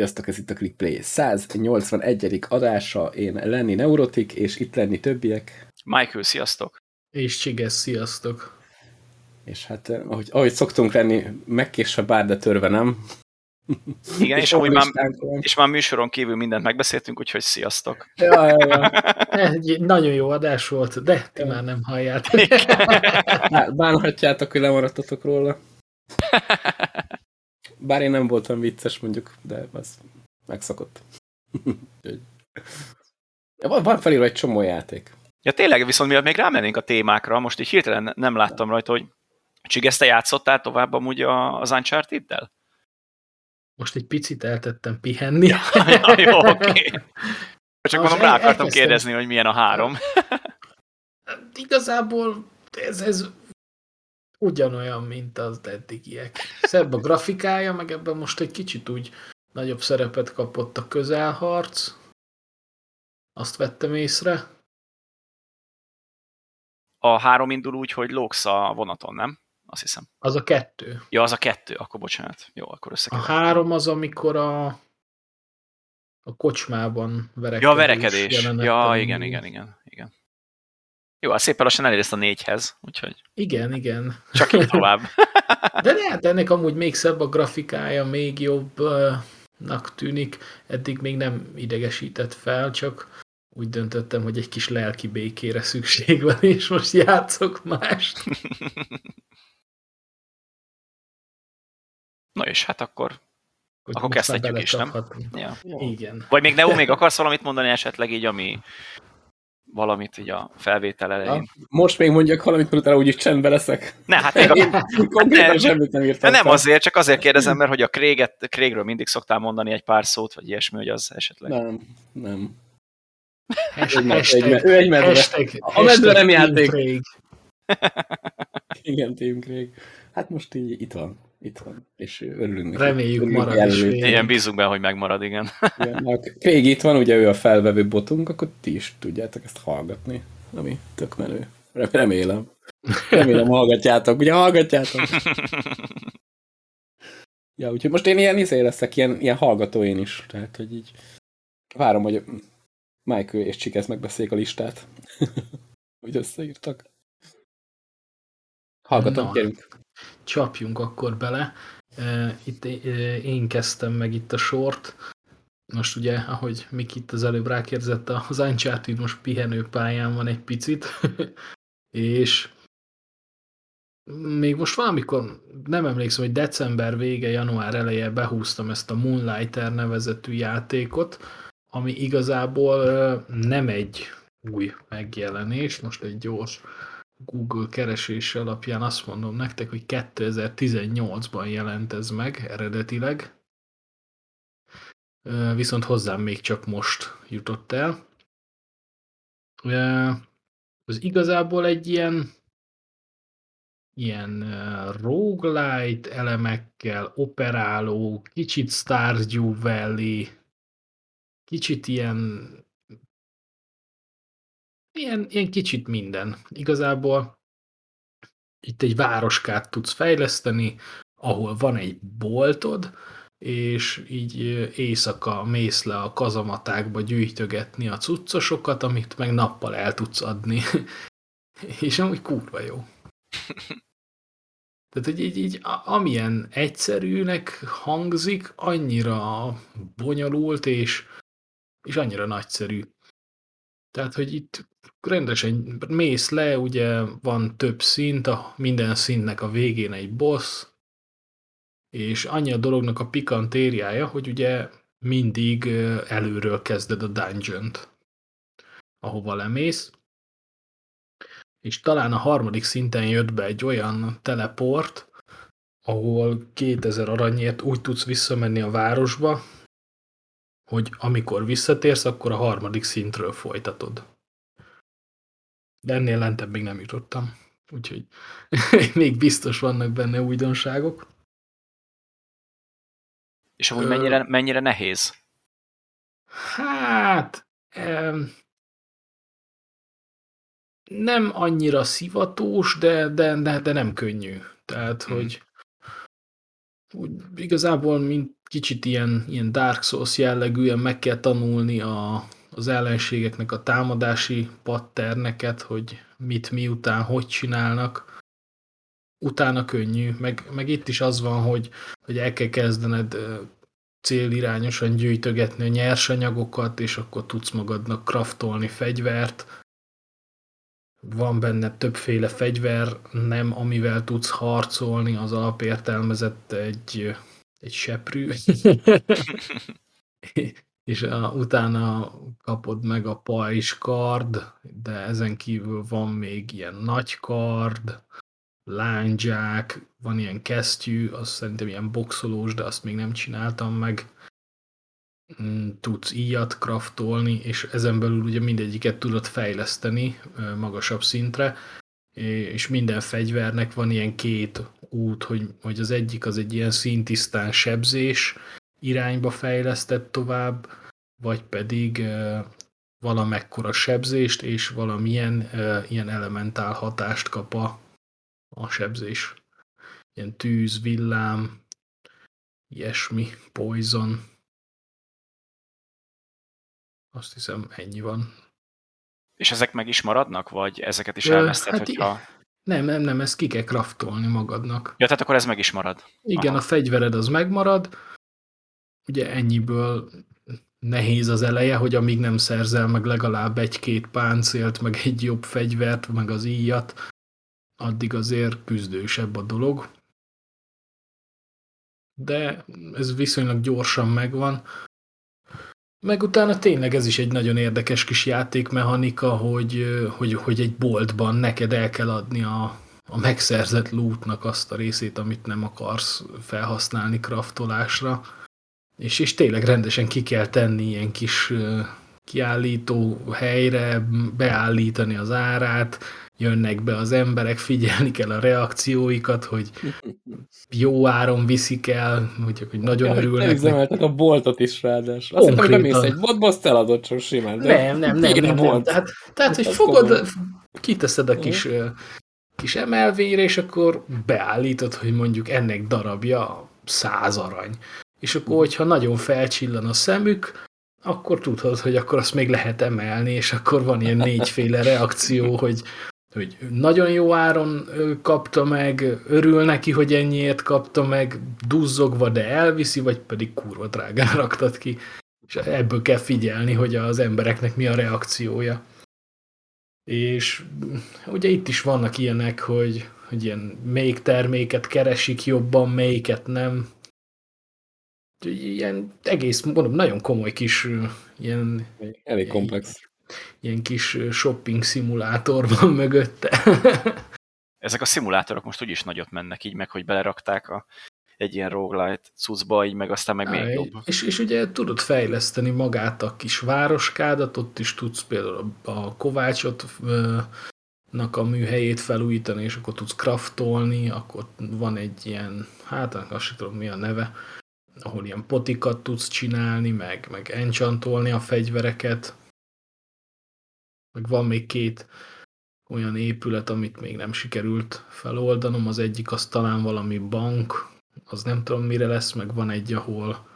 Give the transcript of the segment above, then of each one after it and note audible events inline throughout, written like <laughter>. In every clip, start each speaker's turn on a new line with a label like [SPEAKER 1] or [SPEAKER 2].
[SPEAKER 1] Sziasztok, ez itt a ClickPlay 181. adása, én Lenni Neurotik, és itt lenni többiek.
[SPEAKER 2] Michael, sziasztok!
[SPEAKER 3] És Csiges, sziasztok!
[SPEAKER 1] És hát, ahogy, ahogy szoktunk lenni, megkésve bár, de törve nem.
[SPEAKER 2] Igen, és, <laughs> és, amúgy már, és már műsoron kívül mindent megbeszéltünk, úgyhogy sziasztok!
[SPEAKER 3] Ja, ja, ja. <laughs> Egy nagyon jó adás volt, de ti már nem halljátok. <laughs>
[SPEAKER 1] Bánhatjátok, hogy lemaradtatok róla. Bár én nem voltam vicces mondjuk, de az megszokott. <laughs> van, van felírva egy csomó játék.
[SPEAKER 2] Ja tényleg, viszont miatt még rámennénk a témákra, most így hirtelen nem láttam rajta, hogy Csiges, te játszottál tovább amúgy az Uncharted-del?
[SPEAKER 3] Most egy picit eltettem pihenni. Ja,
[SPEAKER 2] ja, jó, oké. Okay. <laughs> Csak mondom, rá akartam kérdezni, hogy milyen a három.
[SPEAKER 3] Igazából ez, ez ugyanolyan, mint az eddigiek. Szebb a grafikája, meg ebben most egy kicsit úgy nagyobb szerepet kapott a közelharc. Azt vettem észre.
[SPEAKER 2] A három indul úgy, hogy lóksz a vonaton, nem? Azt hiszem.
[SPEAKER 3] Az a kettő.
[SPEAKER 2] Ja, az a kettő, akkor bocsánat. Jó, akkor
[SPEAKER 3] összekeverem. A három az, amikor a, a kocsmában
[SPEAKER 2] verekedés. Ja, verekedés. Ja, igen, igen, igen, igen. Jó, hát szépen lassan elérsz a négyhez, úgyhogy...
[SPEAKER 3] Igen, igen.
[SPEAKER 2] Csak így tovább. <laughs>
[SPEAKER 3] De lehet, ennek amúgy még szebb a grafikája, még jobbnak tűnik. Eddig még nem idegesített fel, csak úgy döntöttem, hogy egy kis lelki békére szükség van, és most játszok mást. <laughs>
[SPEAKER 2] Na és hát akkor, hogy akkor kezdhetjük is, nem?
[SPEAKER 3] Ja. Igen.
[SPEAKER 2] Vagy még Neo, még akarsz valamit mondani esetleg így, ami valamit így a felvétel elején.
[SPEAKER 1] Ja, most még mondjak valamit, mert utána úgyis csendbe leszek.
[SPEAKER 2] Ne, hát még a... <laughs> nem, semmit nem írtam. Nem fel. azért, csak azért kérdezem, mert hogy a Craig-et, Craigről mindig szoktál mondani egy pár szót, vagy ilyesmi, hogy az esetleg.
[SPEAKER 1] Nem, nem. Hashtag, ő egy medve. a medve nem játék. Igen, Team Craig. Hát most így itt van itt van, és örülünk.
[SPEAKER 3] Reméljük örülünk marad is.
[SPEAKER 2] Igen, bízunk be, hogy megmarad, igen.
[SPEAKER 1] igen Craig itt van, ugye ő a felvevő botunk, akkor ti is tudjátok ezt hallgatni, ami tök menő. Remélem. Remélem hallgatjátok, ugye hallgatjátok? Ja, úgyhogy most én ilyen izé leszek, ilyen, ilyen hallgató én is. Tehát, hogy így várom, hogy Michael és Csikesz megbeszéljék a listát. <laughs> hogy összeírtak. Hallgatom, kérünk
[SPEAKER 3] csapjunk akkor bele. Itt én kezdtem meg itt a sort. Most ugye, ahogy Mik itt az előbb rákérdezett, az Uncharted most pihenő pályán van egy picit, <laughs> és még most valamikor, nem emlékszem, hogy december vége, január eleje behúztam ezt a Moonlighter nevezetű játékot, ami igazából nem egy új megjelenés, most egy gyors Google keresés alapján azt mondom nektek, hogy 2018-ban jelent ez meg eredetileg, viszont hozzám még csak most jutott el. Az igazából egy ilyen ilyen roguelite elemekkel operáló, kicsit Stardew Valley, kicsit ilyen ilyen, ilyen kicsit minden. Igazából itt egy városkát tudsz fejleszteni, ahol van egy boltod, és így éjszaka mész le a kazamatákba gyűjtögetni a cuccosokat, amit meg nappal el tudsz adni. <laughs> és amúgy kurva jó. <laughs> Tehát, hogy így, így amilyen egyszerűnek hangzik, annyira bonyolult, és, és annyira nagyszerű. Tehát, hogy itt rendesen mész le, ugye van több szint, a, minden szintnek a végén egy boss, és annyi a dolognak a pikantériája, hogy ugye mindig előről kezded a dungeon-t, ahova lemész, és talán a harmadik szinten jött be egy olyan teleport, ahol 2000 aranyért úgy tudsz visszamenni a városba, hogy amikor visszatérsz, akkor a harmadik szintről folytatod. De ennél lentebb még nem jutottam. Úgyhogy <laughs> még biztos vannak benne újdonságok.
[SPEAKER 2] És amúgy mennyire, mennyire nehéz?
[SPEAKER 3] Hát... Um, nem annyira szivatós, de, de, de, de nem könnyű. Tehát, hmm. hogy úgy, igazából mint kicsit ilyen, ilyen Dark Souls jellegűen meg kell tanulni a, az ellenségeknek a támadási patterneket, hogy mit miután, hogy csinálnak. Utána könnyű, meg, meg itt is az van, hogy, hogy el kell kezdened célirányosan gyűjtögetni a nyersanyagokat, és akkor tudsz magadnak kraftolni fegyvert. Van benne többféle fegyver, nem amivel tudsz harcolni, az alapértelmezett egy, egy seprű. <laughs> <laughs> és a, utána kapod meg a pajzs kard, de ezen kívül van még ilyen nagy kard, lándzsák, van ilyen kesztyű, azt szerintem ilyen boxolós, de azt még nem csináltam meg. Mm, tudsz íjat kraftolni, és ezen belül ugye mindegyiket tudod fejleszteni magasabb szintre, és minden fegyvernek van ilyen két út, hogy, hogy az egyik az egy ilyen szintisztán sebzés irányba fejlesztett tovább, vagy pedig valamekkora sebzést és valamilyen ilyen elementál hatást kap a, a sebzés. Ilyen tűz, villám, ilyesmi, poison. Azt hiszem ennyi van.
[SPEAKER 2] És ezek meg is maradnak, vagy ezeket is elveszted, hát hogyha...
[SPEAKER 3] Nem, nem, nem, ezt ki kell kraftolni magadnak.
[SPEAKER 2] Ja, tehát akkor ez meg is marad.
[SPEAKER 3] Igen, Aha. a fegyvered az megmarad, ugye ennyiből nehéz az eleje, hogy amíg nem szerzel meg legalább egy-két páncélt, meg egy jobb fegyvert, meg az íjat, addig azért küzdősebb a dolog. De ez viszonylag gyorsan megvan. Meg utána tényleg ez is egy nagyon érdekes kis játékmechanika, hogy, hogy, hogy egy boltban neked el kell adni a, a megszerzett lootnak azt a részét, amit nem akarsz felhasználni kraftolásra és, és tényleg rendesen ki kell tenni ilyen kis kiállító helyre, beállítani az árát, jönnek be az emberek, figyelni kell a reakcióikat, hogy jó áron viszik el, hogy, hogy nagyon ja, örülnek.
[SPEAKER 1] Üzemeltek a boltot is ráadásul. Azt hiszem, hogy bemész egy boltba, azt eladod csak simán.
[SPEAKER 3] Nem, nem, nem. nem, nem. Tehát, tehát, hogy fogod, kiteszed a kis, kis emelvényre, és akkor beállítod, hogy mondjuk ennek darabja száz arany és akkor, hogyha nagyon felcsillan a szemük, akkor tudod, hogy akkor azt még lehet emelni, és akkor van ilyen négyféle <laughs> reakció, hogy, hogy nagyon jó áron kapta meg, örül neki, hogy ennyiért kapta meg, duzzogva, de elviszi, vagy pedig kurva drágán raktad ki. És ebből kell figyelni, hogy az embereknek mi a reakciója. És ugye itt is vannak ilyenek, hogy, hogy ilyen melyik terméket keresik jobban, melyiket nem ilyen egész, mondom, nagyon komoly kis ilyen...
[SPEAKER 1] Elég komplex.
[SPEAKER 3] Ilyen kis shopping szimulátor van mögötte. <laughs>
[SPEAKER 2] Ezek a szimulátorok most úgyis nagyot mennek így meg, hogy belerakták a, egy ilyen roguelite cuccba, így meg aztán meg Á, még jobb.
[SPEAKER 3] És, és ugye tudod fejleszteni magát a kis városkádat, ott is tudsz például a, a Kovácsot nak a műhelyét felújítani, és akkor tudsz kraftolni, akkor van egy ilyen, hát azt sem tudom mi a neve, ahol ilyen potikat tudsz csinálni, meg, meg enchantolni a fegyvereket. Meg van még két olyan épület, amit még nem sikerült feloldanom. Az egyik az talán valami bank, az nem tudom mire lesz, meg van egy, ahol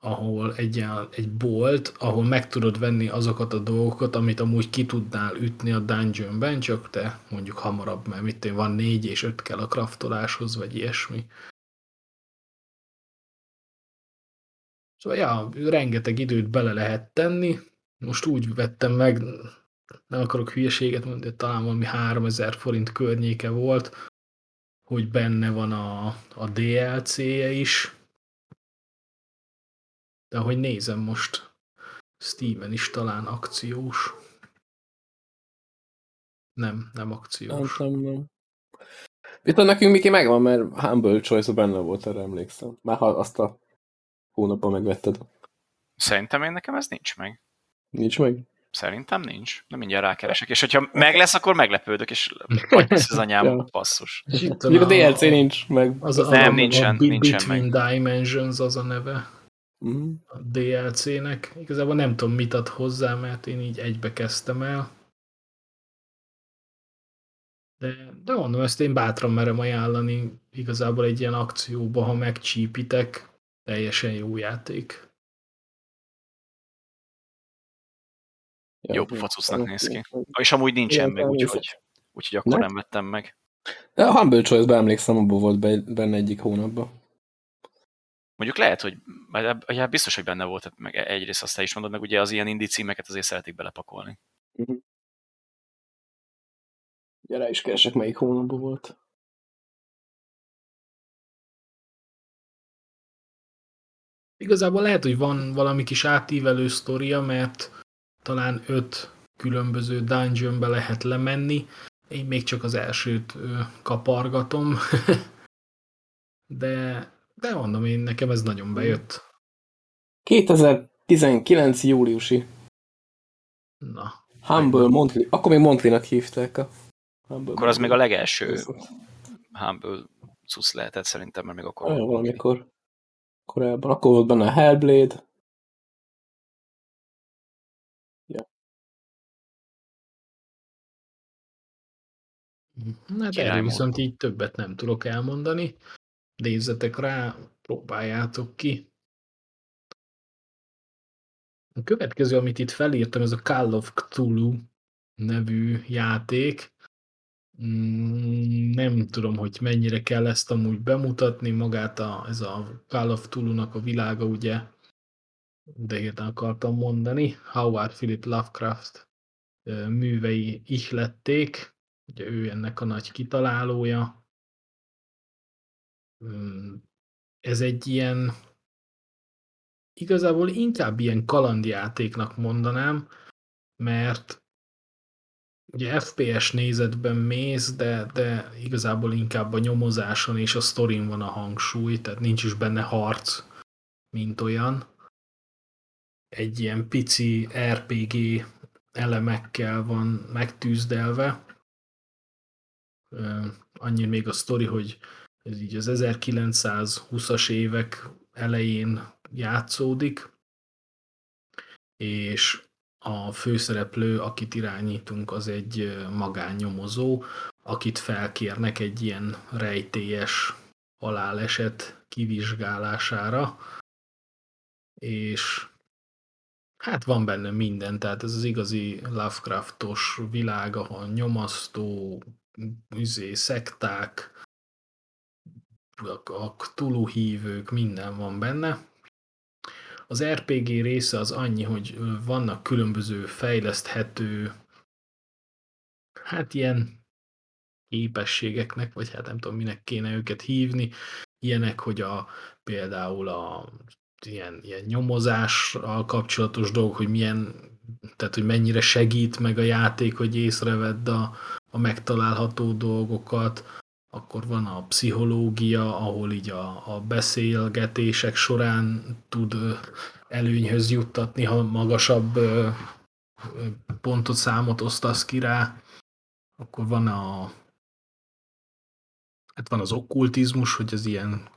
[SPEAKER 3] ahol egy, egy bolt, ahol meg tudod venni azokat a dolgokat, amit amúgy ki tudnál ütni a dungeonben, csak te mondjuk hamarabb, mert mit van négy és öt kell a kraftoláshoz, vagy ilyesmi. Szóval, ja, rengeteg időt bele lehet tenni. Most úgy vettem meg, nem akarok hülyeséget mondani, talán valami 3000 forint környéke volt, hogy benne van a, a DLC-je is. De ahogy nézem most, Steven is talán akciós. Nem, nem akciós.
[SPEAKER 1] Nem, nem, nem. A nekünk Miki megvan, mert Humble choice benne volt, erre emlékszem. Már azt a hónapban megvetted.
[SPEAKER 2] Szerintem én nekem ez nincs meg.
[SPEAKER 1] Nincs meg?
[SPEAKER 2] Szerintem nincs. Nem mindjárt rákeresek. És hogyha meg lesz, akkor meglepődök, és hogy lesz az anyám ja. passzus.
[SPEAKER 1] a, a DLC nincs meg.
[SPEAKER 2] Az a, nem, a, nincsen, a nincsen
[SPEAKER 3] Between meg. Dimensions az a neve. Mm. A DLC-nek. Igazából nem tudom, mit ad hozzá, mert én így egybe kezdtem el. De, de mondom, ezt én bátran merem ajánlani igazából egy ilyen akcióba, ha megcsípitek, teljesen jó játék.
[SPEAKER 2] Jó facusznak néz ki. És amúgy nincsen meg, úgyhogy, úgyhogy akkor nem vettem meg.
[SPEAKER 1] A Humble Choice-be emlékszem, abból volt benne egyik hónapban.
[SPEAKER 2] Mondjuk lehet, hogy ja, biztos, hogy benne volt, meg egyrészt azt is mondod, meg ugye az ilyen indi címeket azért szeretik belepakolni. Uh-huh.
[SPEAKER 1] Gyere is keresek, melyik hónapban volt.
[SPEAKER 3] Igazából lehet, hogy van valami kis átívelő sztoria, mert talán öt különböző dungeonbe lehet lemenni. Én még csak az elsőt kapargatom. <laughs> de, de mondom, én nekem ez nagyon bejött.
[SPEAKER 1] 2019. júliusi.
[SPEAKER 3] Na.
[SPEAKER 1] Humble Montli. Akkor még Montlinak hívták a
[SPEAKER 2] Humble Akkor az még a legelső Humble cusz lehetett szerintem, mert még akkor...
[SPEAKER 1] Olyan valamikor korábban. Akkor volt benne a Hellblade. Ja.
[SPEAKER 3] Hát erről viszont így többet nem tudok elmondani. Nézzetek rá, próbáljátok ki. A következő, amit itt felírtam, ez a Call of Cthulhu nevű játék. Mm, nem tudom, hogy mennyire kell ezt amúgy bemutatni, magát a, ez a Call of Tulu-nak a világa, ugye, de érten akartam mondani, Howard Philip Lovecraft művei ihlették, ugye ő ennek a nagy kitalálója. Mm, ez egy ilyen, igazából inkább ilyen kalandjátéknak mondanám, mert ugye FPS nézetben mész, de, de igazából inkább a nyomozáson és a sztorin van a hangsúly, tehát nincs is benne harc, mint olyan. Egy ilyen pici RPG elemekkel van megtűzdelve. Annyi még a sztori, hogy ez így az 1920-as évek elején játszódik, és a főszereplő, akit irányítunk, az egy magánnyomozó, akit felkérnek egy ilyen rejtélyes haláleset kivizsgálására, és hát van benne minden, tehát ez az igazi Lovecraftos világ, ahol nyomasztó, üzé, szekták, a, Cthulhu minden van benne, az RPG része az annyi, hogy vannak különböző fejleszthető, hát ilyen képességeknek, vagy hát nem tudom, minek kéne őket hívni, ilyenek, hogy a, például a ilyen, ilyen nyomozással kapcsolatos dolgok, hogy milyen, tehát hogy mennyire segít meg a játék, hogy észrevedd a, a megtalálható dolgokat, akkor van a pszichológia, ahol így a, a beszélgetések során tud előnyhöz juttatni, ha magasabb pontot, számot osztasz ki rá. Akkor van a hát van az okkultizmus, hogy az ilyen,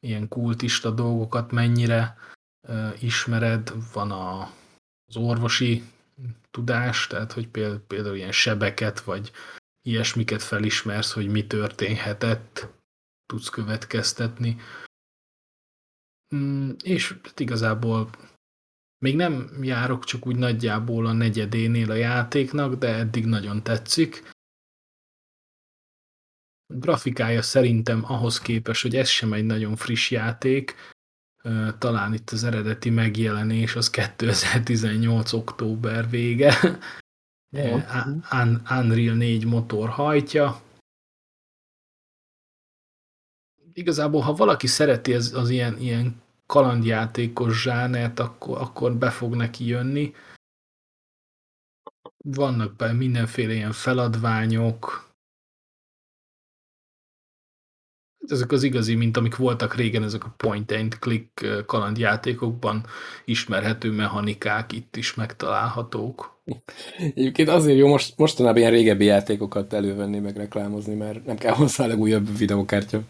[SPEAKER 3] ilyen kultista dolgokat mennyire ismered, van a, az orvosi tudás, tehát hogy például, például ilyen sebeket, vagy ilyesmiket felismersz, hogy mi történhetett, tudsz következtetni. Mm, és hát igazából még nem járok csak úgy nagyjából a negyedénél a játéknak, de eddig nagyon tetszik. A grafikája szerintem ahhoz képest, hogy ez sem egy nagyon friss játék, talán itt az eredeti megjelenés az <laughs> 2018. október vége, Unreal 4 motor hajtja. Igazából, ha valaki szereti az, az ilyen, ilyen kalandjátékos zsánert, akkor, akkor be fog neki jönni. Vannak be mindenféle ilyen feladványok, ezek az igazi, mint amik voltak régen, ezek a point and click kalandjátékokban ismerhető mechanikák itt is megtalálhatók.
[SPEAKER 1] Egyébként azért jó most, mostanában ilyen régebbi játékokat elővenni, meg reklámozni, mert nem kell hozzá a legújabb videókártya.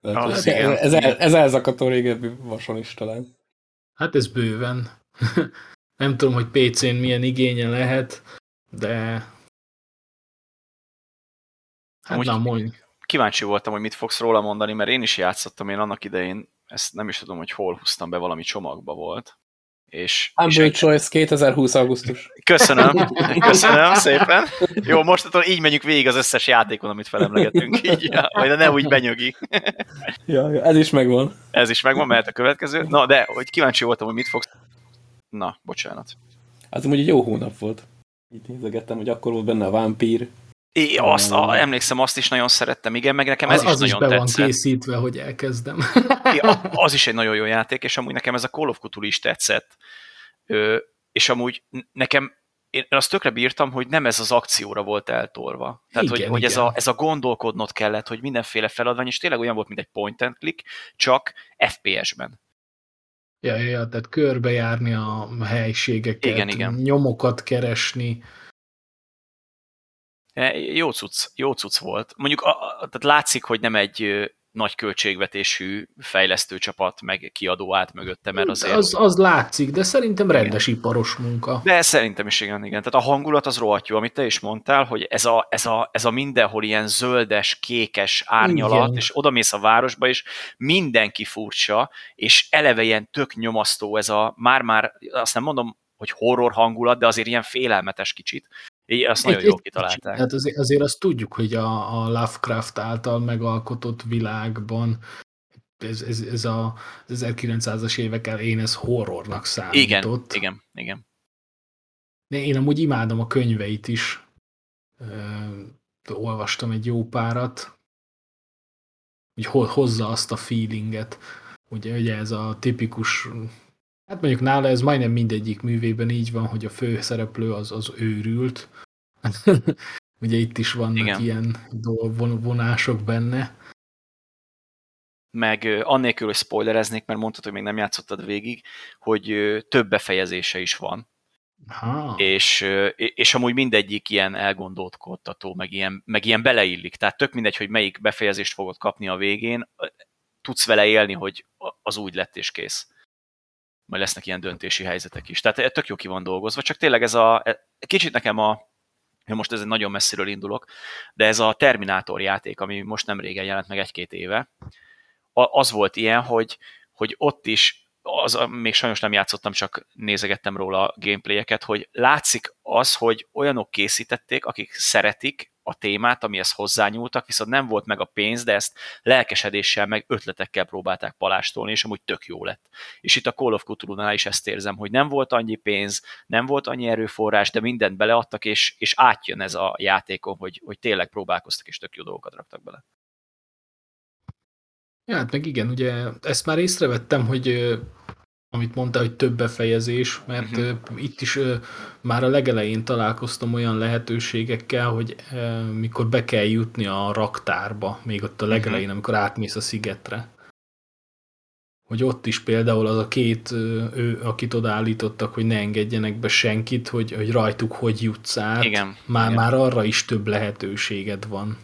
[SPEAKER 1] Ah, ez, ez, ez, ez elzakató régebbi vason is talán.
[SPEAKER 3] Hát ez bőven. <laughs> nem tudom, hogy PC-n milyen igénye lehet, de hát Amúgy...
[SPEAKER 2] na, mondj kíváncsi voltam, hogy mit fogsz róla mondani, mert én is játszottam, én annak idején ezt nem is tudom, hogy hol húztam be, valami csomagba volt. És,
[SPEAKER 1] Humble és Choice 2020. augusztus.
[SPEAKER 2] Köszönöm, <laughs> köszönöm szépen. Jó, most így menjünk végig az összes játékon, amit felemlegetünk. <laughs> Így, ja, majd ne úgy benyögi.
[SPEAKER 1] Ja, ja, ez is megvan.
[SPEAKER 2] Ez is megvan, mert a következő. Na, de, hogy kíváncsi voltam, hogy mit fogsz... Na, bocsánat.
[SPEAKER 1] Az amúgy egy jó hónap volt. Itt nézegettem, hogy akkor volt benne a vámpír.
[SPEAKER 2] É, azt, a, emlékszem, azt is nagyon szerettem, igen, meg nekem ez
[SPEAKER 3] az,
[SPEAKER 2] is az nagyon
[SPEAKER 3] is
[SPEAKER 2] be tetszett.
[SPEAKER 3] van készítve, hogy elkezdem.
[SPEAKER 2] Ja, az is egy nagyon jó játék, és amúgy nekem ez a Call of Cthulhu is tetszett. Ö, és amúgy nekem, én azt tökre bírtam, hogy nem ez az akcióra volt eltorva. Tehát, igen, hogy, hogy ez, a, ez a gondolkodnod kellett, hogy mindenféle feladvány, és tényleg olyan volt, mint egy point and click, csak FPS-ben.
[SPEAKER 3] Ja, ja, ja, tehát körbejárni a helységeket,
[SPEAKER 2] igen, igen.
[SPEAKER 3] nyomokat keresni.
[SPEAKER 2] E, jó cucc, jó cucc volt. Mondjuk a, a, tehát látszik, hogy nem egy nagy költségvetésű fejlesztő csapat, meg kiadó át mögötte, mert azért...
[SPEAKER 3] Az, az látszik, de szerintem rendes igen. iparos munka.
[SPEAKER 2] De szerintem is igen, igen. Tehát a hangulat az rohadt jó, amit te is mondtál, hogy ez a, ez a, ez a mindenhol ilyen zöldes, kékes árnyalat, igen. és odamész a városba, és mindenki furcsa, és eleve ilyen tök nyomasztó ez a, már-már, azt nem mondom, hogy horror hangulat, de azért ilyen félelmetes kicsit. Így azt nagyon jól kitalálták.
[SPEAKER 3] Hát azért, azért azt tudjuk, hogy a, a Lovecraft által megalkotott világban ez, ez, ez a, az 1900-as évek elején ez horrornak számított.
[SPEAKER 2] Igen, igen, igen.
[SPEAKER 3] De én amúgy imádom a könyveit is. Ö, olvastam egy jó párat, hogy hozza azt a feelinget. Ugye, ugye ez a tipikus Hát mondjuk nála ez majdnem mindegyik művében így van, hogy a főszereplő az, az őrült. <laughs> Ugye itt is vannak Igen. ilyen vonások benne.
[SPEAKER 2] Meg annélkül, hogy spoilereznék, mert mondtad, hogy még nem játszottad végig, hogy több befejezése is van. Ha. És, és amúgy mindegyik ilyen elgondolkodtató, meg ilyen, meg ilyen beleillik. Tehát tök mindegy, hogy melyik befejezést fogod kapni a végén, tudsz vele élni, hogy az úgy lett és kész majd lesznek ilyen döntési helyzetek is. Tehát tök jó ki van dolgozva, csak tényleg ez a, e, kicsit nekem a, most ez egy nagyon messziről indulok, de ez a Terminátor játék, ami most nem régen jelent meg egy-két éve, az volt ilyen, hogy, hogy ott is, az, még sajnos nem játszottam, csak nézegettem róla a gameplayeket, hogy látszik az, hogy olyanok készítették, akik szeretik, a témát, amihez hozzányúltak, viszont nem volt meg a pénz, de ezt lelkesedéssel, meg ötletekkel próbálták palástolni, és amúgy tök jó lett. És itt a Call of Cthulhu-nál is ezt érzem, hogy nem volt annyi pénz, nem volt annyi erőforrás, de mindent beleadtak, és, és átjön ez a játékon, hogy, hogy tényleg próbálkoztak, és tök jó dolgokat raktak bele.
[SPEAKER 3] Ja, hát meg igen, ugye ezt már észrevettem, hogy amit mondta, hogy több befejezés, mert uh-huh. itt is uh, már a legelején találkoztam olyan lehetőségekkel, hogy uh, mikor be kell jutni a raktárba, még ott a mhm. legelején, uh-huh. amikor átmész a szigetre, hogy ott is például az a két, ő, akit odaállítottak, hogy ne engedjenek be senkit, hogy, hogy rajtuk hogy jutsz át,
[SPEAKER 2] igen,
[SPEAKER 3] már,
[SPEAKER 2] igen.
[SPEAKER 3] már arra is több lehetőséged van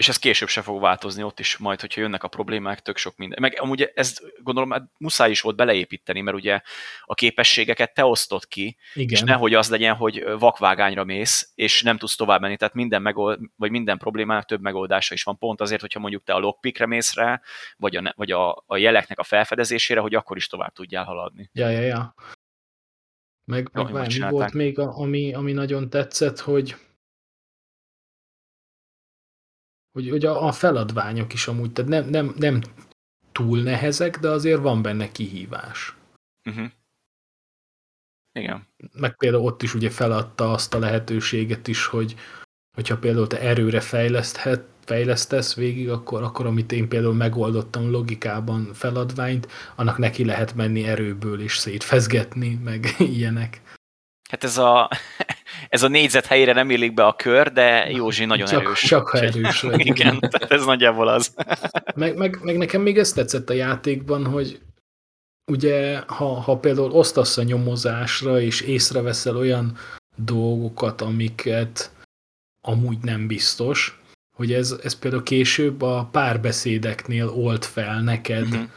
[SPEAKER 2] és ez később se fog változni ott is majd, hogyha jönnek a problémák, tök sok minden. Meg amúgy ezt gondolom, hát muszáj is volt beleépíteni, mert ugye a képességeket te osztod ki, Igen. és nehogy az legyen, hogy vakvágányra mész, és nem tudsz tovább menni, tehát minden, megold, vagy minden problémának több megoldása is van, pont azért, hogyha mondjuk te a lockpickre mész rá, vagy a, vagy a, a jeleknek a felfedezésére, hogy akkor is tovább tudjál haladni.
[SPEAKER 3] Ja, ja, ja. Meg, meg várj, mi volt még, a, ami, ami nagyon tetszett, hogy hogy, hogy a, a feladványok is amúgy, tehát nem, nem, nem túl nehezek, de azért van benne kihívás.
[SPEAKER 2] Uh-huh. Igen.
[SPEAKER 3] Meg például ott is ugye feladta azt a lehetőséget is, hogy hogyha például te erőre fejleszthet, fejlesztesz végig, akkor, akkor amit én például megoldottam logikában feladványt, annak neki lehet menni erőből és szétfezgetni, meg <laughs> ilyenek.
[SPEAKER 2] Hát ez a, <laughs> ez a négyzet helyére nem illik be a kör, de Józsi nagyon
[SPEAKER 3] csak,
[SPEAKER 2] erős.
[SPEAKER 3] Csak ha erős <laughs>
[SPEAKER 2] vagy. Igen, tehát ez nagyjából az.
[SPEAKER 3] meg, meg, meg nekem még ezt tetszett a játékban, hogy ugye, ha, ha például osztasz a nyomozásra, és észreveszel olyan dolgokat, amiket amúgy nem biztos, hogy ez, ez például később a párbeszédeknél old fel neked uh-huh.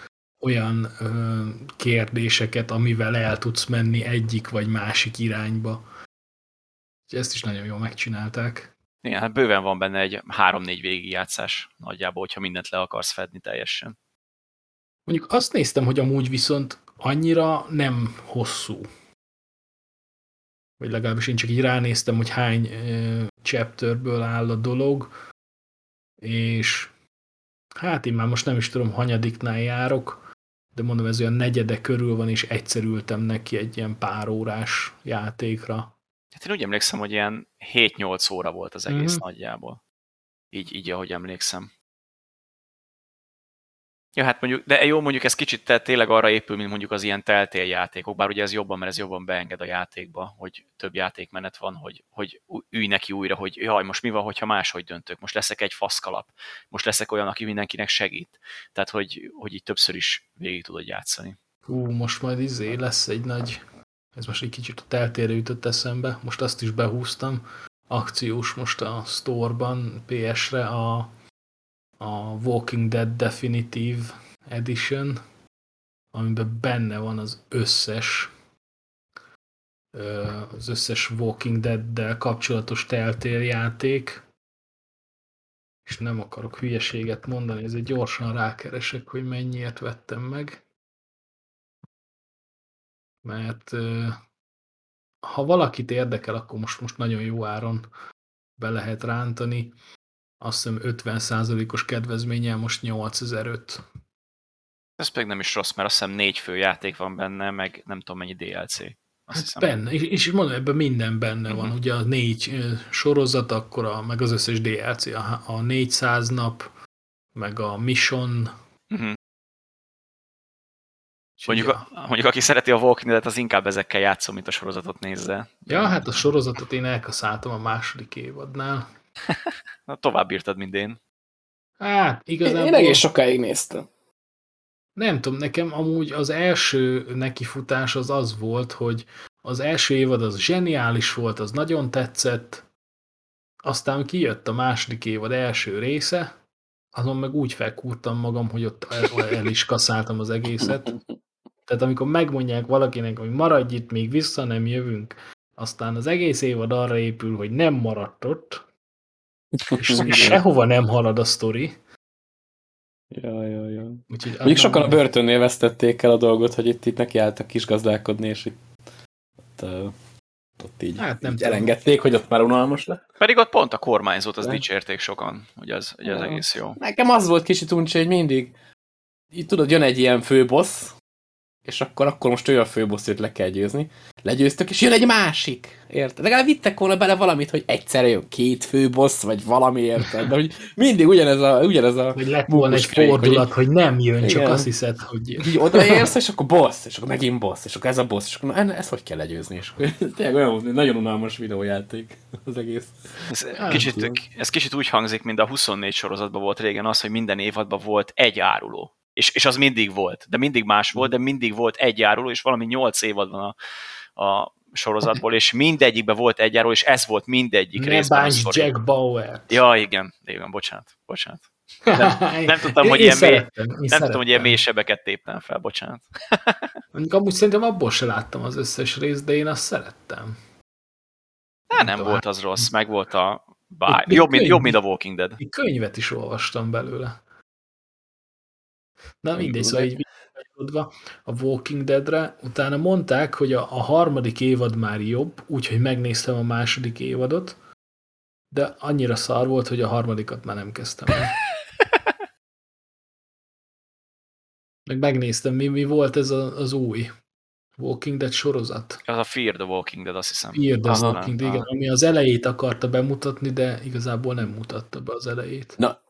[SPEAKER 3] Olyan ö, kérdéseket, amivel el tudsz menni egyik vagy másik irányba. Ezt is nagyon jól megcsinálták.
[SPEAKER 2] Igen, hát bőven van benne egy három-négy végigjátszás nagyjából, hogyha mindent le akarsz fedni teljesen.
[SPEAKER 3] Mondjuk azt néztem, hogy amúgy viszont annyira nem hosszú. Vagy legalábbis én csak így ránéztem, hogy hány chapterből áll a dolog, és hát én már most nem is tudom, hanyadiknál járok, de mondom, ez olyan negyede körül van, és egyszerültem neki egy ilyen pár órás játékra.
[SPEAKER 2] Hát én úgy emlékszem, hogy ilyen 7-8 óra volt az egész mm nagyjából. Így, így, ahogy emlékszem. Ja, hát mondjuk, de jó, mondjuk ez kicsit tehát tényleg arra épül, mint mondjuk az ilyen teltél játékok, bár ugye ez jobban, mert ez jobban beenged a játékba, hogy több játékmenet van, hogy, hogy ülj neki újra, hogy jaj, most mi van, hogyha máshogy döntök, most leszek egy faszkalap, most leszek olyan, aki mindenkinek segít. Tehát, hogy, hogy így többször is végig tudod játszani.
[SPEAKER 3] Hú, most majd izé lesz egy nagy, ez most egy kicsit a teltére jutott eszembe, most azt is behúztam, akciós most a store-ban, PS-re a a Walking Dead Definitive Edition, amiben benne van az összes az összes Walking Dead-del kapcsolatos teltél játék, és nem akarok hülyeséget mondani, ezért gyorsan rákeresek, hogy mennyiért vettem meg. Mert ha valakit érdekel, akkor most, most nagyon jó áron be lehet rántani azt hiszem 50%-os kedvezménnyel most 8005.
[SPEAKER 2] Ez pedig nem is rossz, mert azt hiszem négy fő játék van benne, meg nem tudom mennyi DLC.
[SPEAKER 3] Azt hát hiszem. benne, és, és mondom, ebben minden benne uh -huh. van. Mhm. Ugye a négy sorozat, akkor a, meg az összes DLC, a, a 400 nap, meg a Mission. Uh mhm. -huh.
[SPEAKER 2] Mondjuk, a, mondjuk aki szereti a Walking Dead, az inkább ezekkel játszom, mint a sorozatot nézze.
[SPEAKER 3] Ja, hát a sorozatot én elkaszáltam a második évadnál. <laughs>
[SPEAKER 2] Na, tovább írtad, mint én.
[SPEAKER 3] Hát, igazából...
[SPEAKER 1] Én egész sokáig néztem.
[SPEAKER 3] Nem tudom, nekem amúgy az első nekifutás az az volt, hogy az első évad az zseniális volt, az nagyon tetszett, aztán kijött a második évad első része, azon meg úgy felkúrtam magam, hogy ott el, el is kaszáltam az egészet. Tehát amikor megmondják valakinek, hogy maradj itt, még vissza nem jövünk, aztán az egész évad arra épül, hogy nem maradt ott, és <laughs> sehova nem halad a sztori.
[SPEAKER 1] Ja, ja, ja. Úgyhogy Még sokan a börtönnél vesztették el a dolgot, hogy itt, itt nekiálltak kisgazdálkodni, és itt ott, uh, ott így, hát nem így elengedték, hogy ott már unalmas lett.
[SPEAKER 2] Pedig ott pont a kormányzót, az De? dicsérték sokan, hogy az, hogy az ja. egész jó.
[SPEAKER 1] Nekem az volt kicsit uncsi, hogy mindig így tudod, jön egy ilyen főbossz, és akkor, akkor most olyan főbosszút le kell győzni. Legyőztök, és jön egy másik. Érted? Legalább vittek volna bele valamit, hogy egyszerre jön két főbossz, vagy valami, érted? De hogy mindig ugyanez a... Ugyanez a
[SPEAKER 3] hogy lett volna egy fordulat, hogy, hogy nem jön, csak igen. azt hiszed, hogy...
[SPEAKER 1] Így odaérsz, és akkor boss, és akkor megint boss, és akkor ez a boss, és akkor na, ezt hogy kell legyőzni? És akkor <laughs> tényleg olyan nagyon unalmas videójáték az egész.
[SPEAKER 2] Ez kicsit, ez kicsit úgy hangzik, mint a 24 sorozatban volt régen az, hogy minden évadban volt egy áruló és, és az mindig volt, de mindig más volt, de mindig volt egy járuló, és valami nyolc évad van a, a sorozatból, és mindegyikben volt egy járuló, és ez volt mindegyik
[SPEAKER 3] ne részben. Ne Jack Bauer.
[SPEAKER 2] Ja, igen, igen, bocsánat, bocsánat. Nem, <laughs> nem tudtam, hogy ilyen, mély, nem tudtam, hogy ilyen mélysebeket téptem fel, bocsánat. <laughs>
[SPEAKER 3] Mondjuk amúgy szerintem abból se láttam az összes részt, de én azt szerettem.
[SPEAKER 2] Nem, nem volt az rossz, meg volt a bár. Jobb, mint, jobb, mint a Walking Dead.
[SPEAKER 3] Könyvet is olvastam belőle. Na mindegy, szóval így a Walking Deadre, utána mondták, hogy a, a harmadik évad már jobb, úgyhogy megnéztem a második évadot, de annyira szar volt, hogy a harmadikat már nem kezdtem el. <laughs> Meg megnéztem, mi, mi volt ez a, az új Walking Dead sorozat.
[SPEAKER 2] Az a Fear the Walking Dead, azt hiszem.
[SPEAKER 3] Fear the Aha, Walking Dead, igen, ami az elejét akarta bemutatni, de igazából nem mutatta be az elejét.
[SPEAKER 1] Na,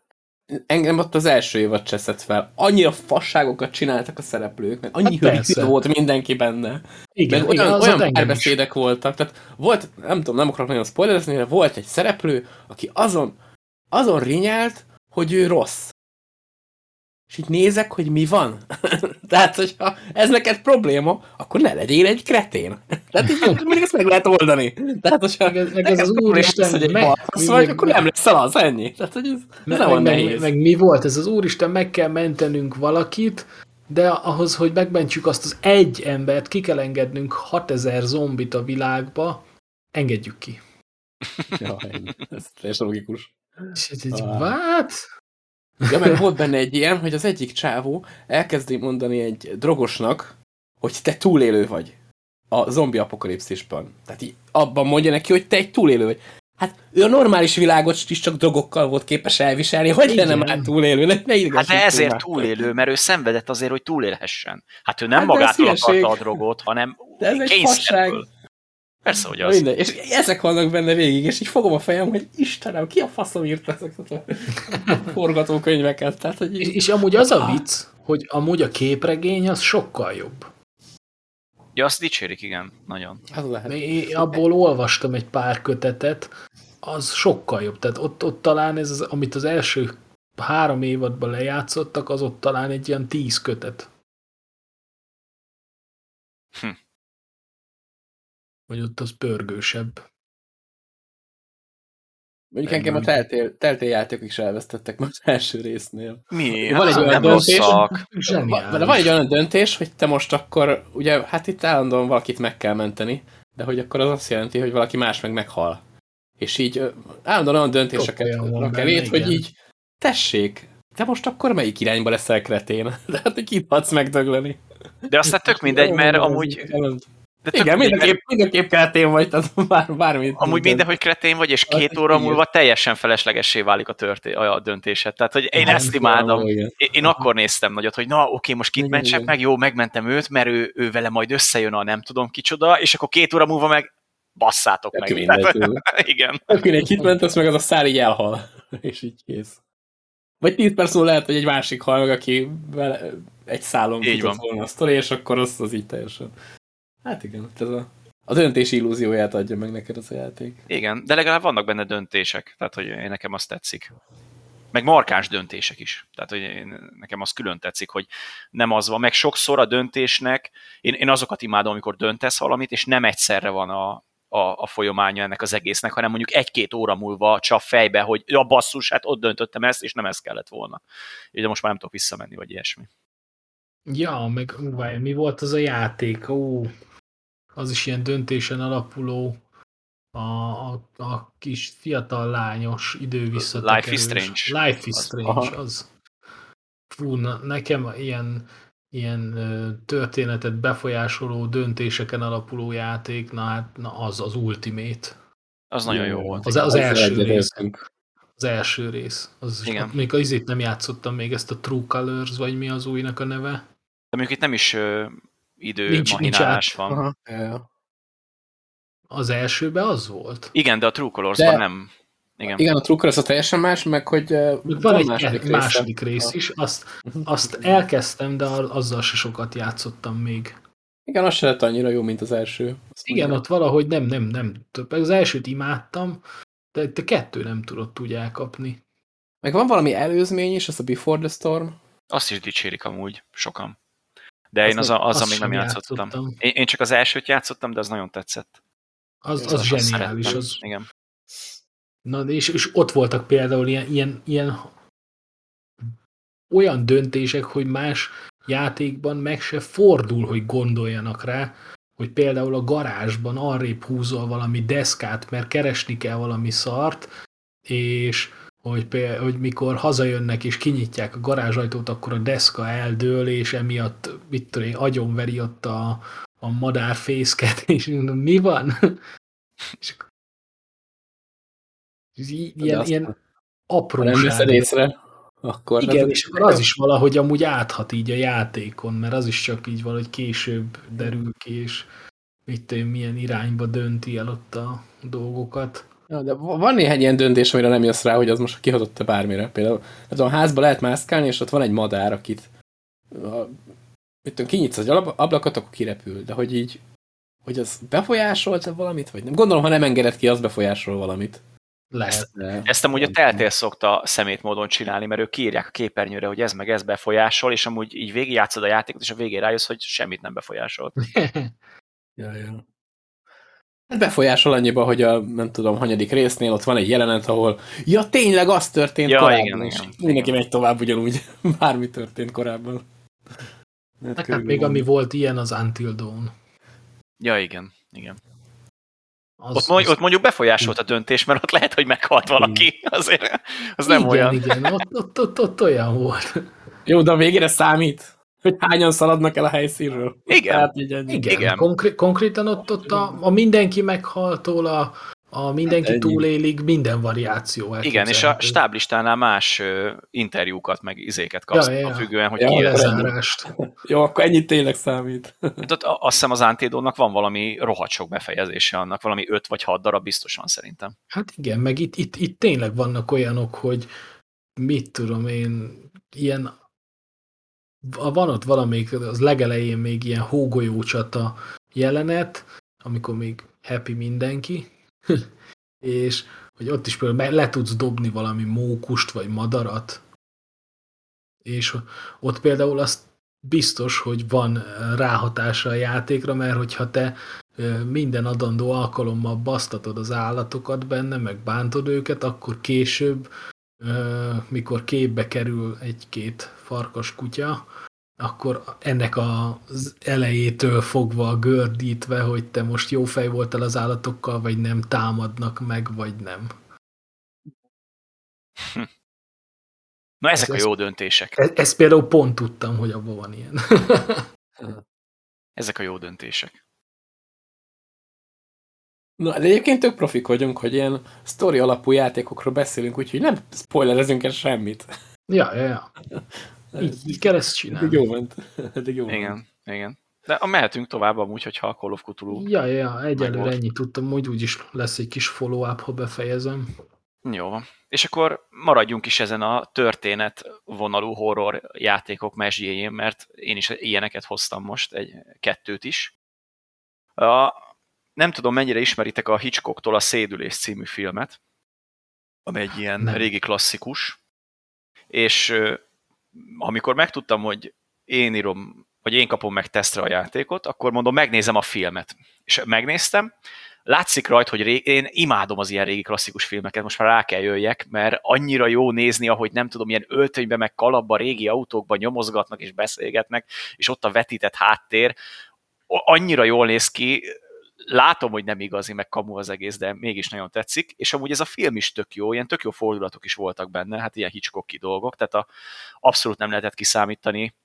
[SPEAKER 1] engem ott az első évad cseszett fel. Annyira fasságokat csináltak a szereplők, meg annyi hát volt mindenki benne. Igen, meg olyan, igen, olyan párbeszédek is. voltak. Tehát volt, nem tudom, nem akarok nagyon spoilerezni, de volt egy szereplő, aki azon, azon rinyált, hogy ő rossz. És így nézek, hogy mi van. <laughs> Tehát, hogyha ez neked probléma, akkor ne legyél egy kretén. Tehát így mindig ezt meg lehet oldani. Tehát, hogyha meg, meg ez az úristen, hogy egy meg, balfasz vagy, akkor nem lesz az, ennyi. Tehát, hogy ez,
[SPEAKER 3] ez meg, meg, nehéz. Meg, mi volt ez az úristen, meg kell mentenünk valakit, de ahhoz, hogy megmentjük azt az egy embert, ki kell engednünk 6000 zombit a világba, engedjük ki. <laughs>
[SPEAKER 1] ja, ez teljesen logikus.
[SPEAKER 3] És ez egy, ah. what?
[SPEAKER 1] Ja, meg volt benne egy ilyen, hogy az egyik csávó elkezdi mondani egy drogosnak, hogy te túlélő vagy a zombi apokalipszisban. Tehát így abban mondja neki, hogy te egy túlélő vagy. Hát ő a normális világot is csak drogokkal volt képes elviselni, hogy Igen. lenne már túlélő. Ne,
[SPEAKER 2] ne hát de ezért túlélő, mert ő szenvedett azért, hogy túlélhessen. Hát ő nem hát magától akarta a drogot, hanem
[SPEAKER 1] de ez egy fasság.
[SPEAKER 2] Persze, hogy az.
[SPEAKER 1] Minden. És ezek vannak benne végig, és így fogom a fejem, hogy Istenem, ki a faszom írta ezeket a <laughs> forgatókönyveket. Tehát, hogy
[SPEAKER 3] és, és amúgy az a vicc, hogy amúgy a képregény az sokkal jobb.
[SPEAKER 2] Ja, azt dicsérik, igen, nagyon.
[SPEAKER 3] Az lehet. Én abból olvastam egy pár kötetet, az sokkal jobb. Tehát ott, ott talán ez, az, amit az első három évadban lejátszottak, az ott talán egy ilyen tíz kötet. Hm. Vagy ott az pörgősebb.
[SPEAKER 1] Mondjuk engem a teltél, teltél játékok is elvesztettek most első résznél.
[SPEAKER 2] Mi? Van egy hát, olyan döntés,
[SPEAKER 1] de van egy olyan döntés, hogy te most akkor, ugye, hát itt állandóan valakit meg kell menteni, de hogy akkor az azt jelenti, hogy valaki más meg meghal. És így állandóan olyan döntéseket rak elét, hogy így tessék, te most akkor melyik irányba leszel kretén? <laughs> De hát, hogy kit adsz megdögleni.
[SPEAKER 2] De aztán tök mindegy, mert amúgy
[SPEAKER 1] de Igen, mindenképp, mindenképp kretén vagy, tehát <laughs> bár, bármit.
[SPEAKER 2] Amúgy minden, hogy kretén vagy, és két óra múlva teljesen feleslegessé válik a, történ a döntésed. Tehát, hogy én ezt imádom. Én, én akkor néztem nagyot, hogy na, oké, most kit mentsek meg, jó, megmentem őt, mert ő, ő vele majd összejön a nem tudom kicsoda, és akkor két óra múlva meg basszátok meg. Tehát, <laughs> igen.
[SPEAKER 1] Akkor egy kit mentesz meg, az a szár így elhal. <laughs> és így kész. Vagy 10 perc múlva lehet, hogy egy másik hal meg, aki vele egy szálon futott volna a sztori, és akkor az, az így teljesen Hát igen, ez a, a döntés illúzióját adja meg neked az a játék.
[SPEAKER 2] Igen, de legalább vannak benne döntések, tehát hogy én nekem azt tetszik. Meg markáns döntések is. Tehát, hogy én, nekem az külön tetszik, hogy nem az van. Meg sokszor a döntésnek, én, én azokat imádom, amikor döntesz valamit, és nem egyszerre van a, a, a folyamánya ennek az egésznek, hanem mondjuk egy-két óra múlva csap fejbe, hogy a basszus, hát ott döntöttem ezt, és nem ez kellett volna. De most már nem tudok visszamenni, vagy ilyesmi.
[SPEAKER 3] Ja, meg mi volt az a játék? Ó, az is ilyen döntésen alapuló, a, a, a kis fiatal lányos idő
[SPEAKER 2] Life is Strange.
[SPEAKER 3] Life is Strange, az. az. Fú, na, nekem ilyen, ilyen történetet befolyásoló döntéseken alapuló játék, na hát na az az Ultimate.
[SPEAKER 2] Az nagyon jó volt.
[SPEAKER 3] Az, az, az első rész. Az első rész. Az Igen. Még az izét nem játszottam még ezt a True Colors, vagy mi az újnak a neve.
[SPEAKER 2] De mondjuk itt nem is idő nincs, mahinálás nincs van.
[SPEAKER 3] Aha. Az elsőben az volt?
[SPEAKER 2] Igen, de a True Colors-ban nem.
[SPEAKER 1] Igen. Igen, a True Colors a teljesen más, meg hogy
[SPEAKER 3] van, van egy második, második rész is, azt, azt elkezdtem, de azzal se sokat játszottam még.
[SPEAKER 1] Igen, az se lett annyira jó, mint az első.
[SPEAKER 3] Azt Igen, mondja. ott valahogy nem, nem, nem. Az elsőt imádtam, de te kettő nem tudott úgy elkapni.
[SPEAKER 1] Meg van valami előzmény is, az a Before the Storm.
[SPEAKER 2] Azt is dicsérik amúgy, sokan. De én az, az, azzal még nem játszottam. játszottam. Én, én csak az elsőt játszottam, de az nagyon tetszett.
[SPEAKER 3] Az, az, az zseniális. Az... Igen. Na, és, és ott voltak például ilyen, ilyen, ilyen olyan döntések, hogy más játékban meg se fordul, hogy gondoljanak rá, hogy például a garázsban arrébb húzol valami deszkát, mert keresni kell valami szart, és hogy, például, hogy mikor hazajönnek és kinyitják a garázsajtót, akkor a deszka eldől, és emiatt mit tudom én, agyonveri ott a, a madárfészket, <laughs> és mondom, mi van? <laughs> és ilyen, ilyen apróság. Nem
[SPEAKER 1] veszed észre, akkor...
[SPEAKER 3] Igen, és akkor az is valahogy amúgy áthat így a játékon, mert az is csak így valahogy később derül ki, és mit tudom, milyen irányba dönti el ott a dolgokat.
[SPEAKER 1] Ja, de van néhány ilyen döntés, amire nem jössz rá, hogy az most kihatott-e bármire. Például ez a házba lehet mászkálni, és ott van egy madár, akit mit tudom, kinyitsz az ablakot, akkor kirepül. De hogy így, hogy az befolyásolt -e valamit, vagy nem? Gondolom, ha nem engedett ki, az befolyásol valamit.
[SPEAKER 3] Lehet. Ezt,
[SPEAKER 2] ezt amúgy a Teltél szokta szemét módon csinálni, mert ők kiírják a képernyőre, hogy ez meg ez befolyásol, és amúgy így végigjátszod a játékot, és a végén rájössz, hogy semmit nem befolyásolt. <laughs>
[SPEAKER 1] ja, ja. Hát befolyásol annyiba, hogy a nem tudom, hanyadik résznél ott van egy jelenet, ahol ja, tényleg az történt ja, korábban, igen, és igen, mindenki igen. megy tovább ugyanúgy, <laughs> bármi történt korábban.
[SPEAKER 3] Hát, hát még ami volt ilyen, az Until Dawn.
[SPEAKER 2] Ja, igen, igen. Az, ott, mondjuk, az... ott mondjuk befolyásolt a döntés, mert ott lehet, hogy meghalt valaki. <laughs> Azért az nem
[SPEAKER 3] igen,
[SPEAKER 2] olyan.
[SPEAKER 3] Igen, ott, ott, ott, ott olyan volt. <laughs>
[SPEAKER 1] Jó, de a végére számít, hogy hányan szaladnak el a helyszínről.
[SPEAKER 2] Igen. Hát,
[SPEAKER 3] igen, igen. Konkré konkrétan ott, ott a, a mindenki meghaltól a, a mindenki hát túlélig minden variáció.
[SPEAKER 2] Igen, és a stáblistánál más uh, interjúkat, meg izéket kapsz, ja, ja, ja. függően, hogy ja,
[SPEAKER 3] ki lezárást.
[SPEAKER 1] Jó, akkor ennyit tényleg számít.
[SPEAKER 2] Hát ott azt hiszem az Antédónak van valami rohadt sok befejezése annak, valami öt vagy hat darab biztosan szerintem.
[SPEAKER 3] Hát igen, meg itt, itt, itt tényleg vannak olyanok, hogy mit tudom én, ilyen van ott valamelyik, az legelején még ilyen hógolyócsata jelenet, amikor még happy mindenki, <laughs> és hogy ott is például le tudsz dobni valami mókust, vagy madarat, és ott például azt biztos, hogy van ráhatása a játékra, mert hogyha te minden adandó alkalommal basztatod az állatokat benne, meg bántod őket, akkor később, mikor képbe kerül egy-két farkas kutya, akkor ennek az elejétől fogva gördítve, hogy te most jó fej voltál az állatokkal, vagy nem támadnak meg, vagy nem. <laughs>
[SPEAKER 2] Na ezek ez, a jó döntések.
[SPEAKER 3] Ezt, ezt például pont tudtam, hogy abban van ilyen.
[SPEAKER 2] ezek a jó döntések.
[SPEAKER 1] Na, de egyébként tök profik vagyunk, hogy ilyen sztori alapú játékokról beszélünk, úgyhogy nem spoilerezünk el semmit.
[SPEAKER 3] Ja, ja, ja. Így, így kell ezt csinálni.
[SPEAKER 1] Eddig jó ment. Eddig jó
[SPEAKER 2] igen, ment. igen. De mehetünk tovább amúgy, hogyha a Call of Cthulhu
[SPEAKER 3] Ja, ja, egyelőre ennyit tudtam, hogy úgyis lesz egy kis follow-up, ha befejezem.
[SPEAKER 2] Jó van. És akkor maradjunk is ezen a történet vonalú horror játékok mesdjéjén, mert én is ilyeneket hoztam most, egy kettőt is. A, nem tudom, mennyire ismeritek a Hitchcocktól a Szédülés című filmet, ami egy ilyen nem. régi klasszikus, és amikor megtudtam, hogy én írom, vagy én kapom meg tesztre a játékot, akkor mondom, megnézem a filmet. És megnéztem, látszik rajta, hogy ré... én imádom az ilyen régi klasszikus filmeket, most már rá kell jöjjek, mert annyira jó nézni, ahogy nem tudom, ilyen öltönybe, meg kalapba, régi autókban nyomozgatnak és beszélgetnek, és ott a vetített háttér, annyira jól néz ki, látom, hogy nem igazi, meg kamu az egész, de mégis nagyon tetszik, és amúgy ez a film is tök jó, ilyen tök jó fordulatok is voltak benne, hát ilyen Hitchcocki dolgok, tehát a, abszolút nem lehetett kiszámítani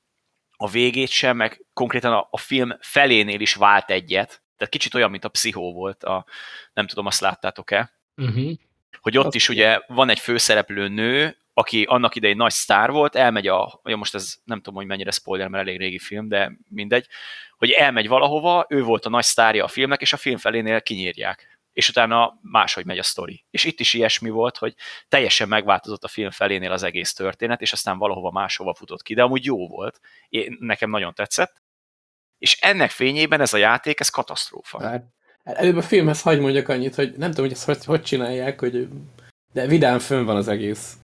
[SPEAKER 2] a végét sem, meg konkrétan a, a film felénél is vált egyet, tehát kicsit olyan, mint a pszichó volt, a, nem tudom, azt láttátok-e? Uh-huh. Hogy ott azt is ugye van egy főszereplő nő, aki annak idején nagy sztár volt, elmegy a, ja most ez nem tudom, hogy mennyire spoiler, mert elég régi film, de mindegy, hogy elmegy valahova, ő volt a nagy sztárja a filmnek, és a film felénél kinyírják. És utána máshogy megy a sztori. És itt is ilyesmi volt, hogy teljesen megváltozott a film felénél az egész történet, és aztán valahova máshova futott ki, de amúgy jó volt. Én, nekem nagyon tetszett. És ennek fényében ez a játék, ez katasztrófa. Hát,
[SPEAKER 1] előbb a filmhez hagy mondjak annyit, hogy nem tudom, hogy ezt hogy, hogy csinálják, hogy de vidám fönn van az egész.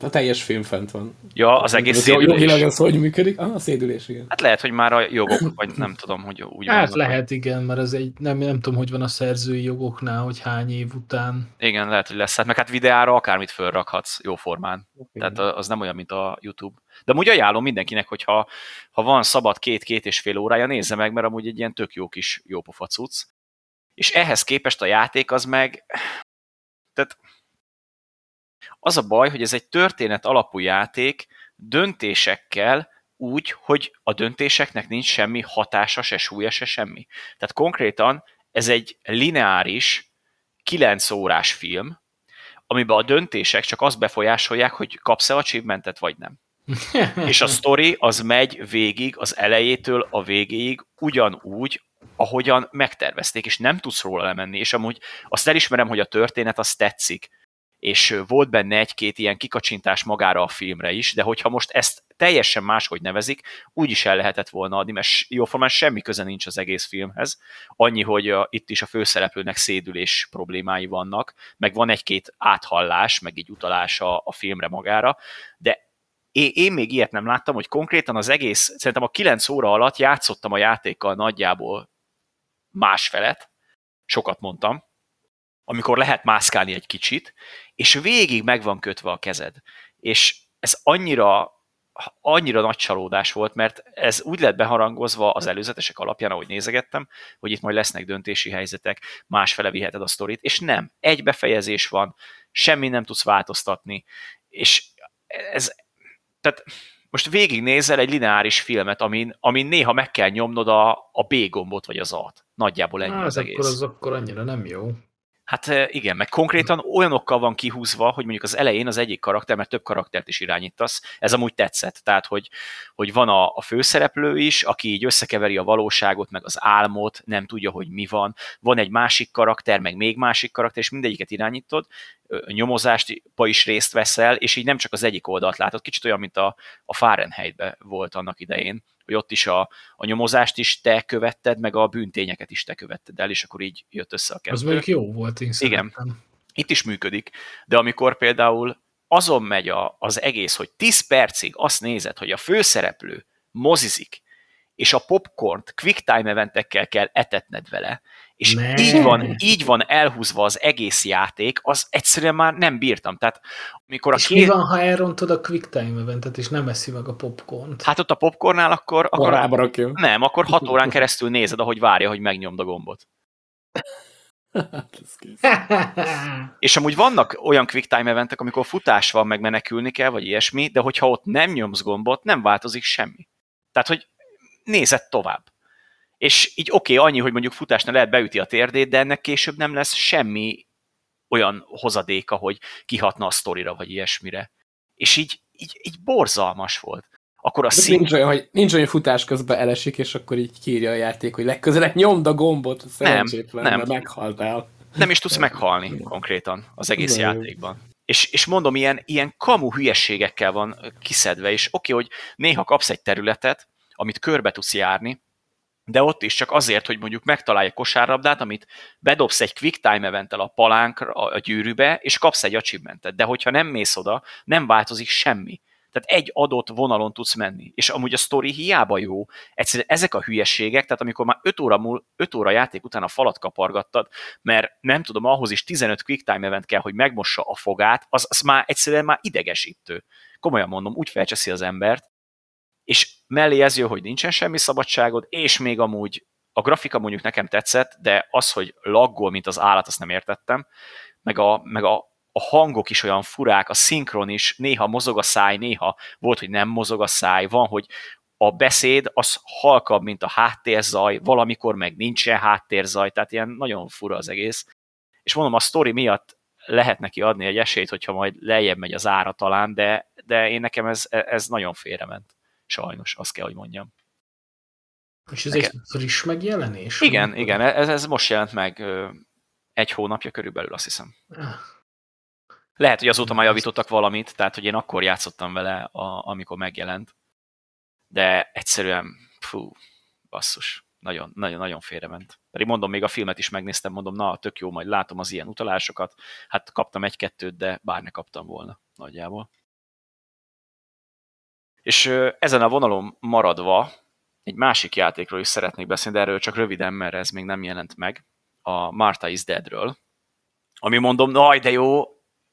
[SPEAKER 1] A teljes film fent van.
[SPEAKER 2] Ja, az egész szédülés.
[SPEAKER 1] Jogilag ez hogy működik? Ah, a szédülés, igen.
[SPEAKER 2] Hát lehet, hogy már a jogok, vagy nem tudom, hogy úgy
[SPEAKER 3] Hát van, lehet, hogy... igen, mert ez egy, nem, nem tudom, hogy van a szerzői jogoknál, hogy hány év után.
[SPEAKER 2] Igen, lehet, hogy lesz. Hát meg hát videára akármit fölrakhatsz formán. Okay. Tehát az nem olyan, mint a YouTube. De amúgy ajánlom mindenkinek, hogyha ha van szabad két-két és fél órája, nézze meg, mert amúgy egy ilyen tök jó kis jópofa cucc. És ehhez képest a játék az meg... Tehát az a baj, hogy ez egy történet alapú játék döntésekkel, úgy, hogy a döntéseknek nincs semmi hatása, se súlya, se semmi. Tehát konkrétan ez egy lineáris, 9 órás film, amiben a döntések csak azt befolyásolják, hogy kapsz-e achievementet, vagy nem. <laughs> És a sztori az megy végig, az elejétől a végéig ugyanúgy, ahogyan megtervezték, és nem tudsz róla lemenni, és amúgy azt elismerem, hogy a történet az tetszik, és volt benne egy-két ilyen kikacsintás magára a filmre is, de hogyha most ezt teljesen máshogy nevezik, úgy is el lehetett volna adni, mert jóformán semmi köze nincs az egész filmhez, annyi, hogy a, itt is a főszereplőnek szédülés problémái vannak, meg van egy-két áthallás, meg így utalás a, a filmre magára, de én, én még ilyet nem láttam, hogy konkrétan az egész, szerintem a 9 óra alatt játszottam a játékkal nagyjából másfelet, sokat mondtam, amikor lehet mászkálni egy kicsit, és végig meg van kötve a kezed. És ez annyira annyira nagy csalódás volt, mert ez úgy lett beharangozva az előzetesek alapján, ahogy nézegettem, hogy itt majd lesznek döntési helyzetek, másfele viheted a sztorit, és nem. Egy befejezés van, semmi nem tudsz változtatni, és ez, tehát most végignézel egy lineáris filmet, amin, amin néha meg kell nyomnod a, a B gombot vagy az A-t. Nagyjából ennyi az egész.
[SPEAKER 3] Akkor az akkor annyira nem jó.
[SPEAKER 2] Hát igen, meg konkrétan olyanokkal van kihúzva, hogy mondjuk az elején az egyik karakter, mert több karaktert is irányítasz, ez amúgy tetszett. Tehát, hogy, hogy van a, a főszereplő is, aki így összekeveri a valóságot, meg az álmot, nem tudja, hogy mi van. Van egy másik karakter, meg még másik karakter, és mindegyiket irányítod, nyomozástba is részt veszel, és így nem csak az egyik oldalt látod, kicsit olyan, mint a, a Fahrenheitbe volt annak idején, hogy ott is a, a nyomozást is te követted, meg a bűntényeket is te követted el, és akkor így jött össze a kettő.
[SPEAKER 3] Az még jó volt, én
[SPEAKER 2] Igen, itt is működik, de amikor például azon megy a, az egész, hogy 10 percig azt nézed, hogy a főszereplő mozizik, és a popcornt quick time eventekkel kell etetned vele, és ne. így van, így van elhúzva az egész játék, az egyszerűen már nem bírtam. Tehát,
[SPEAKER 3] amikor a és két... mi van, ha elrontod a quick time eventet, és nem eszi meg a popcornt?
[SPEAKER 2] Hát ott a popcornál akkor... akkor nem, akkor hat órán keresztül nézed, ahogy várja, hogy megnyomd a gombot. <laughs> És amúgy vannak olyan quick time eventek, amikor futás van, meg menekülni kell, vagy ilyesmi, de hogyha ott nem nyomsz gombot, nem változik semmi. Tehát, hogy nézed tovább. És így oké, okay, annyi, hogy mondjuk futásnál lehet beüti a térdét, de ennek később nem lesz semmi olyan hozadéka, hogy kihatna a sztorira, vagy ilyesmire. És így, így, így borzalmas volt. Akkor a
[SPEAKER 1] szín... nincs, olyan, hogy, nincs olyan futás közben elesik, és akkor így kírja a játék, hogy legközelebb nyomd a gombot,
[SPEAKER 2] nem, nem. mert meghaltál. Nem is tudsz meghalni konkrétan az egész nem. játékban. És, és mondom, ilyen, ilyen kamu hülyességekkel van kiszedve, és oké, okay, hogy néha kapsz egy területet, amit körbe tudsz járni, de ott is csak azért, hogy mondjuk megtalálj a kosárlabdát, amit bedobsz egy quick time eventel a palánkra, a gyűrűbe, és kapsz egy achievementet. De hogyha nem mész oda, nem változik semmi. Tehát egy adott vonalon tudsz menni. És amúgy a sztori hiába jó, egyszerűen ezek a hülyeségek, tehát amikor már 5 óra, múl, 5 óra játék után a falat kapargattad, mert nem tudom, ahhoz is 15 quick time event kell, hogy megmossa a fogát, az, az már egyszerűen már idegesítő. Komolyan mondom, úgy felcseszi az embert, és mellé ez jön, hogy nincsen semmi szabadságod, és még amúgy a grafika mondjuk nekem tetszett, de az, hogy laggol, mint az állat, azt nem értettem, meg a, meg a, a hangok is olyan furák, a szinkron is, néha mozog a száj, néha volt, hogy nem mozog a száj, van, hogy a beszéd az halkabb, mint a háttérzaj, valamikor meg nincsen háttérzaj, tehát ilyen nagyon fura az egész. És mondom, a sztori miatt lehet neki adni egy esélyt, hogyha majd lejjebb megy az ára talán, de, de én nekem ez, ez nagyon félrement. Sajnos, azt kell, hogy mondjam.
[SPEAKER 3] És ez Nekem... egy friss megjelenés?
[SPEAKER 2] Igen, vagy? igen, ez, ez most jelent meg egy hónapja körülbelül, azt hiszem. Ah. Lehet, hogy azóta már javítottak valamit, tehát hogy én akkor játszottam vele, a, amikor megjelent. De egyszerűen, fú, basszus, nagyon, nagyon, nagyon félrement. Pedig mondom, még a filmet is megnéztem, mondom, na, tök jó, majd látom az ilyen utalásokat. Hát kaptam egy-kettőt, de bár ne kaptam volna nagyjából. És ezen a vonalon maradva egy másik játékról is szeretnék beszélni, de erről csak röviden, mert ez még nem jelent meg, a Martha is Deadről. Ami mondom, naj, de jó,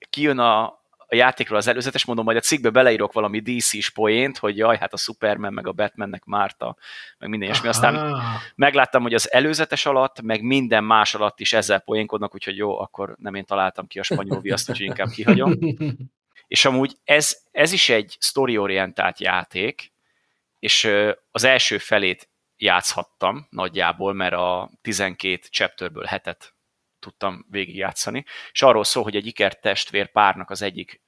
[SPEAKER 2] kijön a, a játékról az előzetes, mondom, majd a cikkbe beleírok valami DC-s poént, hogy jaj, hát a Superman, meg a Batmannek Márta, meg minden ilyesmi. Aztán megláttam, hogy az előzetes alatt, meg minden más alatt is ezzel poénkodnak, úgyhogy jó, akkor nem én találtam ki a spanyol viaszt, úgyhogy inkább kihagyom. <laughs> És amúgy ez, ez is egy story-orientált játék, és az első felét játszhattam nagyjából, mert a 12 chapterből hetet tudtam végigjátszani, és arról szól, hogy egy iker testvér párnak az egyik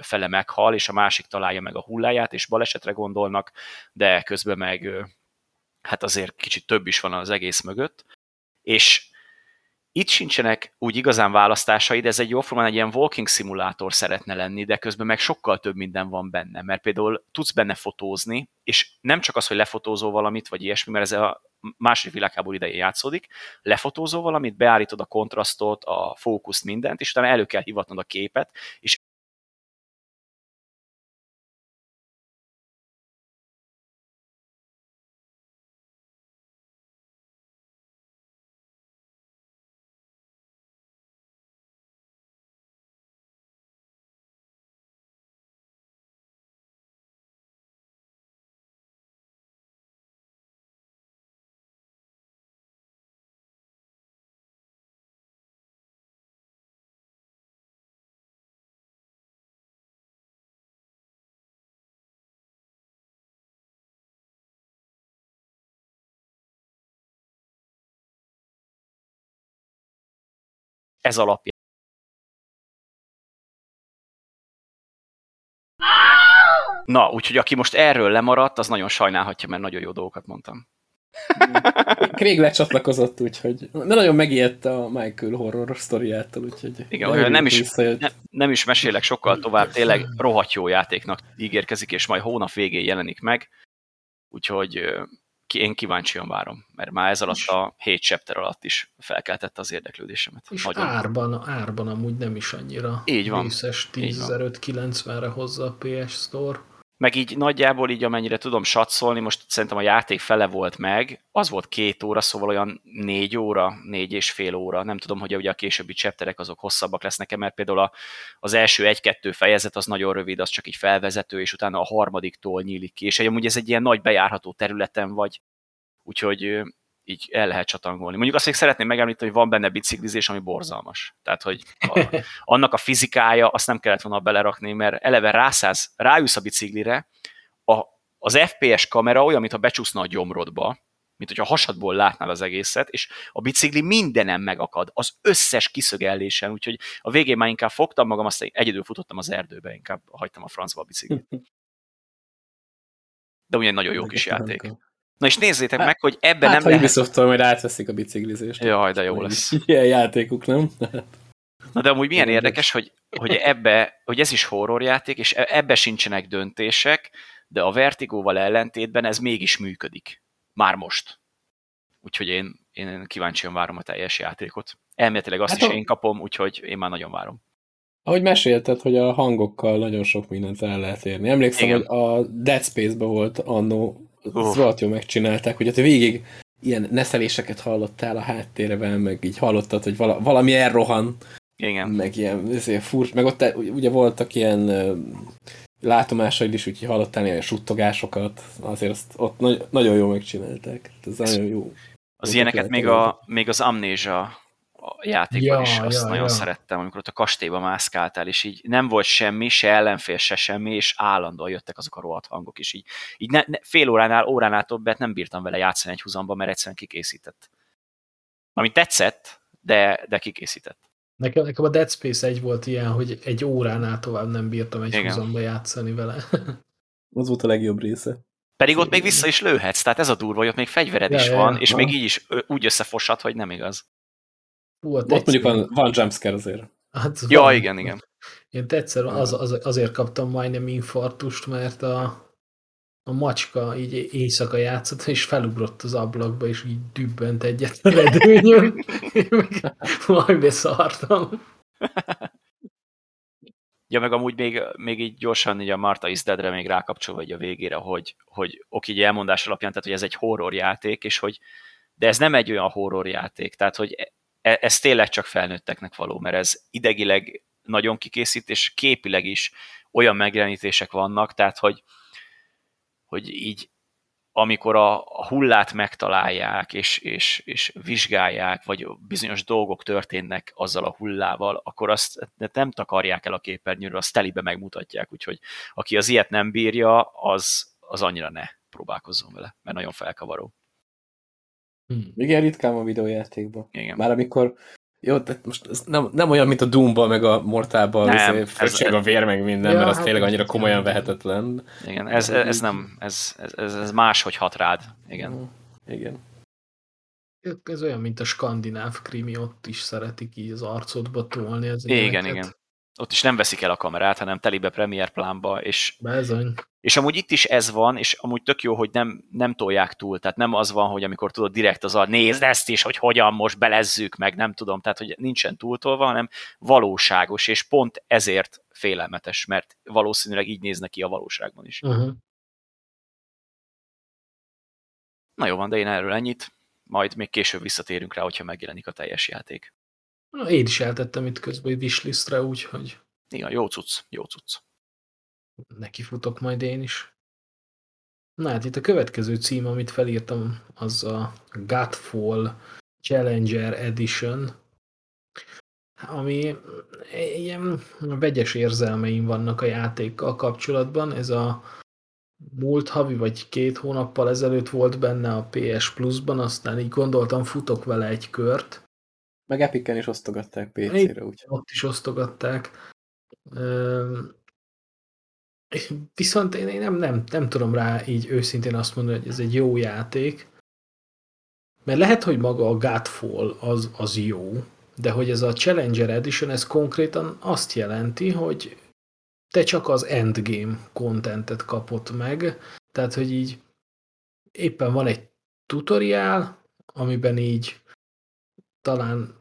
[SPEAKER 2] fele meghal, és a másik találja meg a hulláját, és balesetre gondolnak, de közben meg hát azért kicsit több is van az egész mögött, és itt sincsenek úgy igazán választásai, de ez egy jóformán egy ilyen walking szimulátor szeretne lenni, de közben meg sokkal több minden van benne, mert például tudsz benne fotózni, és nem csak az, hogy lefotózol valamit, vagy ilyesmi, mert ez a második világháború idején játszódik, lefotózol valamit, beállítod a kontrasztot, a fókuszt, mindent, és utána elő kell hivatnod a képet, és ez alapján Na, úgyhogy aki most erről lemaradt, az nagyon sajnálhatja, mert nagyon jó dolgokat mondtam.
[SPEAKER 1] Craig lecsatlakozott, úgyhogy de nagyon megijedte a Michael horror sztoriától, úgyhogy...
[SPEAKER 2] Igen, nem is, nem, nem is mesélek sokkal tovább, tényleg rohadt jó játéknak ígérkezik, és majd hónap végén jelenik meg, úgyhogy én kíváncsian várom, mert már ez alatt a 7 chapter alatt is felkeltette az érdeklődésemet.
[SPEAKER 3] És Nagyon. árban, árban amúgy nem is annyira
[SPEAKER 2] Így van.
[SPEAKER 3] részes 10.590-re hozza a PS Store
[SPEAKER 2] meg így nagyjából így amennyire tudom satszolni, most szerintem a játék fele volt meg, az volt két óra, szóval olyan négy óra, négy és fél óra. Nem tudom, hogy ugye a későbbi chapterek azok hosszabbak lesznek-e, mert például a, az első egy-kettő fejezet az nagyon rövid, az csak így felvezető, és utána a harmadiktól nyílik ki, és amúgy ez egy ilyen nagy bejárható területen vagy, úgyhogy így el lehet csatangolni. Mondjuk azt még szeretném megemlíteni, hogy van benne biciklizés, ami borzalmas. Tehát, hogy a, annak a fizikája, azt nem kellett volna belerakni, mert eleve rászáz, rájusz a biciklire, a, az FPS kamera olyan, mintha becsúszna a gyomrodba, mint hogyha hasadból látnál az egészet, és a bicikli mindenem megakad, az összes kiszögellésen, úgyhogy a végén már inkább fogtam magam, aztán egyedül futottam az erdőbe, inkább hagytam a francba a biciklit. De ugye nagyon jó kis játék. Na és nézzétek hát, meg, hogy ebben hát,
[SPEAKER 1] nem lehet... Ubisoft-tól majd átveszik a biciklizést.
[SPEAKER 2] Jaj, de jó lesz. <laughs>
[SPEAKER 1] Ilyen játékuk, nem?
[SPEAKER 2] Na de amúgy milyen érdekes, hogy, hogy ebbe, hogy ez is horrorjáték, és e- ebbe sincsenek döntések, de a Vertigóval ellentétben ez mégis működik. Már most. Úgyhogy én, én kíváncsian várom a teljes játékot. Elméletileg azt hát is a... én kapom, úgyhogy én már nagyon várom.
[SPEAKER 1] Ahogy mesélted, hogy a hangokkal nagyon sok mindent el lehet érni. Emlékszem, Igen. hogy a Dead Space-ben volt annó uh. rohadt jól megcsinálták, hogy te végig ilyen neszeléseket hallottál a háttérben, meg így hallottad, hogy vala, valami elrohan,
[SPEAKER 2] Igen.
[SPEAKER 1] meg ilyen furcs, meg ott ugye voltak ilyen látomásaid is, úgyhogy hallottál ilyen suttogásokat, azért azt ott nagy, nagyon jól megcsinálták. Ez nagyon jó.
[SPEAKER 2] Az ilyeneket még, a, még az Amnésia játékban ja, is azt ja, nagyon ja. szerettem, amikor ott a kastélyba mászkáltál, és így nem volt semmi, se ellenfél, se semmi, és állandóan jöttek azok a rohadt hangok, és így, így ne, ne, fél óránál, óránál többet nem bírtam vele játszani egy húzamba, mert egyszerűen kikészített. Ami tetszett, de, de kikészített.
[SPEAKER 3] Nekem, nekem a Dead Space egy volt ilyen, hogy egy óránál tovább nem bírtam egy Igen. húzamba játszani vele.
[SPEAKER 1] Az volt a legjobb része.
[SPEAKER 2] Pedig ott még vissza is lőhetsz, tehát ez a durva, hogy ott még fegyvered ja, is ja, van, ja, és van. még így is úgy összefosad, hogy nem igaz.
[SPEAKER 1] Hú, Ott mondjuk van, van jumpscare azért.
[SPEAKER 2] Hát ja, van. igen, igen.
[SPEAKER 3] Én egyszer az, az, azért kaptam majdnem infartust, mert a, a macska így éjszaka játszott, és felugrott az ablakba, és így dübbent egyet a redőnyön. Majd beszartam. <laughs>
[SPEAKER 2] Ja, meg amúgy még, még így gyorsan így a Marta is Deadre még rákapcsolva a végére, hogy, hogy oké, így elmondás alapján, tehát hogy ez egy horror játék, és hogy de ez nem egy olyan horror játék, tehát hogy ez tényleg csak felnőtteknek való, mert ez idegileg nagyon kikészít, és képileg is olyan megjelenítések vannak, tehát hogy, hogy így amikor a, a hullát megtalálják, és, és, és vizsgálják, vagy bizonyos dolgok történnek azzal a hullával, akkor azt nem takarják el a képernyőről, azt telibe megmutatják, úgyhogy aki az ilyet nem bírja, az, az annyira ne próbálkozzon vele, mert nagyon felkavaró.
[SPEAKER 1] Hmm. Igen, ritkán a videójátékban. Igen. Már amikor jó, de most ez nem, nem olyan, mint a doom meg a Mortálban, ez, ez, a vér, meg minden, ja, mert az hát tényleg annyira komolyan vehetetlen.
[SPEAKER 2] Igen, ez, ez nem, ez, ez, ez máshogy hat rád. Igen. Hmm.
[SPEAKER 1] Igen.
[SPEAKER 3] Ez olyan, mint a skandináv krimi, ott is szeretik így az arcodba tolni.
[SPEAKER 2] Ez igen, igen ott is nem veszik el a kamerát, hanem telibe Premiere plánba, és,
[SPEAKER 3] Bezony.
[SPEAKER 2] és amúgy itt is ez van, és amúgy tök jó, hogy nem, nem tolják túl, tehát nem az van, hogy amikor tudod direkt az a nézd ezt is, hogy hogyan most belezzük meg, nem tudom, tehát hogy nincsen túltolva, hanem valóságos, és pont ezért félelmetes, mert valószínűleg így néz ki a valóságban is. Uh-huh. Na jó van, de én erről ennyit, majd még később visszatérünk rá, hogyha megjelenik a teljes játék.
[SPEAKER 3] Na, én is eltettem itt közben egy wishlistre, úgyhogy...
[SPEAKER 2] Igen, jó cucc, jó cucc.
[SPEAKER 3] Neki futok majd én is. Na hát itt a következő cím, amit felírtam, az a Godfall Challenger Edition, ami ilyen vegyes érzelmeim vannak a játékkal kapcsolatban. Ez a múlt havi vagy két hónappal ezelőtt volt benne a PS Plus-ban, aztán így gondoltam, futok vele egy kört,
[SPEAKER 1] Meg Epic-en is osztogatták PC-re, úgy.
[SPEAKER 3] Ott is osztogatták. Viszont én nem, nem, nem tudom rá így őszintén azt mondani, hogy ez egy jó játék. Mert lehet, hogy maga a Godfall az, az jó, de hogy ez a Challenger Edition, ez konkrétan azt jelenti, hogy te csak az endgame contentet kapott meg, tehát, hogy így éppen van egy tutoriál, amiben így talán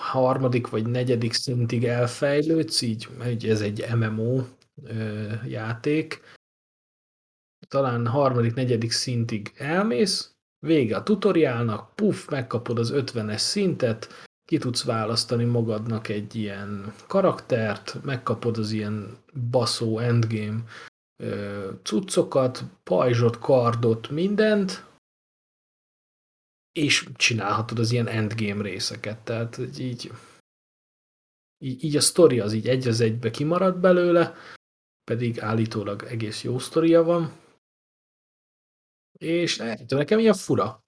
[SPEAKER 3] harmadik vagy negyedik szintig elfejlődsz, így, mert ez egy MMO ö, játék, talán harmadik, negyedik szintig elmész, vége a tutoriálnak, puff, megkapod az 50-es szintet, ki tudsz választani magadnak egy ilyen karaktert, megkapod az ilyen baszó endgame ö, cuccokat, pajzsot, kardot, mindent, és csinálhatod az ilyen endgame részeket, tehát így, így, így a sztori az így egy az egybe kimarad belőle, pedig állítólag egész jó sztoria van, és nekem ilyen fura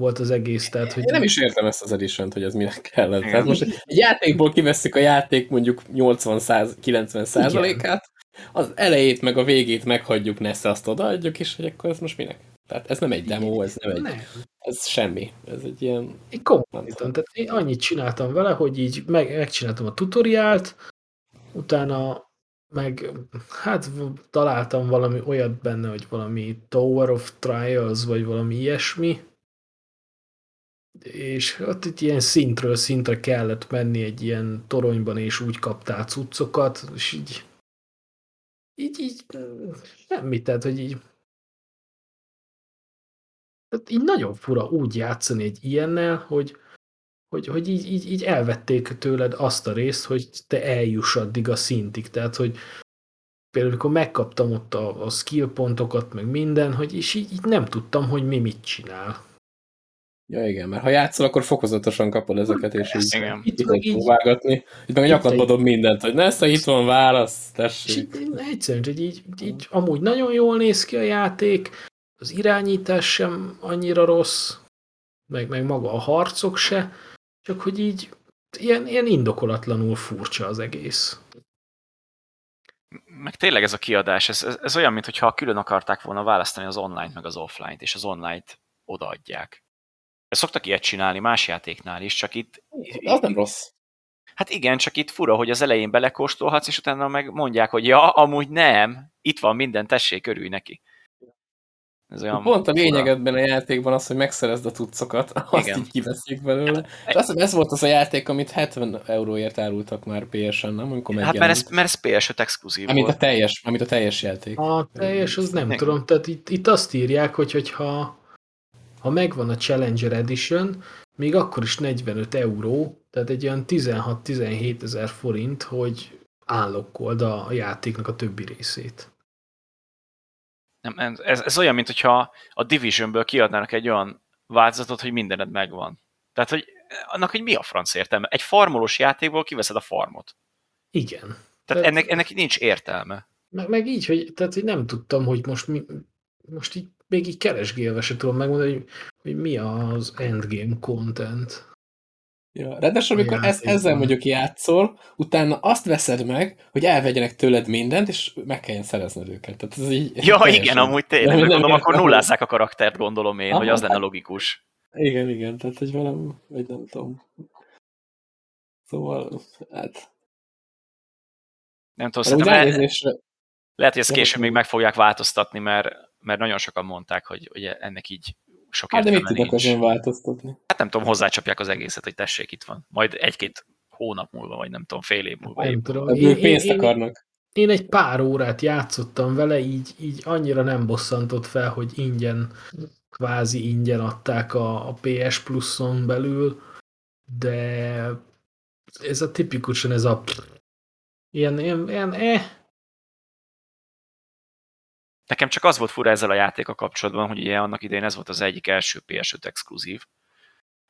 [SPEAKER 3] volt az egész. Tehát, hogy
[SPEAKER 1] Én nem is értem ezt az edition hogy ez minek kellett. Tehát most egy játékból kivesszük a játék mondjuk 80-90 százalékát, az elejét meg a végét meghagyjuk, Nesze azt odaadjuk, és hogy akkor ez most minek? Tehát ez nem egy demo, ez nem egy... Nem. Ez semmi. Ez egy ilyen...
[SPEAKER 3] Én konkrétan, tehát én annyit csináltam vele, hogy így meg, megcsináltam a tutoriált, utána meg hát találtam valami olyat benne, hogy valami Tower of Trials, vagy valami ilyesmi, és ott itt ilyen szintről szintre kellett menni egy ilyen toronyban, és úgy kaptál cuccokat, és így így, így semmi, tehát, hogy így tehát így nagyon fura úgy játszani egy ilyennel, hogy, hogy, hogy így, így, így elvették tőled azt a részt, hogy te eljuss addig a szintig. Tehát, hogy például amikor megkaptam ott a, a skill pontokat, meg minden, hogy és így, így nem tudtam, hogy mi mit csinál.
[SPEAKER 1] Ja igen, mert ha játszol, akkor fokozatosan kapod ezeket, és így, igen. itt meg így próbálgatni. Itt meg a nyakadba dob mindent, hogy Nessa, itt van válasz, tessék.
[SPEAKER 3] Egyszerűen, hogy így, így amúgy nagyon jól néz ki a játék, az irányítás sem annyira rossz, meg, meg maga a harcok se, csak hogy így ilyen, ilyen indokolatlanul furcsa az egész.
[SPEAKER 2] Meg tényleg ez a kiadás, ez, ez, ez olyan, mintha külön akarták volna választani az online-t meg az offline-t, és az online-t odaadják. Ezt szoktak ilyet csinálni más játéknál is, csak itt...
[SPEAKER 1] Az nem rossz.
[SPEAKER 2] Hát igen, csak itt fura, hogy az elején belekóstolhatsz, és utána meg mondják, hogy ja, amúgy nem, itt van minden, tessék, örülj neki.
[SPEAKER 1] Ez olyan Pont a lényegedben a játékban az, hogy megszerezd a tudszokat, <laughs> azt Igen. így kiveszik belőle. És azt hiszem, ez volt az a játék, amit 70 euróért árultak már PS-en, nem? Amikor
[SPEAKER 2] hát mert ez, mert ez PS5 exkluzív
[SPEAKER 1] amit A teljes, amit a teljes játék.
[SPEAKER 3] A teljes, az nem Igen. tudom. Tehát itt, itt azt írják, hogy hogyha ha megvan a Challenger Edition, még akkor is 45 euró, tehát egy olyan 16-17 ezer forint, hogy állokkold a játéknak a többi részét.
[SPEAKER 2] Nem, ez, ez olyan, mintha a Divisionből kiadnának egy olyan változatot, hogy mindened megvan. Tehát, hogy annak, hogy mi a franc értelme? Egy farmolós játékból kiveszed a farmot.
[SPEAKER 3] Igen.
[SPEAKER 2] Tehát, tehát ennek, ennek nincs értelme.
[SPEAKER 3] Meg, meg így, hogy, tehát, hogy nem tudtam, hogy most mi, most így még így keresgélve se tudom megmondani, hogy, hogy mi az endgame content.
[SPEAKER 1] Ja, ráadásul amikor ez, ezzel mondjuk játszol, utána azt veszed meg, hogy elvegyenek tőled mindent, és meg kelljen szerezned őket. Tehát ez így,
[SPEAKER 2] ja, teljesen... igen, amúgy tényleg, nem, gondolom, akkor nullázzák a karaktert, gondolom én, Aha, hogy az lenne logikus.
[SPEAKER 1] Igen, igen, tehát hogy valami, vagy nem tudom. Szóval, hát...
[SPEAKER 2] Nem tudom, szerintem ránézésre... lehet, hogy ezt később még meg fogják változtatni, mert, mert nagyon sokan mondták, hogy, hogy ennek így sok
[SPEAKER 1] hát de mit tudok azon változtatni?
[SPEAKER 2] Hát nem tudom, hozzácsapják az egészet, hogy tessék, itt van. Majd egy-két hónap múlva, vagy nem tudom, fél év múlva.
[SPEAKER 3] Nem tudom.
[SPEAKER 1] Én, pénzt én, akarnak.
[SPEAKER 3] Én, én egy pár órát játszottam vele, így, így annyira nem bosszantott fel, hogy ingyen, kvázi ingyen adták a, a PS Plus-on belül, de ez a tipikusan ez a ilyen, ilyen, ilyen eh,
[SPEAKER 2] Nekem csak az volt fura ezzel a játéka kapcsolatban, hogy ugye annak idején ez volt az egyik első PS5 exkluzív,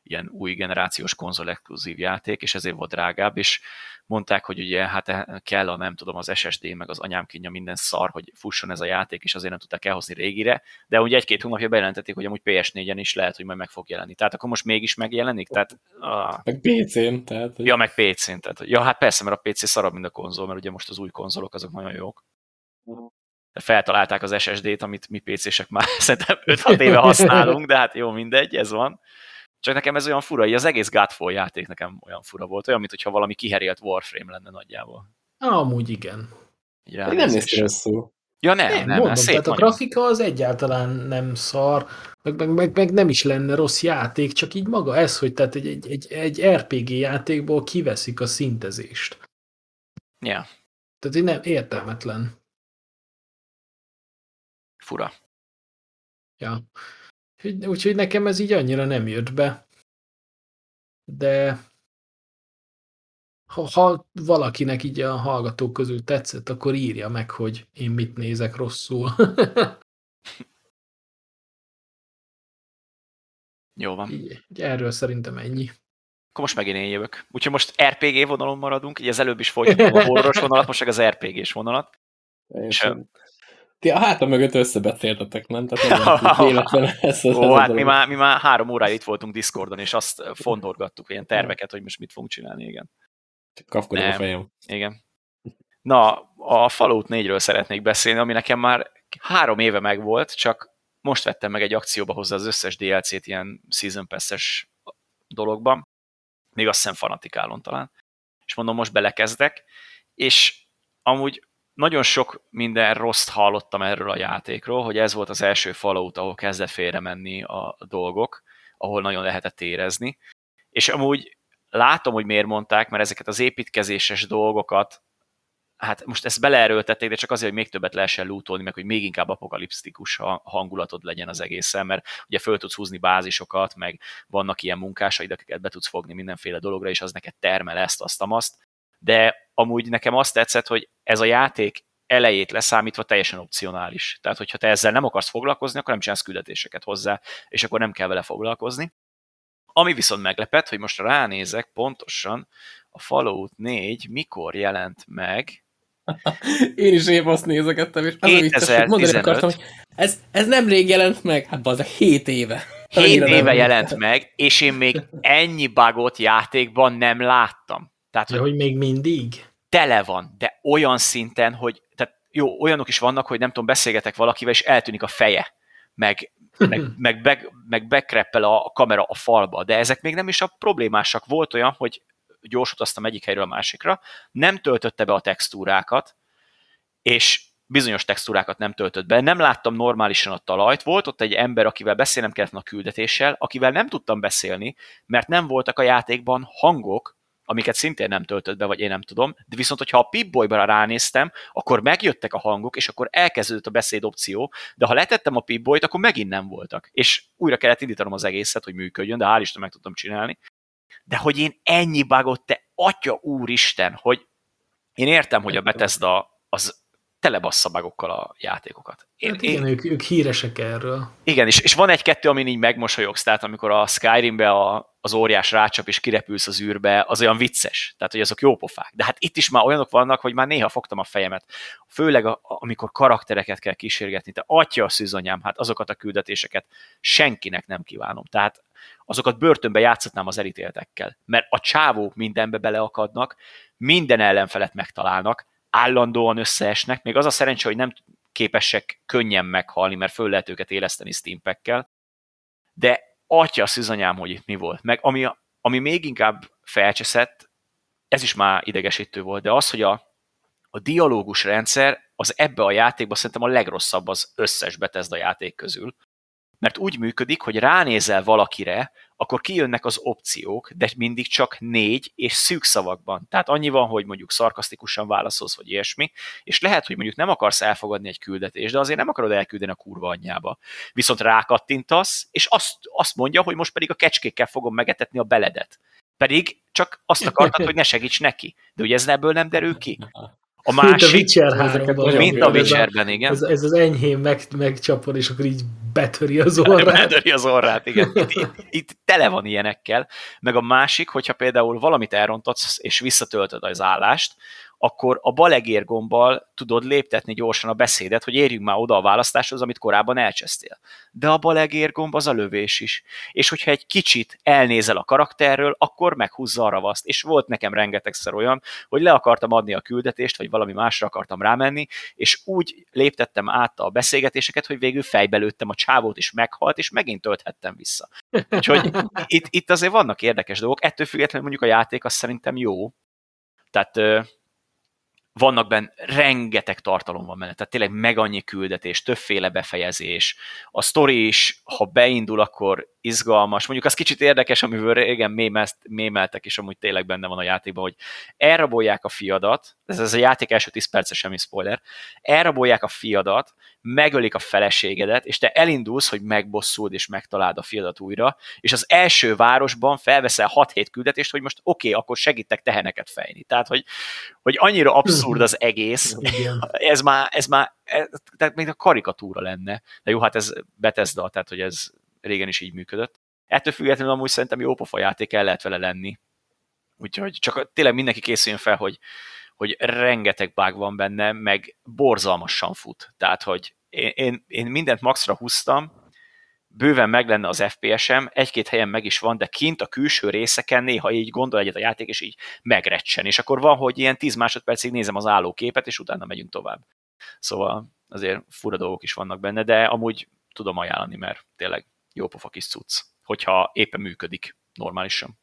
[SPEAKER 2] ilyen új generációs konzol exkluzív játék, és ezért volt drágább, és mondták, hogy ugye hát kell a nem tudom, az SSD, meg az anyám kínja minden szar, hogy fusson ez a játék, és azért nem tudták elhozni régire, de ugye egy-két hónapja bejelentették, hogy amúgy PS4-en is lehet, hogy majd meg fog jelenni. Tehát akkor most mégis megjelenik? Tehát,
[SPEAKER 1] a... Meg PC-n, tehát...
[SPEAKER 2] Ja, meg PC-n, tehát, ja, hát persze, mert a PC szarabb, mint a konzol, mert ugye most az új konzolok azok nagyon jók feltalálták az SSD-t, amit mi PC-sek már <laughs> szerintem 5-6 éve használunk, de hát jó, mindegy, ez van. Csak nekem ez olyan fura, hogy az egész Godfall játék nekem olyan fura volt, olyan, mintha valami kiherélt Warframe lenne nagyjából.
[SPEAKER 3] Amúgy igen.
[SPEAKER 1] nem néz ki rosszul.
[SPEAKER 2] Ja nem, nem, nem
[SPEAKER 3] mondom, szép tehát a grafika az egyáltalán nem szar, meg, meg, meg, meg, nem is lenne rossz játék, csak így maga ez, hogy tehát egy, egy, egy, egy RPG játékból kiveszik a szintezést.
[SPEAKER 2] Ja. Yeah.
[SPEAKER 3] Tehát így nem értelmetlen.
[SPEAKER 2] Fura.
[SPEAKER 3] Ja. Úgyhogy nekem ez így annyira nem jött be. De ha, ha valakinek így a hallgatók közül tetszett, akkor írja meg, hogy én mit nézek rosszul. <laughs>
[SPEAKER 2] Jó van.
[SPEAKER 3] Így, erről szerintem ennyi.
[SPEAKER 2] Akkor most megint én jövök. Úgyhogy most RPG vonalon maradunk, így az előbb is folytattam a horroros vonalat, most meg az RPG-s vonalat. És,
[SPEAKER 1] ti a háta mögött összebeszéltetek, nem? Tehát nem <laughs> véletlen
[SPEAKER 2] ez az Ó, hát mi már, mi már három óráig itt voltunk Discordon, és azt fondorgattuk, ilyen terveket, hogy most mit fogunk csinálni, igen.
[SPEAKER 1] Csak a fejem.
[SPEAKER 2] Igen. Na, a Fallout 4-ről szeretnék beszélni, ami nekem már három éve megvolt, csak most vettem meg egy akcióba hozzá az összes DLC-t ilyen Season Pass-es dologban, még azt hiszem fanatikálon talán, és mondom, most belekezdek, és amúgy nagyon sok minden rossz hallottam erről a játékról, hogy ez volt az első Fallout, ahol kezdett félre menni a dolgok, ahol nagyon lehetett érezni. És amúgy látom, hogy miért mondták, mert ezeket az építkezéses dolgokat, hát most ezt beleerőltették, de csak azért, hogy még többet lehessen lootolni, meg hogy még inkább apokaliptikus hangulatod legyen az egészen, mert ugye föl tudsz húzni bázisokat, meg vannak ilyen munkásaid, akiket be tudsz fogni mindenféle dologra, és az neked termel ezt, azt, azt. De amúgy nekem azt tetszett, hogy ez a játék elejét leszámítva teljesen opcionális. Tehát, hogyha te ezzel nem akarsz foglalkozni, akkor nem csinálsz küldetéseket hozzá, és akkor nem kell vele foglalkozni. Ami viszont meglepett, hogy most ránézek pontosan, a Fallout 4 mikor jelent meg, <laughs>
[SPEAKER 1] én is épp azt nézegettem, és az 2015. a mondani akartam, hogy ez, ez nem rég jelent meg, hát az a 7 éve.
[SPEAKER 2] 7 éve jelent meg, és én még <laughs> ennyi bugot játékban nem láttam.
[SPEAKER 3] Tehát, hogy, hogy még mindig?
[SPEAKER 2] Tele van, de olyan szinten, hogy tehát jó, olyanok is vannak, hogy nem tudom, beszélgetek valakivel, és eltűnik a feje, meg, meg, <clears throat> meg, be, meg bekreppel a kamera a falba, de ezek még nem is a problémásak. Volt olyan, hogy gyors utaztam egyik helyről a másikra, nem töltötte be a textúrákat, és bizonyos textúrákat nem töltött be, nem láttam normálisan a talajt, volt ott egy ember, akivel beszélnem kellett a küldetéssel, akivel nem tudtam beszélni, mert nem voltak a játékban hangok, amiket szintén nem töltött be, vagy én nem tudom, de viszont, hogyha a Pip-Boy-ra ránéztem, akkor megjöttek a hangok, és akkor elkezdődött a beszéd opció, de ha letettem a Pip-Boy-t, akkor megint nem voltak. És újra kellett indítanom az egészet, hogy működjön, de hál' Isten meg tudtam csinálni. De hogy én ennyi bugot, te atya úristen, hogy én értem, hogy a Bethesda az telebassza bugokkal a játékokat.
[SPEAKER 3] Én, hát igen, én, ők, ők híresek erről.
[SPEAKER 2] Igen, és, és van egy-kettő, amin így megmosolyogsz, tehát amikor a Skyrimbe a, az óriás rácsap és kirepülsz az űrbe, az olyan vicces, tehát hogy azok jó pofák. De hát itt is már olyanok vannak, hogy már néha fogtam a fejemet. Főleg a, amikor karaktereket kell kísérgetni, te atya a szűzanyám, hát azokat a küldetéseket senkinek nem kívánom. Tehát azokat börtönbe játszhatnám az elítéltekkel, mert a csávók mindenbe beleakadnak, minden ellenfelet megtalálnak, állandóan összeesnek, még az a szerencsé, hogy nem képesek könnyen meghalni, mert föl lehet őket éleszteni steampekkel, de atya szűzanyám, hogy itt mi volt. Meg ami, ami még inkább felcseszett, ez is már idegesítő volt, de az, hogy a, a dialógus rendszer az ebbe a játékban szerintem a legrosszabb az összes Bethesda játék közül mert úgy működik, hogy ránézel valakire, akkor kijönnek az opciók, de mindig csak négy és szűk szavakban. Tehát annyi van, hogy mondjuk szarkasztikusan válaszolsz, vagy ilyesmi, és lehet, hogy mondjuk nem akarsz elfogadni egy küldetést, de azért nem akarod elküldeni a kurva anyjába. Viszont rákattintasz, és azt, azt mondja, hogy most pedig a kecskékkel fogom megetetni a beledet. Pedig csak azt akartad, hogy ne segíts neki. De ugye ez ebből nem derül ki? <laughs> A másik,
[SPEAKER 3] mint a Witcher 3-ban.
[SPEAKER 2] Mint a Witcherben, igen.
[SPEAKER 3] Ez, ez az enyhén meg, megcsapod, és akkor így betöri az <laughs> orrát.
[SPEAKER 2] Betöri az orrát, igen. <laughs> Itt, itt, itt tele van ilyenekkel. Meg a másik, hogyha például valamit elrontatsz, és visszatöltöd az állást, akkor a balegér gombbal tudod léptetni gyorsan a beszédet, hogy érjünk már oda a választáshoz, amit korábban elcsesztél. De a balegér gomb az a lövés is. És hogyha egy kicsit elnézel a karakterről, akkor meghúzza a ravaszt. És volt nekem rengetegszer olyan, hogy le akartam adni a küldetést, vagy valami másra akartam rámenni, és úgy léptettem át a beszélgetéseket, hogy végül fejbelőttem a csávót, és meghalt, és megint tölthettem vissza. Úgyhogy itt, itt azért vannak érdekes dolgok. Ettől függetlenül mondjuk a játék az szerintem jó. Tehát vannak benne, rengeteg tartalom van benne, tehát tényleg meg annyi küldetés, többféle befejezés. A sztori is, ha beindul, akkor izgalmas. Mondjuk az kicsit érdekes, amivel régen mémezt, mémeltek, és amúgy tényleg benne van a játékban, hogy elrabolják a fiadat, ez, ez a játék első 10 perce semmi spoiler, elrabolják a fiadat, megölik a feleségedet, és te elindulsz, hogy megbosszuld és megtaláld a fiadat újra, és az első városban felveszel 6-7 küldetést, hogy most oké, okay, akkor segítek teheneket fejni. Tehát, hogy, hogy annyira abszurd az egész, ez már, ez már ez, tehát még a karikatúra lenne. De jó, hát ez Bethesda, tehát hogy ez régen is így működött. Ettől függetlenül amúgy szerintem jó pofa játék el lehet vele lenni. Úgyhogy csak tényleg mindenki készüljön fel, hogy, hogy rengeteg bug van benne, meg borzalmasan fut. Tehát, hogy én, én, én mindent maxra húztam, bőven meg lenne az FPS-em, egy-két helyen meg is van, de kint a külső részeken néha így gondol egyet a játék, és így megrecsen. És akkor van, hogy ilyen 10 másodpercig nézem az állóképet, és utána megyünk tovább. Szóval azért fura dolgok is vannak benne, de amúgy tudom ajánlani, mert tényleg jó pofa kis cucc, hogyha éppen működik normálisan.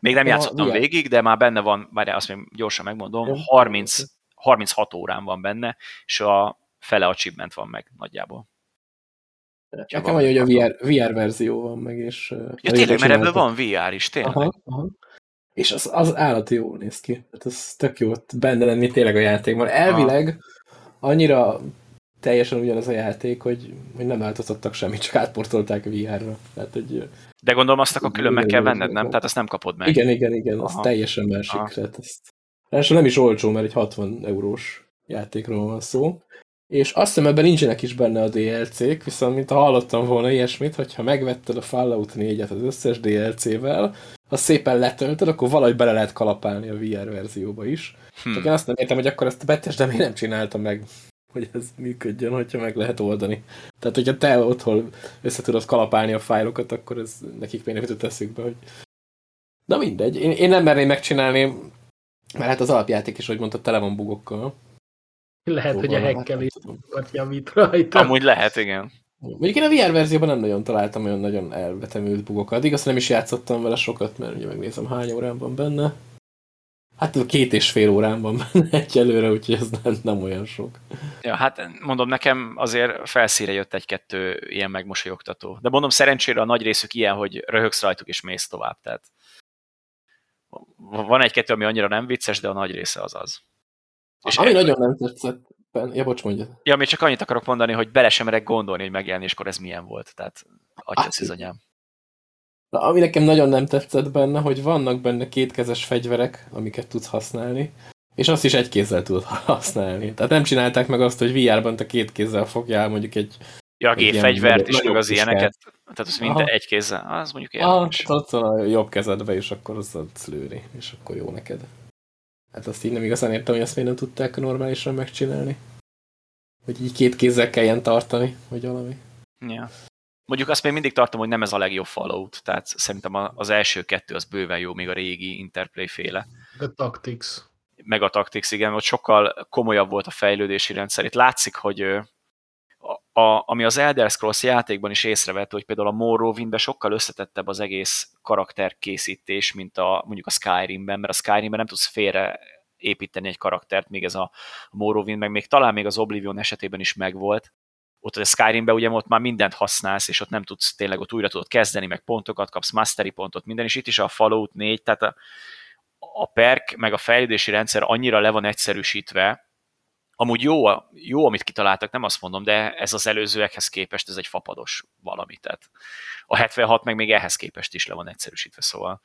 [SPEAKER 2] Még nem játszottam végig, de már benne van, várjál, azt még gyorsan megmondom, 30, 36 órán van benne, és a fele achievement van meg nagyjából.
[SPEAKER 1] Nekem vagy, hogy a VR, VR verzió van meg, és...
[SPEAKER 2] Ja, tényleg, mert ebből van VR is, tényleg. Aha, aha.
[SPEAKER 1] És az, az állati jól néz ki. Tehát az tök jó benne lenni tényleg a játékban. Elvileg annyira teljesen ugyanaz a játék, hogy, hogy nem változtattak semmit, csak átportolták VR-ra. Tehát, hogy,
[SPEAKER 2] De gondolom azt akkor külön meg kell venned, nem? Tehát azt nem kapod meg.
[SPEAKER 1] Igen, igen, igen, az teljesen másik. Tehát ezt... Nem is olcsó, mert egy 60 eurós játékról van szó. És azt hiszem ebben nincsenek is benne a DLC-k, viszont mint hallottam volna ilyesmit, hogyha megvetted a Fallout 4-et az összes DLC-vel, ha szépen letöltöd, akkor valahogy bele lehet kalapálni a VR verzióba is. Hmm. Csak én azt nem értem, hogy akkor ezt a betes, de még nem csináltam meg hogy ez működjön, hogyha meg lehet oldani. Tehát, hogyha te otthon össze tudod kalapálni a fájlokat, akkor ez nekik még nem jutott be, hogy... Na mindegy, én, én nem merném megcsinálni, mert hát az alapjáték is, hogy mondta, tele van bugokkal.
[SPEAKER 3] Lehet, hogy a hekkelés hát javít rajta.
[SPEAKER 2] Amúgy lehet, igen.
[SPEAKER 1] Mondjuk én a VR verzióban nem nagyon találtam olyan nagyon elvetemült bugokat. Igaz, nem is játszottam vele sokat, mert ugye megnézem hány órán van benne. Hát két és fél órán van benne <laughs> egyelőre, úgyhogy ez nem, nem olyan sok.
[SPEAKER 2] Ja, hát mondom, nekem azért felszíre jött egy-kettő ilyen megmosolyogtató. De mondom, szerencsére a nagy részük ilyen, hogy röhögsz rajtuk és mész tovább. Tehát van egy-kettő, ami annyira nem vicces, de a nagy része az az.
[SPEAKER 1] És ami el... nagyon nem tetszett, ja, bocs, mondja.
[SPEAKER 2] Ja, még csak annyit akarok mondani, hogy bele sem merek gondolni, hogy megjelenéskor ez milyen volt. Tehát atya anyám.
[SPEAKER 1] Na, ami nekem nagyon nem tetszett benne, hogy vannak benne kétkezes fegyverek, amiket tudsz használni, és azt is egy kézzel tudod <laughs> használni. Tehát nem csinálták meg azt, hogy VR-ban te két kézzel fogjál mondjuk egy...
[SPEAKER 2] Ja, a gépfegyvert is, meg az ilyeneket. Tehát az minden egy kézzel, az mondjuk
[SPEAKER 1] érdekes. Ah, ott van a jobb kezedbe, és akkor tudsz lőni, és akkor jó neked. Hát azt így nem igazán értem, hogy ezt még nem tudták normálisan megcsinálni. Hogy így két kézzel kelljen tartani, vagy valami.
[SPEAKER 2] Ja. Mondjuk azt még mindig tartom, hogy nem ez a legjobb Fallout, tehát szerintem az első kettő az bőven jó, még a régi Interplay féle.
[SPEAKER 3] A Tactics.
[SPEAKER 2] Meg a Tactics, igen, ott sokkal komolyabb volt a fejlődési rendszer. Itt látszik, hogy a, ami az Elder Scrolls játékban is észrevett, hogy például a Morrowindben sokkal összetettebb az egész karakterkészítés, mint a mondjuk a Skyrimben, mert a Skyrimben nem tudsz félre építeni egy karaktert, még ez a Morrowind, meg még talán még az Oblivion esetében is megvolt, ott a Skyrimben ugye ott már mindent használsz, és ott nem tudsz tényleg ott újra tudod kezdeni, meg pontokat kapsz, mastery pontot, minden, és itt is a Fallout 4, tehát a, a perk, meg a fejlődési rendszer annyira le van egyszerűsítve, amúgy jó, jó, amit kitaláltak, nem azt mondom, de ez az előzőekhez képest ez egy fapados valami, tehát a 76 meg még ehhez képest is le van egyszerűsítve, szóval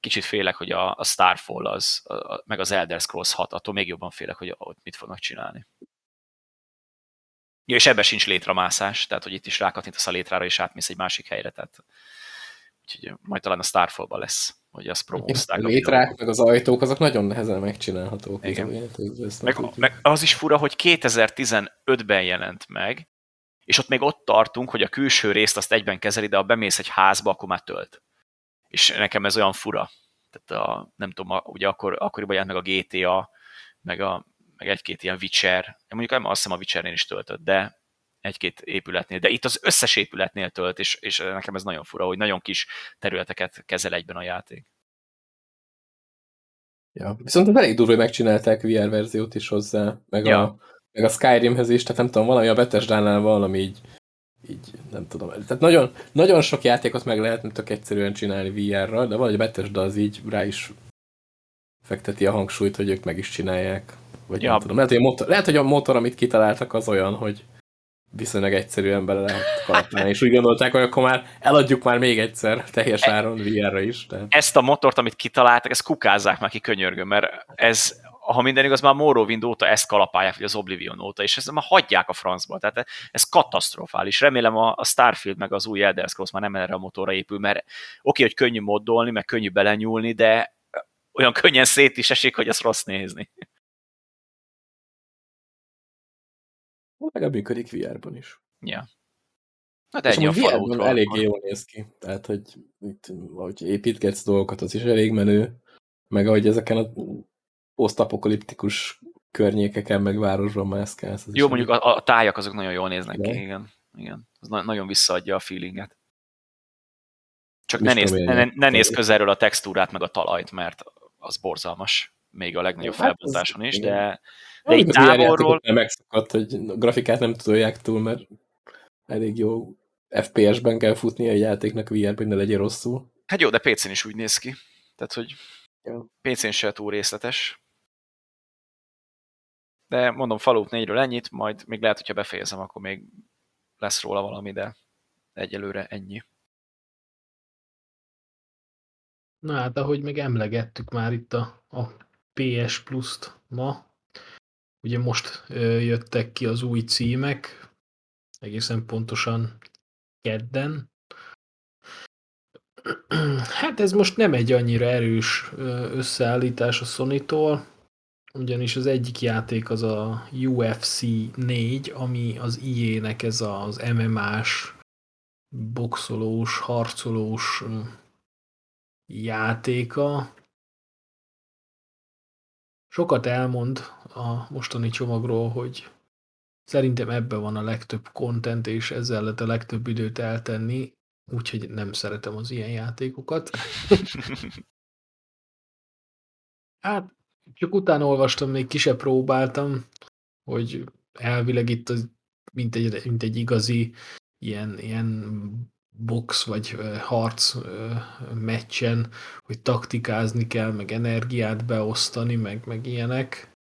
[SPEAKER 2] kicsit félek, hogy a, a Starfall az, a, meg az Elder Scrolls 6, attól még jobban félek, hogy ott mit fognak csinálni. Ja, és ebben sincs létramászás, tehát hogy itt is rákattintasz a létrára, és átmész egy másik helyre, tehát úgyhogy majd talán a Starfall-ban lesz, hogy azt promózták.
[SPEAKER 1] A létrák, meg az ajtók, azok nagyon nehezen megcsinálhatók.
[SPEAKER 2] Igen. meg, meg az is fura, hogy 2015-ben jelent meg, és ott még ott tartunk, hogy a külső részt azt egyben kezeli, de ha bemész egy házba, akkor már tölt. És nekem ez olyan fura. Tehát a, nem tudom, a, ugye akkor, akkoriban jelent meg a GTA, meg, a, meg egy-két ilyen Witcher. Mondjuk nem azt hiszem a Witchernél is töltött, de egy-két épületnél, de itt az összes épületnél tölt, és, és nekem ez nagyon fura, hogy nagyon kis területeket kezel egyben a játék.
[SPEAKER 1] Ja, viszont elég durva, hogy megcsinálták VR verziót is hozzá, meg, ja. a, meg a Skyrimhez is, tehát nem tudom, valami a Bethesda-nál valami így, így nem tudom. Tehát nagyon, nagyon sok játékot meg lehetne tök egyszerűen csinálni VR-ra, de valahogy a Bethesda az így rá is fekteti a hangsúlyt, hogy ők meg is csinálják. Vagy ja. nem tudom. Lehet, hogy a motor, lehet, hogy a motor, amit kitaláltak, az olyan, hogy viszonylag egyszerűen bele lehet kalapálni, és úgy gondolták, hogy akkor már eladjuk már még egyszer teljes áron VR-ra is. Tehát.
[SPEAKER 2] Ezt a motort, amit kitaláltak, ezt kukázzák már ki könyörgöm, mert ez, ha minden igaz, már Morrowind óta ezt kalapálják, vagy az Oblivion óta, és ezt már hagyják a francba. Tehát ez katasztrofális. Remélem a, Starfield meg az új Elder Scrolls már nem erre a motorra épül, mert oké, hogy könnyű moddolni, meg könnyű belenyúlni, de olyan könnyen szét is esik, hogy ezt rossz nézni.
[SPEAKER 1] Legalább működik VR-ban is.
[SPEAKER 2] Ja.
[SPEAKER 1] Na de ennyi a VR-ban eléggé jól néz ki. Tehát, hogy itt, ahogy építgetsz dolgokat, az is elég menő. Meg ahogy ezeken a posztapokaliptikus környékeken, meg városban mászkálsz.
[SPEAKER 2] Jó, mondjuk a, a tájak azok nagyon jól néznek de? ki, igen. igen. Az na nagyon visszaadja a feelinget. Csak ne nézd, ne, ne nézd közelről a textúrát, meg a talajt, mert az borzalmas. Még a legnagyobb hát felbontáson is, de de itt távolról...
[SPEAKER 1] Nem megszakadt, hogy a grafikát nem tudják túl, mert elég jó FPS-ben kell futni a játéknak VR-ben, hogy ne legyen rosszul.
[SPEAKER 2] Hát jó, de PC-n is úgy néz ki. Tehát, hogy ja. PC-n se túl részletes. De mondom, Fallout 4-ről ennyit, majd még lehet, hogyha befejezem, akkor még lesz róla valami, de egyelőre ennyi.
[SPEAKER 3] Na hát, ahogy meg emlegettük már itt a, a PS Plus-t ma, Ugye most jöttek ki az új címek, egészen pontosan kedden. <clears throat> Hát ez most nem egy annyira erős összeállítás a Sony-tól, ugyanis az egyik játék az a UFC 4, ami az IE-nek ez az MMA-s, boxolós, harcolós játéka, sokat elmond a mostani csomagról, hogy szerintem ebben van a legtöbb content, és ezzel lehet a legtöbb időt eltenni, úgyhogy nem szeretem az ilyen játékokat. <laughs> hát, csak utána olvastam, még kisebb próbáltam, hogy elvileg itt az, mint egy, mint egy igazi ilyen, ilyen box vagy harc meccsen, hogy taktikázni kell, meg energiát beosztani, meg, meg ilyenek.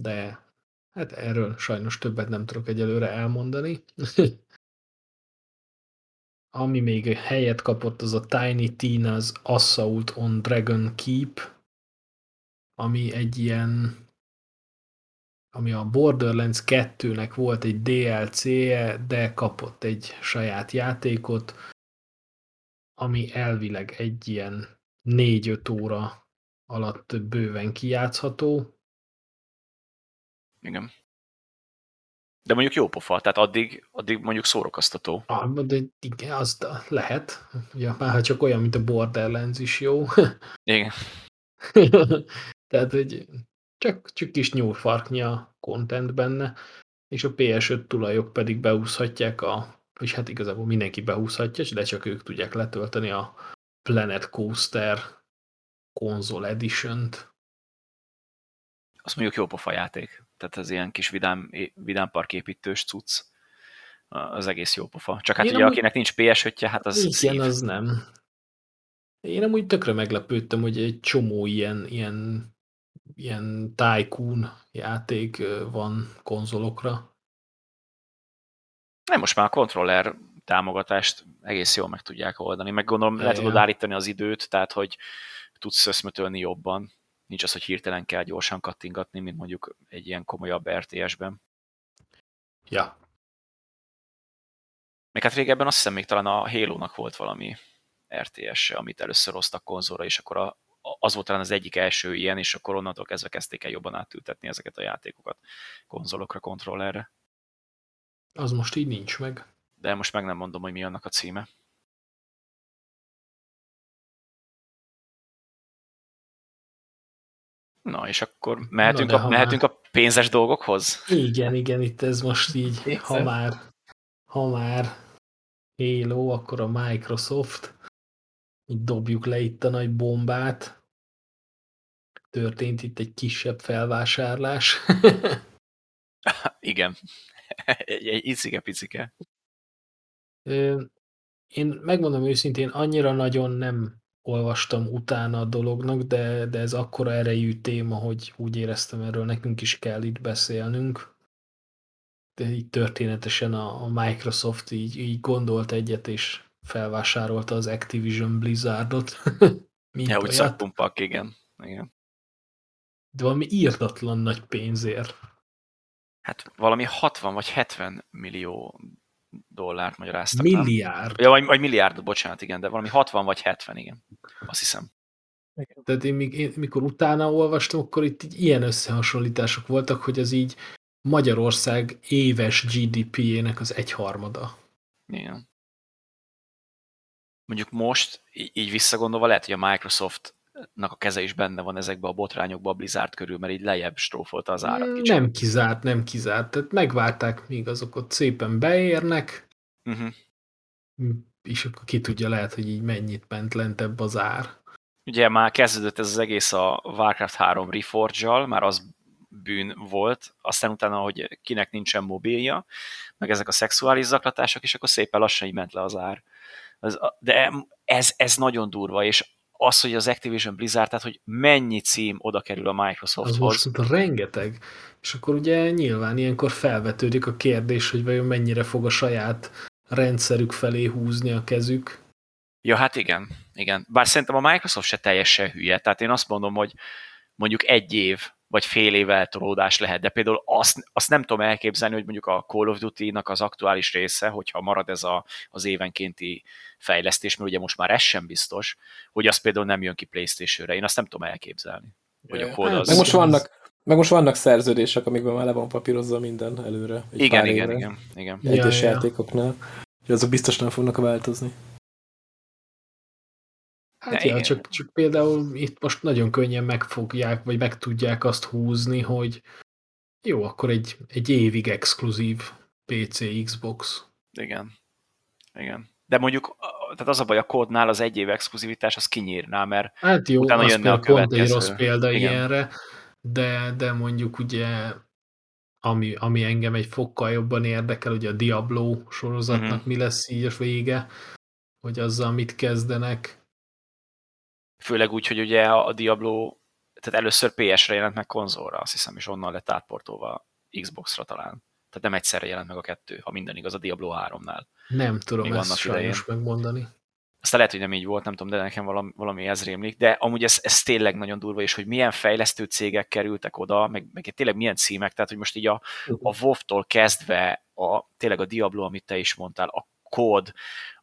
[SPEAKER 3] De hát erről sajnos többet nem tudok egyelőre elmondani. <laughs> Ami még helyet kapott, az a Tiny Tina's Assault on Dragon Keep, ami egy ilyen ami a Borderlands 2-nek volt egy DLC-je, de kapott egy saját játékot, ami elvileg egy ilyen 4-5 óra alatt bőven kijátszható.
[SPEAKER 2] Igen. De mondjuk jó pofa, tehát addig, addig mondjuk szórakoztató.
[SPEAKER 3] Ah, de igen, az lehet. Ja, már csak olyan, mint a Borderlands is jó.
[SPEAKER 2] Igen. <laughs>
[SPEAKER 3] tehát, hogy csak, csak kis nyúlfarknyi a content benne, és a PS5 tulajok pedig beúszhatják a, és hát igazából mindenki behúzhatja, de csak ők tudják letölteni a Planet Coaster Console Edition-t.
[SPEAKER 2] Azt mondjuk jó pofa játék. Tehát ez ilyen kis vidám, vidám parképítős cucc. Az egész jó pofa. Csak hát Én ugye amúgy... akinek nincs ps 5 hát az
[SPEAKER 3] Igen, szív. az nem. Én amúgy tökre meglepődtem, hogy egy csomó ilyen, ilyen ilyen Tycoon játék van konzolokra.
[SPEAKER 2] Nem, most már a kontroller támogatást egész jól meg tudják oldani. Meg gondolom, le tudod állítani az időt, tehát hogy tudsz összmötölni jobban. Nincs az, hogy hirtelen kell gyorsan kattingatni, mint mondjuk egy ilyen komolyabb RTS-ben.
[SPEAKER 3] Ja.
[SPEAKER 2] Még hát régebben azt hiszem még talán a Halo-nak volt valami RTS-e, amit először hoztak konzolra, és akkor a, az volt talán az egyik első ilyen, és akkor onnantól kezdve kezdték el jobban átültetni ezeket a játékokat konzolokra, kontrollerre.
[SPEAKER 3] Az most így nincs meg.
[SPEAKER 2] De most meg nem mondom, hogy mi annak a címe. Na, és akkor mehetünk, Na, a, mehetünk már... a pénzes dolgokhoz?
[SPEAKER 3] Igen, igen, itt ez most így, ha már, ha már Halo, akkor a Microsoft, így dobjuk le itt a nagy bombát. Történt itt egy kisebb felvásárlás.
[SPEAKER 2] igen, <laughs> egy, egy icike-picike.
[SPEAKER 3] Én megmondom őszintén, annyira nagyon nem olvastam utána a dolognak, de, de ez akkora erejű téma, hogy úgy éreztem erről nekünk is kell itt beszélnünk. De így történetesen a, a Microsoft így, így gondolt egyet, és felvásárolta az Activision Blizzardot. <laughs>
[SPEAKER 2] Mint ja, úgy szakpumpak, igen. igen.
[SPEAKER 3] De valami írdatlan nagy pénzért.
[SPEAKER 2] Hát valami 60 vagy 70 millió dollárt magyaráztak.
[SPEAKER 3] Milliárd.
[SPEAKER 2] Ja, vagy, vagy milliárd, bocsánat, igen, de valami 60 vagy 70, igen. Azt hiszem.
[SPEAKER 3] Tehát én, én mikor utána olvastam, akkor itt így ilyen összehasonlítások voltak, hogy az így Magyarország éves GDP-jének az egyharmada.
[SPEAKER 2] Igen. Mondjuk most, így visszagondolva, lehet, hogy a Microsoft a keze is benne van ezekbe a botrányokba a Blizzard körül, mert így lejjebb strófolta az árat
[SPEAKER 3] kicsit. Nem kizárt, nem kizárt. Tehát megvárták, míg azok ott szépen beérnek, uh-huh. és akkor ki tudja, lehet, hogy így mennyit ment lentebb az ár.
[SPEAKER 2] Ugye már kezdődött ez az egész a Warcraft 3 reforge már az bűn volt, aztán utána, hogy kinek nincsen mobilja, meg ezek a szexuális zaklatások, és akkor szépen lassan így ment le az ár. De ez, ez nagyon durva, és az, hogy az Activision Blizzard, tehát hogy mennyi cím oda kerül a Microsofthoz. Az
[SPEAKER 3] most rengeteg. És akkor ugye nyilván ilyenkor felvetődik a kérdés, hogy vajon mennyire fog a saját rendszerük felé húzni a kezük.
[SPEAKER 2] Ja, hát igen, igen. Bár szerintem a Microsoft se teljesen hülye. Tehát én azt mondom, hogy mondjuk egy év vagy fél év eltolódás lehet, de például azt, azt nem tudom elképzelni, hogy mondjuk a Call of Duty-nak az aktuális része, hogyha marad ez a, az évenkénti fejlesztés, mert ugye most már ez sem biztos, hogy az például nem jön ki Playstation-re. Én azt nem tudom elképzelni. Hogy a
[SPEAKER 1] kód hát, az... meg, most vannak, meg most vannak szerződések, amikben már le van papírozva minden előre.
[SPEAKER 2] Igen, igen, igen, igen.
[SPEAKER 1] Egyes ja, játékoknál. Ja. Azok biztos nem fognak változni.
[SPEAKER 3] Hát ja, csak, csak például itt most nagyon könnyen megfogják, vagy meg tudják azt húzni, hogy jó, akkor egy, egy évig exkluzív PC, Xbox.
[SPEAKER 2] Igen. Igen. De mondjuk, tehát az a baj, a kódnál az egy év exkluzivitás, az kinyírná, mert
[SPEAKER 3] hát jó, utána jönne a következő. pont egy rossz példa Igen. ilyenre, de, de mondjuk ugye ami, ami engem egy fokkal jobban érdekel, ugye a Diablo sorozatnak uh-huh. mi lesz így a vége, hogy azzal mit kezdenek,
[SPEAKER 2] Főleg úgy, hogy ugye a Diablo, tehát először PS-re jelent meg konzolra, azt hiszem, és onnan lett átportolva Xbox-ra talán. Tehát nem egyszerre jelent meg a kettő, ha minden igaz a Diablo 3-nál.
[SPEAKER 3] Nem tudom Még ezt sajnos idején. megmondani.
[SPEAKER 2] Aztán lehet, hogy nem így volt, nem tudom, de nekem valami, valami ez rémlik. De amúgy ez, ez tényleg nagyon durva, és hogy milyen fejlesztő cégek kerültek oda, meg, meg tényleg milyen címek, tehát hogy most így a, a WoW-tól kezdve a, tényleg a Diablo, amit te is mondtál, a kód,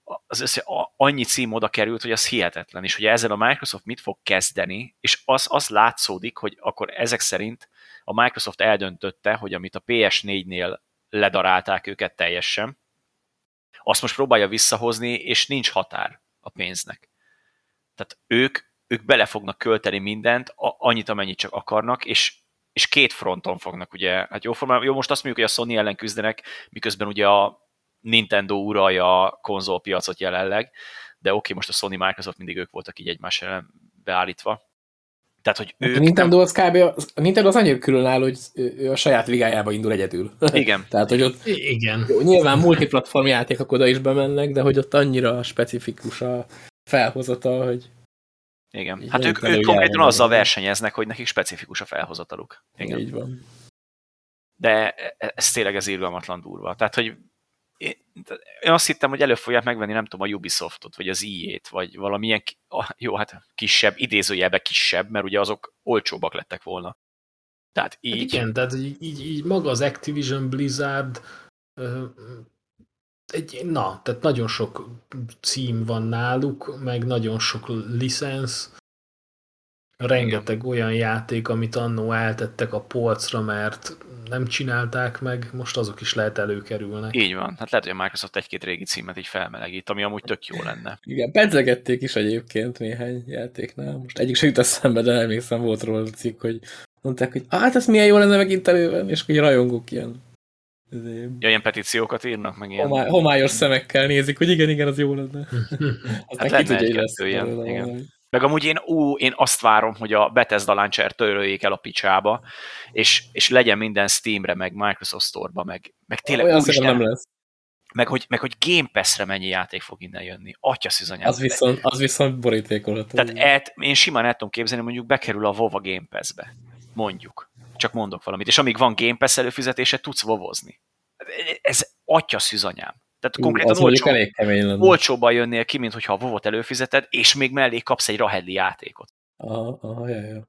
[SPEAKER 2] az össze, a, annyi cím oda került, hogy az hihetetlen, és hogy ezzel a Microsoft mit fog kezdeni, és az, az látszódik, hogy akkor ezek szerint a Microsoft eldöntötte, hogy amit a PS4-nél ledarálták őket teljesen, azt most próbálja visszahozni, és nincs határ a pénznek. Tehát ők, ők bele fognak költeni mindent, annyit, amennyit csak akarnak, és, és két fronton fognak, ugye, hát jó, formán, jó, most azt mondjuk, hogy a Sony ellen küzdenek, miközben ugye a Nintendo uralja a konzolpiacot jelenleg, de oké, okay, most a Sony Microsoft mindig ők voltak így egymás ellen beállítva. Tehát, hogy
[SPEAKER 1] ők a Nintendo nem... az kb. A Nintendo az annyira különáll, hogy ő a saját ligájába indul egyedül. <laughs>
[SPEAKER 2] Igen.
[SPEAKER 1] Tehát, hogy ott
[SPEAKER 3] Igen.
[SPEAKER 1] Jó, nyilván multiplatform játékok oda is bemennek, de hogy ott annyira specifikus a felhozata, hogy
[SPEAKER 2] igen. Hát ők, ők konkrétan azzal versenyeznek, hogy nekik specifikus a felhozataluk. Igen.
[SPEAKER 1] Így van.
[SPEAKER 2] De ez tényleg ez irgalmatlan durva. Tehát, hogy én azt hittem, hogy elő fogják megvenni, nem tudom, a Ubisoftot, vagy az EA-t, vagy valamilyen, jó, hát kisebb, idézőjelbe kisebb, mert ugye azok olcsóbbak lettek volna. Tehát hát így... Hát
[SPEAKER 3] igen, tehát így, így, így maga az Activision Blizzard egy, na, tehát nagyon sok cím van náluk, meg nagyon sok licensz, rengeteg Igen. olyan játék, amit annó eltettek a polcra, mert nem csinálták meg, most azok is lehet előkerülnek.
[SPEAKER 2] Így van. Hát lehet, hogy a Microsoft egy-két régi címet így felmelegít, ami amúgy tök jó lenne.
[SPEAKER 1] Igen, pedzegették is egyébként néhány játéknál. Most egyik se jut eszembe, de emlékszem volt róla a cikk, hogy mondták, hogy hát ez milyen jó lenne megint elővenni, és hogy rajongók ilyen
[SPEAKER 2] Ja, ilyen petíciókat írnak, meg ilyen...
[SPEAKER 1] Homály, homályos szemekkel nézik, hogy igen, igen, az jó lenne. <laughs>
[SPEAKER 2] Az hát lenne egy-kettő ilyen, igen. Meg amúgy én, ú, én azt várom, hogy a Bethesda Launcher töröljék el a picsába, és, és legyen minden Steamre, meg Microsoft Store-ba, meg, meg tényleg
[SPEAKER 1] Olyan úgy, nem lesz.
[SPEAKER 2] Meg hogy, meg hogy Game Pass-re mennyi játék fog innen jönni. Atya szüzanyám.
[SPEAKER 1] Az viszont, az viszont borítékolható.
[SPEAKER 2] Tehát et, én simán el tudom képzelni, mondjuk bekerül a WoW Game Pass-be. Mondjuk. Csak mondok valamit. És amíg van Game Pass előfizetése, tudsz vovozni. Ez atya szűzanyám. Tehát konkrétan olcsó, elég kemény lenne. olcsóban jönnél ki, mint hogyha a Vovot előfizeted, és még mellé kapsz egy Rahedli játékot.
[SPEAKER 1] Aha, aha, jaj, jaj.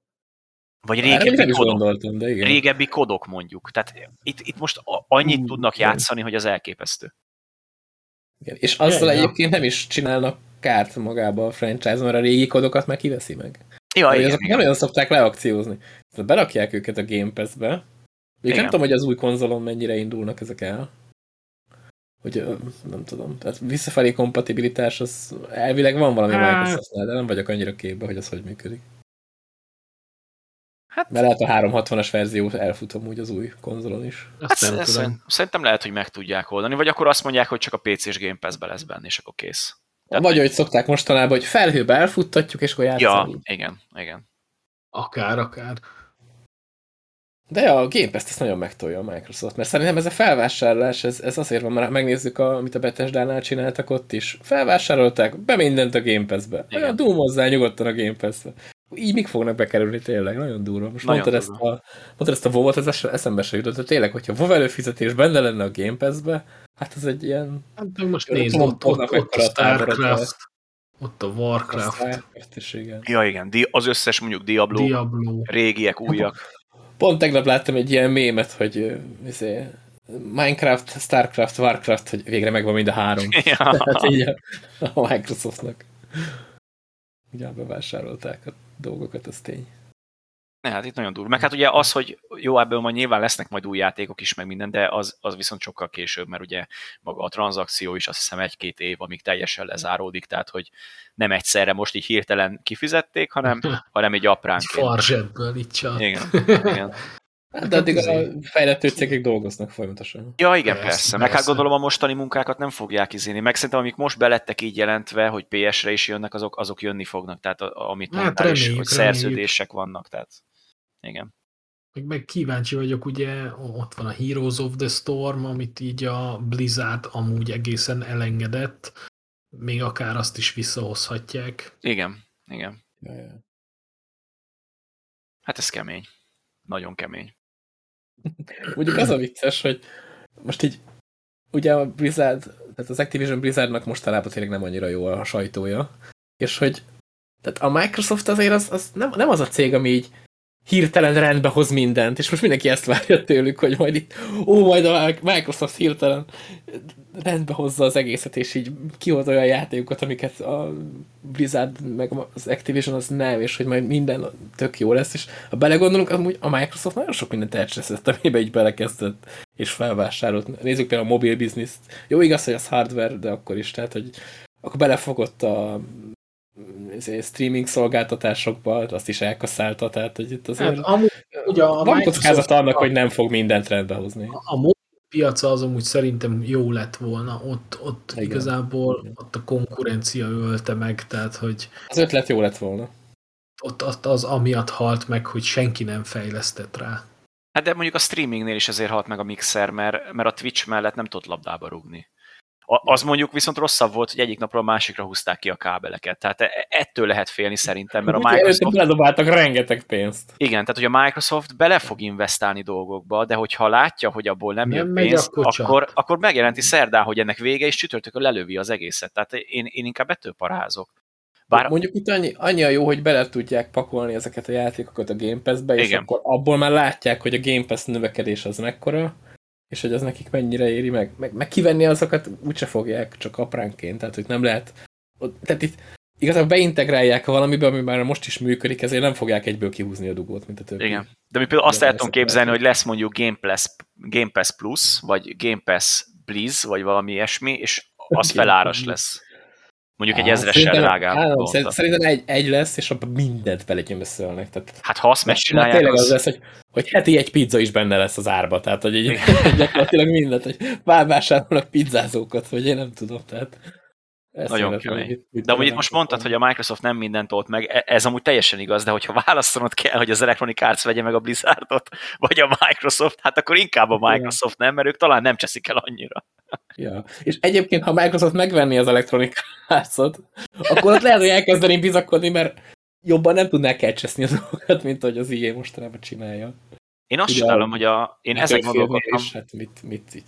[SPEAKER 2] Vagy régebbi kodok, de igen. régebbi kodok mondjuk. Tehát itt, itt most annyit uh, tudnak igen. játszani, hogy az elképesztő.
[SPEAKER 1] Igen. És azzal ja, egyébként nem is csinálnak kárt magába a franchise, mert a régi kodokat meg kiveszi meg.
[SPEAKER 2] Ja, igen,
[SPEAKER 1] azok igen. nem olyan szokták leakciózni. Berakják őket a Game Pass-be. Még nem tudom, hogy az új konzolon mennyire indulnak ezek el hogy nem tudom, tehát visszafelé kompatibilitás, az elvileg van valami hát... Microsoftnál, de nem vagyok annyira képbe, hogy az hogy működik. Hát... Mert lehet a 360-as verzió elfutom úgy az új konzolon is.
[SPEAKER 2] Hát nem tudom. Szerintem lehet, hogy meg tudják oldani, vagy akkor azt mondják, hogy csak a PC és Game Pass-be lesz benne, és akkor kész.
[SPEAKER 1] Tehát... Vagy, hogy szokták mostanában, hogy felhőbe elfuttatjuk, és akkor
[SPEAKER 2] játszani. Ja, igen, igen.
[SPEAKER 3] Akár, akár.
[SPEAKER 1] De a Game Pass-t ezt nagyon megtolja a Microsoft, mert szerintem ez a felvásárlás, ez, ez azért van, mert megnézzük, a, amit a Bethesda-nál csináltak ott is. Felvásárolták be mindent a Game Pass-be. Olyan dúmozzál nyugodtan a Game Pass-be. Így mik fognak bekerülni tényleg? Nagyon durva. Most nagyon mondtad, durva. Ezt a, mondtad ezt a WoW-ot, ez eszembe se jutott, de tényleg, hogyha WoW előfizetés benne lenne a Game Pass-be, hát ez egy ilyen...
[SPEAKER 3] Hát most nézd, ott, ott, ott, ott a Starcraft, ott a Warcraft. A Starcraft
[SPEAKER 2] is, igen. Ja, igen. Az összes mondjuk Diablo, Diablo. régiek, újak.
[SPEAKER 1] Pont tegnap láttam egy ilyen mémet, hogy izé, Minecraft, Starcraft, Warcraft, hogy végre megvan mind a három. <laughs> Ja. Tehát így a, a Microsoftnak. Ugye bevásárolták a dolgokat, az tény.
[SPEAKER 2] Ne, hát itt nagyon durva. Meg hát ugye az, hogy jó, ebből majd nyilván lesznek majd új játékok is, meg minden, de az, az viszont sokkal később, mert ugye maga a tranzakció is azt hiszem egy-két év, amíg teljesen lezáródik, tehát hogy nem egyszerre most így hirtelen kifizették, hanem, <laughs> hanem egy aprán. Egy
[SPEAKER 3] farzsebből itt csak.
[SPEAKER 2] Igen, <laughs> igen.
[SPEAKER 1] Hát, de addig a fejlettő cégek dolgoznak folyamatosan.
[SPEAKER 2] Ja, igen, persze. persze. Meg hát gondolom a mostani munkákat nem fogják izéni. Meg szerintem, amik most belettek így jelentve, hogy PS-re is jönnek, azok, azok jönni fognak. Tehát amit hát, mondtál reméljük, is, hogy szerződések vannak. Tehát igen.
[SPEAKER 3] Meg, meg kíváncsi vagyok, ugye ott van a Heroes of the Storm, amit így a Blizzard amúgy egészen elengedett, még akár azt is visszahozhatják.
[SPEAKER 2] Igen, igen. Hát ez kemény. Nagyon kemény. <laughs>
[SPEAKER 1] Mondjuk az a vicces, hogy most így ugye a Blizzard, tehát az Activision Blizzardnak mostanában tényleg nem annyira jó a sajtója, és hogy tehát a Microsoft azért az, az nem, nem az a cég, ami így hirtelen rendbe hoz mindent, és most mindenki ezt várja tőlük, hogy majd itt, ó, majd a Microsoft hirtelen rendbe hozza az egészet, és így kihoz olyan játékokat, amiket a Blizzard meg az Activision az nem, és hogy majd minden tök jó lesz, és ha belegondolunk, amúgy a Microsoft nagyon sok mindent elcseszett, amiben így belekezdett, és felvásárolt. Nézzük például a mobil bizniszt. Jó, igaz, hogy az hardware, de akkor is, tehát, hogy akkor belefogott a streaming szolgáltatásokba, azt is elkaszálta, tehát hogy itt azért hát, amúgy, ugye a van kockázat annak, hogy nem fog mindent rendbe hozni.
[SPEAKER 3] A, a piaca az amúgy szerintem jó lett volna, ott, ott Igen. igazából ott a konkurencia ölte meg, tehát hogy...
[SPEAKER 1] Az ötlet jó lett volna.
[SPEAKER 3] Ott, ott az amiatt halt meg, hogy senki nem fejlesztett rá.
[SPEAKER 2] Hát de mondjuk a streamingnél is azért halt meg a mixer, mert, mert a Twitch mellett nem tudott labdába rugni Az mondjuk viszont rosszabb volt, hogy egyik napról a másikra húzták ki a kábeleket. Tehát e, ettől lehet félni szerintem, mert a Microsoft...
[SPEAKER 1] Ledobáltak rengeteg pénzt.
[SPEAKER 2] Igen, tehát hogy a Microsoft bele fog investálni dolgokba, de hogyha látja, hogy abból nem, nem jön pénz, akkor, akkor, akkor megjelenti szerdán, hogy ennek vége, és csütörtökön lelövi az egészet. Tehát én, én inkább ettől parázok.
[SPEAKER 1] Bár... Mondjuk itt annyi, annyi a jó, hogy bele tudják pakolni ezeket a játékokat a Game Pass-be, és Igen. akkor abból már látják, hogy a Game Pass növekedés az mekkora, és hogy az nekik mennyire éri meg. Meg, meg kivenni azokat úgyse fogják, csak apránként, tehát hogy nem lehet... Tehát itt igazából beintegrálják valamibe, ami már most is működik, ezért nem fogják egyből kihúzni a dugót, mint a többi.
[SPEAKER 2] Igen. De mi például azt el tudom képzelni, hogy lesz mondjuk Game Pass, Game Pass Plus, vagy Game Pass Blizz, vagy valami ilyesmi, és az feláras lesz. Mondjuk egy ezressel drágább.
[SPEAKER 1] Szerintem egy, egy lesz, és abban mindent belegyömöszölnek. Tehát,
[SPEAKER 2] hát ha azt megcsinálják, tényleg
[SPEAKER 1] az... az lesz, hogy, hogy heti egy pizza is benne lesz az árba, tehát hogy így, gyakorlatilag mindent, hogy vásárolnak pizzázókat, vagy én nem tudom, tehát
[SPEAKER 2] ezt Nagyon kemény. De amúgy itt most mondtad, hogy a Microsoft nem mindent olt meg, e- ez amúgy teljesen igaz, de hogyha választanod kell, hogy az Electronic Arts vegye meg a Blizzardot, vagy a Microsoft, hát akkor inkább a Microsoft nem, mert ők talán nem cseszik el annyira.
[SPEAKER 1] Ja. És egyébként, ha Microsoft megvenni az Electronic Arts-ot, akkor ott lehet, hogy elkezdeni bizakodni, mert jobban nem tudnák elcseszni a dolgokat, mint hogy az IE mostanában csinálja.
[SPEAKER 2] Én azt csinálom, hogy a, én ezek gondolkodtam.
[SPEAKER 1] Hát mit, mit, mit,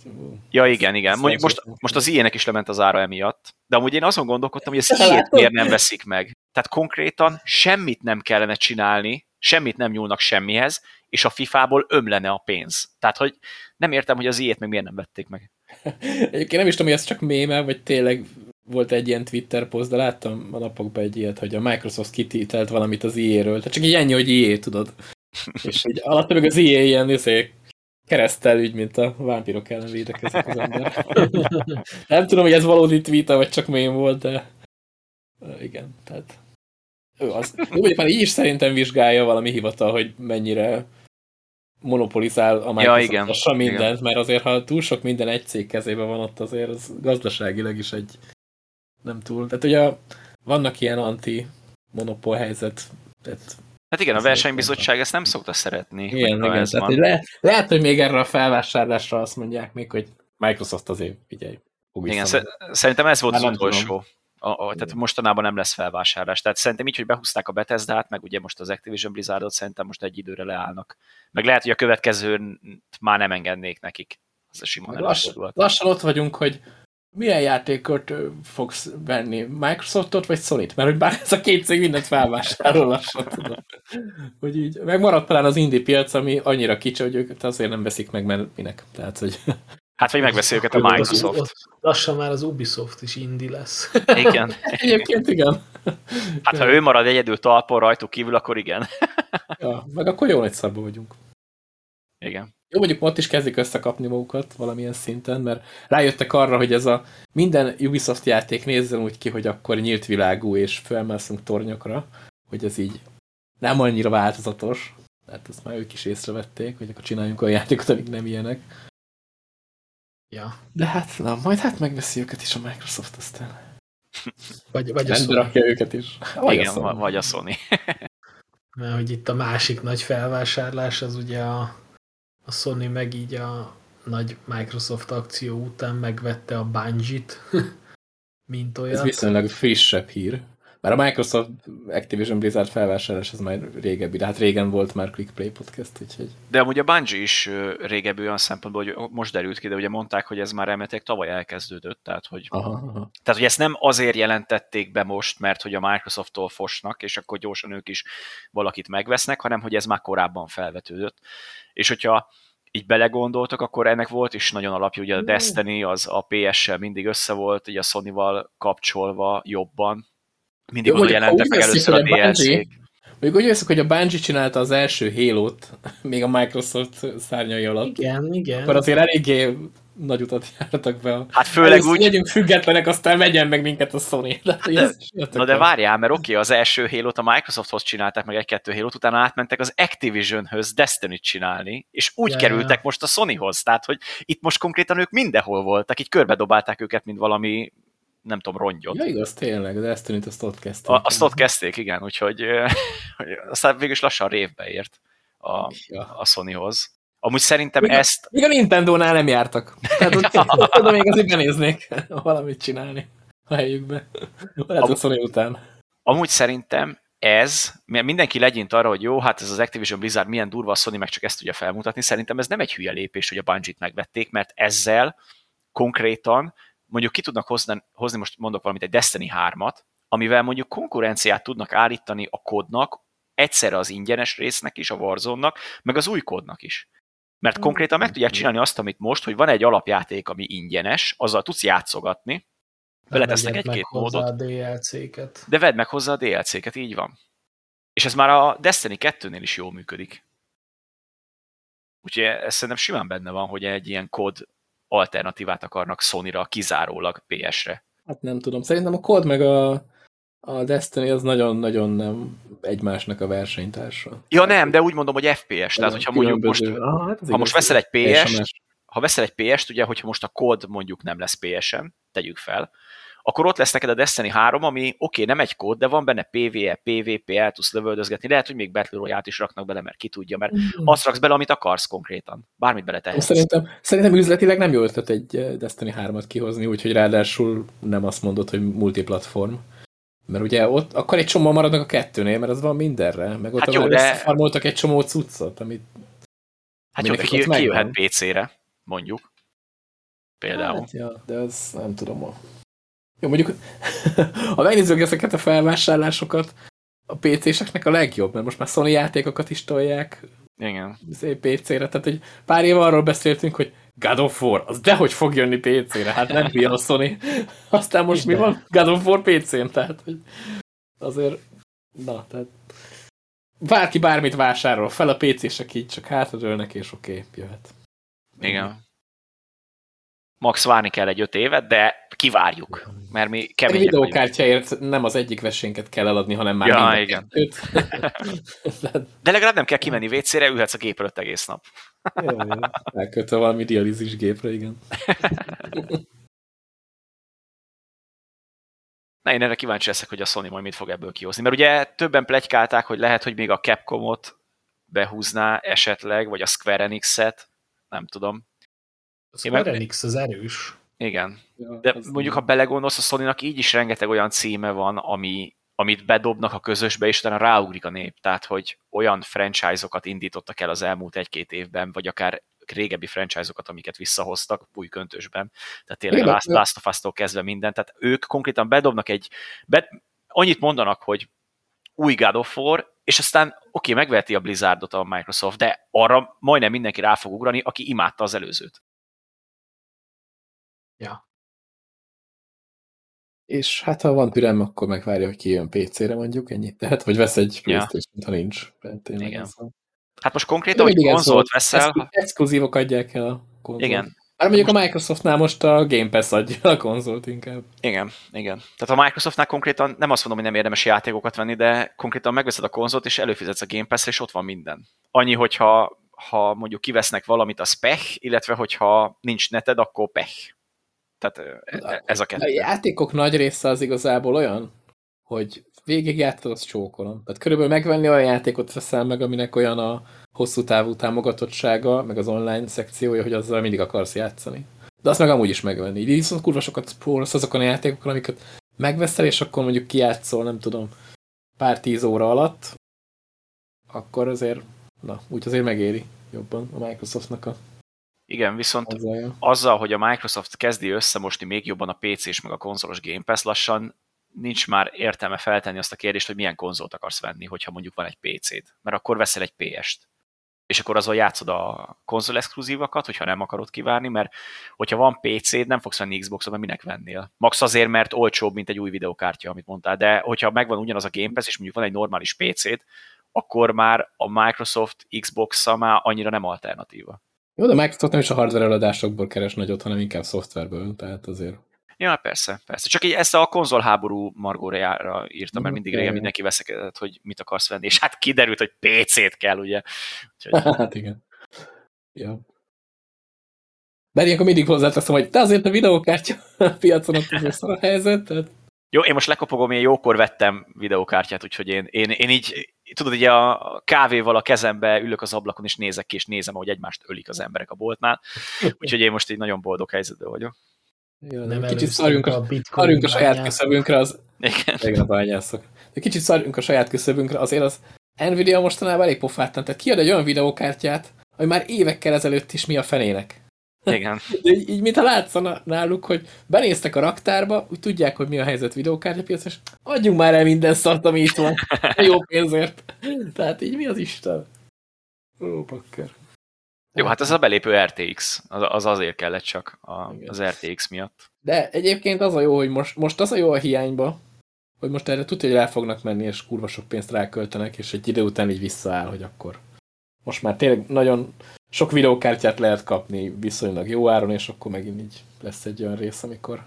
[SPEAKER 2] ja, igen, igen. Mondjuk most, most az ilyenek is lement az ára emiatt, de amúgy én azon gondolkodtam, hogy ezt ilyet miért nem veszik meg. Tehát konkrétan semmit nem kellene csinálni, semmit nem nyúlnak semmihez, és a FIFA-ból ömlene a pénz. Tehát, hogy nem értem, hogy az ilyet meg miért nem vették meg. <laughs>
[SPEAKER 1] Egyébként nem is tudom, hogy ez csak méme, vagy tényleg volt egy ilyen Twitter poszt, de láttam a napokban egy ilyet, hogy a Microsoft kitételt valamit az IE-ről. Tehát csak így ennyi, hogy IE, tudod. És így alatt meg az IE ilyen izé, keresztel ügy, mint a vámpírok ellen védekezik az ember. <laughs> Nem tudom, hogy ez valódi tweet vagy csak mém volt, de igen, tehát ő az. Jó, mondjuk már így is szerintem vizsgálja valami hivatal, hogy mennyire monopolizál a Microsoft ja, mindent, igen. mert azért, ha túl sok minden egy cég kezében van ott, azért az gazdaságilag is egy nem túl. Tehát ugye vannak ilyen anti-monopól helyzet, tehát
[SPEAKER 2] Hát igen, a versenybizottság ezt nem szokta szeretni.
[SPEAKER 1] Igen, igen. Tehát, hogy le, lehet, hogy még erre a felvásárlásra azt mondják még, hogy Microsoft azért figyelj.
[SPEAKER 2] Igen, szerintem ez volt Már az utolsó. A, a, tehát mostanában nem lesz felvásárlás. Tehát szerintem így, hogy behúzták a Bethesda-t, meg ugye most az Activision Blizzardot, szerintem most egy időre leállnak. Meg lehet, hogy a következőn már nem engednék nekik.
[SPEAKER 1] Ez a sima Lass, lassan ott vagyunk, hogy milyen játékot fogsz venni? Microsoftot vagy Sony-t? Mert hogy bár ez a két cég mindent felvásárol lassan, tudom. Hogy így, megmaradt talán az indie piac, ami annyira kicsi, hogy őket azért nem veszik meg, mert minek. Tehát, hogy...
[SPEAKER 2] Hát, vagy megveszi őket a Microsoft.
[SPEAKER 3] Lassan már az Ubisoft is indie lesz. <laughs>
[SPEAKER 2] Igen.
[SPEAKER 1] Egyébként igen.
[SPEAKER 2] Hát, ha ő marad egyedül talpon rajtuk kívül, akkor igen.
[SPEAKER 1] Ja, meg akkor jó nagy szabba vagyunk.
[SPEAKER 2] Igen.
[SPEAKER 1] Jó, mondjuk ott is kezdik összekapni magukat valamilyen szinten, mert rájöttek arra, hogy ez a minden Ubisoft játék nézzen úgy ki, hogy akkor nyílt világú és felmászunk tornyokra, hogy ez így nem annyira változatos. Tehát ezt már ők is észrevették, hogy akkor csináljunk olyan játékot, amik nem ilyenek.
[SPEAKER 3] Ja.
[SPEAKER 1] De hát, na, majd hát megveszi őket is a Microsoft aztán. <laughs>
[SPEAKER 3] Vagy, vagy
[SPEAKER 1] a Sony. rakja őket is.
[SPEAKER 2] Vagy Igen, a Sony. vagy a Sony.
[SPEAKER 3] Mert hogy itt a másik nagy felvásárlás az ugye a a Sony meg így a nagy Microsoft akció után megvette a Bungie-t, <laughs> mint olyan.
[SPEAKER 1] Ez viszonylag frissebb hír. Már a Microsoft Activision Blizzard felvásárlás az már régebbi, de hát régen volt már Quick Play Podcast, úgyhogy...
[SPEAKER 2] De amúgy a Bungie is régebbi olyan szempontból, hogy most derült ki, de ugye mondták, hogy ez már remélhetőleg tavaly elkezdődött, tehát hogy, aha, aha. tehát hogy ezt nem azért jelentették be most, mert hogy a Microsofttól fosnak, és akkor gyorsan ők is valakit megvesznek, hanem hogy ez már korábban felvetődött. És hogyha így belegondoltak, akkor ennek volt is nagyon alapja, ugye a Destiny az a PS-sel mindig össze volt, ugye a Sony-val kapcsolva jobban, mindig oda jelentek meg először a DLC-k.
[SPEAKER 1] Még úgy veszük, hogy a Bungie csinálta az első Halo-t, <laughs> még a Microsoft szárnyai alatt.
[SPEAKER 3] Igen, igen.
[SPEAKER 1] Akkor azért eléggé nagy utat <laughs> jártak be.
[SPEAKER 2] Hát főleg úgy...
[SPEAKER 1] Legyünk függetlenek, aztán megyen meg minket a Sony. <laughs> De,
[SPEAKER 2] de, na de várjál, mert oké, okay, az első halo a Microsofthoz csinálták meg egy-kettő halo utána átmentek az Activisionhöz Destiny-t csinálni, és úgy ja, kerültek ja. most a Sonyhoz. Tehát, hogy itt most konkrétan ők mindenhol voltak, így körbedobálták őket, mint valami nem tudom, rongyot.
[SPEAKER 1] Ja, igaz, tényleg, de ezt t azt ott kezdték.
[SPEAKER 2] A, azt ott kezdték, igen, úgyhogy hogy aztán végül is lassan révbe ért a, ja. a Sonyhoz. Amúgy szerintem még ezt...
[SPEAKER 1] Még a Nintendo-nál nem jártak. Tehát ott, <laughs> oda még azért benéznék <laughs> valamit csinálni a helyükbe. Lehet a Sony után.
[SPEAKER 2] Amúgy szerintem ez, mert mindenki legyint arra, hogy jó, hát ez az Activision Blizzard milyen durva, a Sony meg csak ezt tudja felmutatni, szerintem ez nem egy hülye lépés, hogy a Bungie-t megvették, mert ezzel konkrétan mondjuk ki tudnak hozni, hozni most mondok valamit, egy Destiny 3-at, amivel mondjuk konkurenciát tudnak állítani a kódnak, egyszerre az ingyenes résznek is, a Warzone-nak, meg az új kódnak is. Mert mm. konkrétan meg tudják csinálni azt, amit most, hogy van egy alapjáték, ami ingyenes, azzal tudsz játszogatni, beletesznek egy-két módot. De vedd meg hozzá a DLC-ket, így van. És ez már a Destiny 2-nél is jól működik. Úgyhogy ez szerintem simán benne van, hogy egy ilyen kód alternatívát akarnak Sony-ra kizárólag PS-re.
[SPEAKER 1] Hát nem tudom. Szerintem a kód meg a, a Destiny az nagyon-nagyon nem egymásnak a versenytársa.
[SPEAKER 2] Ja nem, de úgy mondom, hogy FPS. Tehát, hogyha mondjuk most, ah, hát ha most veszel egy PS-t, ha veszel egy PS-t, ugye, hogyha most a kód mondjuk nem lesz PS-en, tegyük fel, akkor ott lesz neked a Destiny 3, ami oké, okay, nem egy kód, de van benne PvE, PvP, el tudsz lövöldözgetni, lehet, hogy még Battle royale is raknak bele, mert ki tudja, mert mm. azt raksz bele, amit akarsz konkrétan. Bármit bele tehetsz.
[SPEAKER 1] Szerintem, szerintem üzletileg nem jó ötlet egy eh, Destiny 3-at kihozni, úgyhogy ráadásul nem azt mondod, hogy multiplatform. Mert ugye ott akkor egy csomó maradnak a kettőnél, mert az van mindenre. Meg ott hát jó, de... farmoltak egy csomó cuccot, amit...
[SPEAKER 2] Hát jó, de ki, ki jöhet PC-re, mondjuk. Például. Hát,
[SPEAKER 1] ja, de az nem tudom. Jó, mondjuk, <laughs> ha megnézzük ezeket a felvásárlásokat, a PC-seknek a legjobb, mert most már Sony játékokat is tolják
[SPEAKER 2] Igen.
[SPEAKER 1] PC-re, tehát hogy pár év arról beszéltünk, hogy God of War, az dehogy fog jönni PC-re, hát nem hülye a Sony. <laughs> Aztán most mi van? God of War PC-n, tehát hogy azért, na, tehát bárki bármit vásárol fel, a PC-sek így csak hátradőlnek, és oké, okay, jöhet.
[SPEAKER 2] Igen max várni kell egy öt évet, de kivárjuk, mert mi kemények
[SPEAKER 1] Egy videókártyáért nem az egyik versénket kell eladni, hanem már
[SPEAKER 2] ja, igen. <laughs> de legalább nem kell kimenni WC-re, ülhetsz a gép előtt egész nap.
[SPEAKER 1] Elkötve valami dialízis gépre, igen. <laughs>
[SPEAKER 2] Na, én erre kíváncsi leszek, hogy a Sony majd mit fog ebből kihozni. Mert ugye többen plegykálták, hogy lehet, hogy még a Capcomot behúzná esetleg, vagy a Square Enix-et, nem tudom.
[SPEAKER 3] A Square Enix az erős.
[SPEAKER 2] Igen. Ja, De mondjuk, ha belegondolsz, a sony így is rengeteg olyan címe van, ami, amit bedobnak a közösbe, és utána ráugrik a nép. Tehát, hogy olyan franchise-okat indítottak el az elmúlt egy-két évben, vagy akár régebbi franchise-okat, amiket visszahoztak új köntösben. Tehát tényleg Igen, Last, Last of Us-tól kezdve minden. Tehát ők konkrétan bedobnak egy... Be, annyit mondanak, hogy új God of War, és aztán oké, okay, megveheti a Blizzardot a Microsoft, de arra majdnem mindenki rá fog ugrani, aki imádta az előzőt.
[SPEAKER 3] Ja.
[SPEAKER 1] És hát ha van türelme, akkor megvárja, hogy kijön PC-re mondjuk, ennyit tehet, vagy vesz egy playstation ja. ha nincs.
[SPEAKER 2] Igen. Hát most konkrétan, hogy konzolt veszel...
[SPEAKER 1] Exk exkluzívok adják el a konzolt.
[SPEAKER 2] Igen.
[SPEAKER 1] Hát mondjuk a Microsoftnál most a Game Pass adja a konzolt inkább.
[SPEAKER 2] Igen, igen. Tehát a Microsoftnál konkrétan nem azt mondom, hogy nem érdemes játékokat venni, de konkrétan megveszed a konzolt, és előfizetsz a Game pass és ott van minden. Annyi, hogyha ha mondjuk kivesznek valamit, a pech, illetve hogyha nincs neted, akkor pech. Tehát e, e, ez a kettő. A
[SPEAKER 1] játékok nagy része az igazából olyan, hogy végig játszod, az csókolom. Tehát körülbelül megvenni olyan játékot veszel meg, aminek olyan a hosszú távú támogatottsága, meg az online szekciója, hogy azzal mindig akarsz játszani. De azt meg amúgy is megvenni. Így viszont kurva sokat próbálsz azokon a játékokon, amiket megveszel, és akkor mondjuk kijátszol, nem tudom, pár tíz óra alatt, akkor azért, na, úgy azért megéri jobban a Microsoftnak a
[SPEAKER 2] igen, viszont azzal, azzal, hogy a Microsoft kezdi összemosni még jobban a PC és meg a konzolos Game Pass, lassan nincs már értelme feltenni azt a kérdést, hogy milyen konzolt akarsz venni, hogyha mondjuk van egy PC-d. Mert akkor veszel egy PS-t. És akkor azon játszod a konzol exkluzívakat, hogyha nem akarod kivárni, mert hogyha van PC-d, nem fogsz venni Xbox-ot, mert minek vennél. Max azért, mert olcsóbb, mint egy új videokártya, amit mondtál, de hogyha megvan ugyanaz a Game Pass, és mondjuk van egy normális PC-d, akkor már a Microsoft Xbox-a már annyira nem alternatíva.
[SPEAKER 1] Jó, de Microsoft nem is a hardware eladásokból keres nagyot, hanem inkább szoftverből, tehát azért.
[SPEAKER 2] Ja, persze, persze. Csak így ezt a konzolháború margójára írtam, mert mindig régen mindenki veszekedett, hogy mit akarsz venni, és hát kiderült, hogy PC-t kell, ugye?
[SPEAKER 1] Úgyhogy... <laughs> Hát igen. Ja. De ilyenkor mindig hozzáteszem, hogy te azért a videókártya <laughs> piacon ott az szar a helyzet, tehát...
[SPEAKER 2] Jó, én most lekopogom, én jókor vettem videókártyát, úgyhogy én, én, én így tudod, ugye a kávéval a kezembe ülök az ablakon, és nézek ki, és nézem, hogy egymást ölik az emberek a boltnál. <laughs> Úgyhogy én most így nagyon boldog helyzetben vagyok.
[SPEAKER 1] Jó, nem kicsit szarjunk a, a, a saját küszöbünkre, az... Igen. Igen, bányászok. De kicsit szarjunk a saját küszöbünkre, azért az Nvidia mostanában elég pofátlan. Tehát kiad egy olyan videókártyát, ami már évekkel ezelőtt is mi a fenének.
[SPEAKER 2] Igen.
[SPEAKER 1] De így, így mintha látszana náluk, hogy benéztek a raktárba, úgy tudják, hogy mi a helyzet videókártyapiac, és adjunk már el minden szart, ami itt van. Jó pénzért. Tehát így mi az Isten? Ó, pakker.
[SPEAKER 2] Jó, hát ez a belépő RTX, az, az azért kellett csak a, az RTX miatt.
[SPEAKER 1] De egyébként az a jó, hogy most, most az a jó a hiányba, hogy most erre tudja, hogy el fognak menni, és kurva sok pénzt ráköltenek, és egy idő után így visszaáll, hogy akkor most már tényleg nagyon sok videókártyát lehet kapni viszonylag jó áron, és akkor megint így lesz egy olyan rész, amikor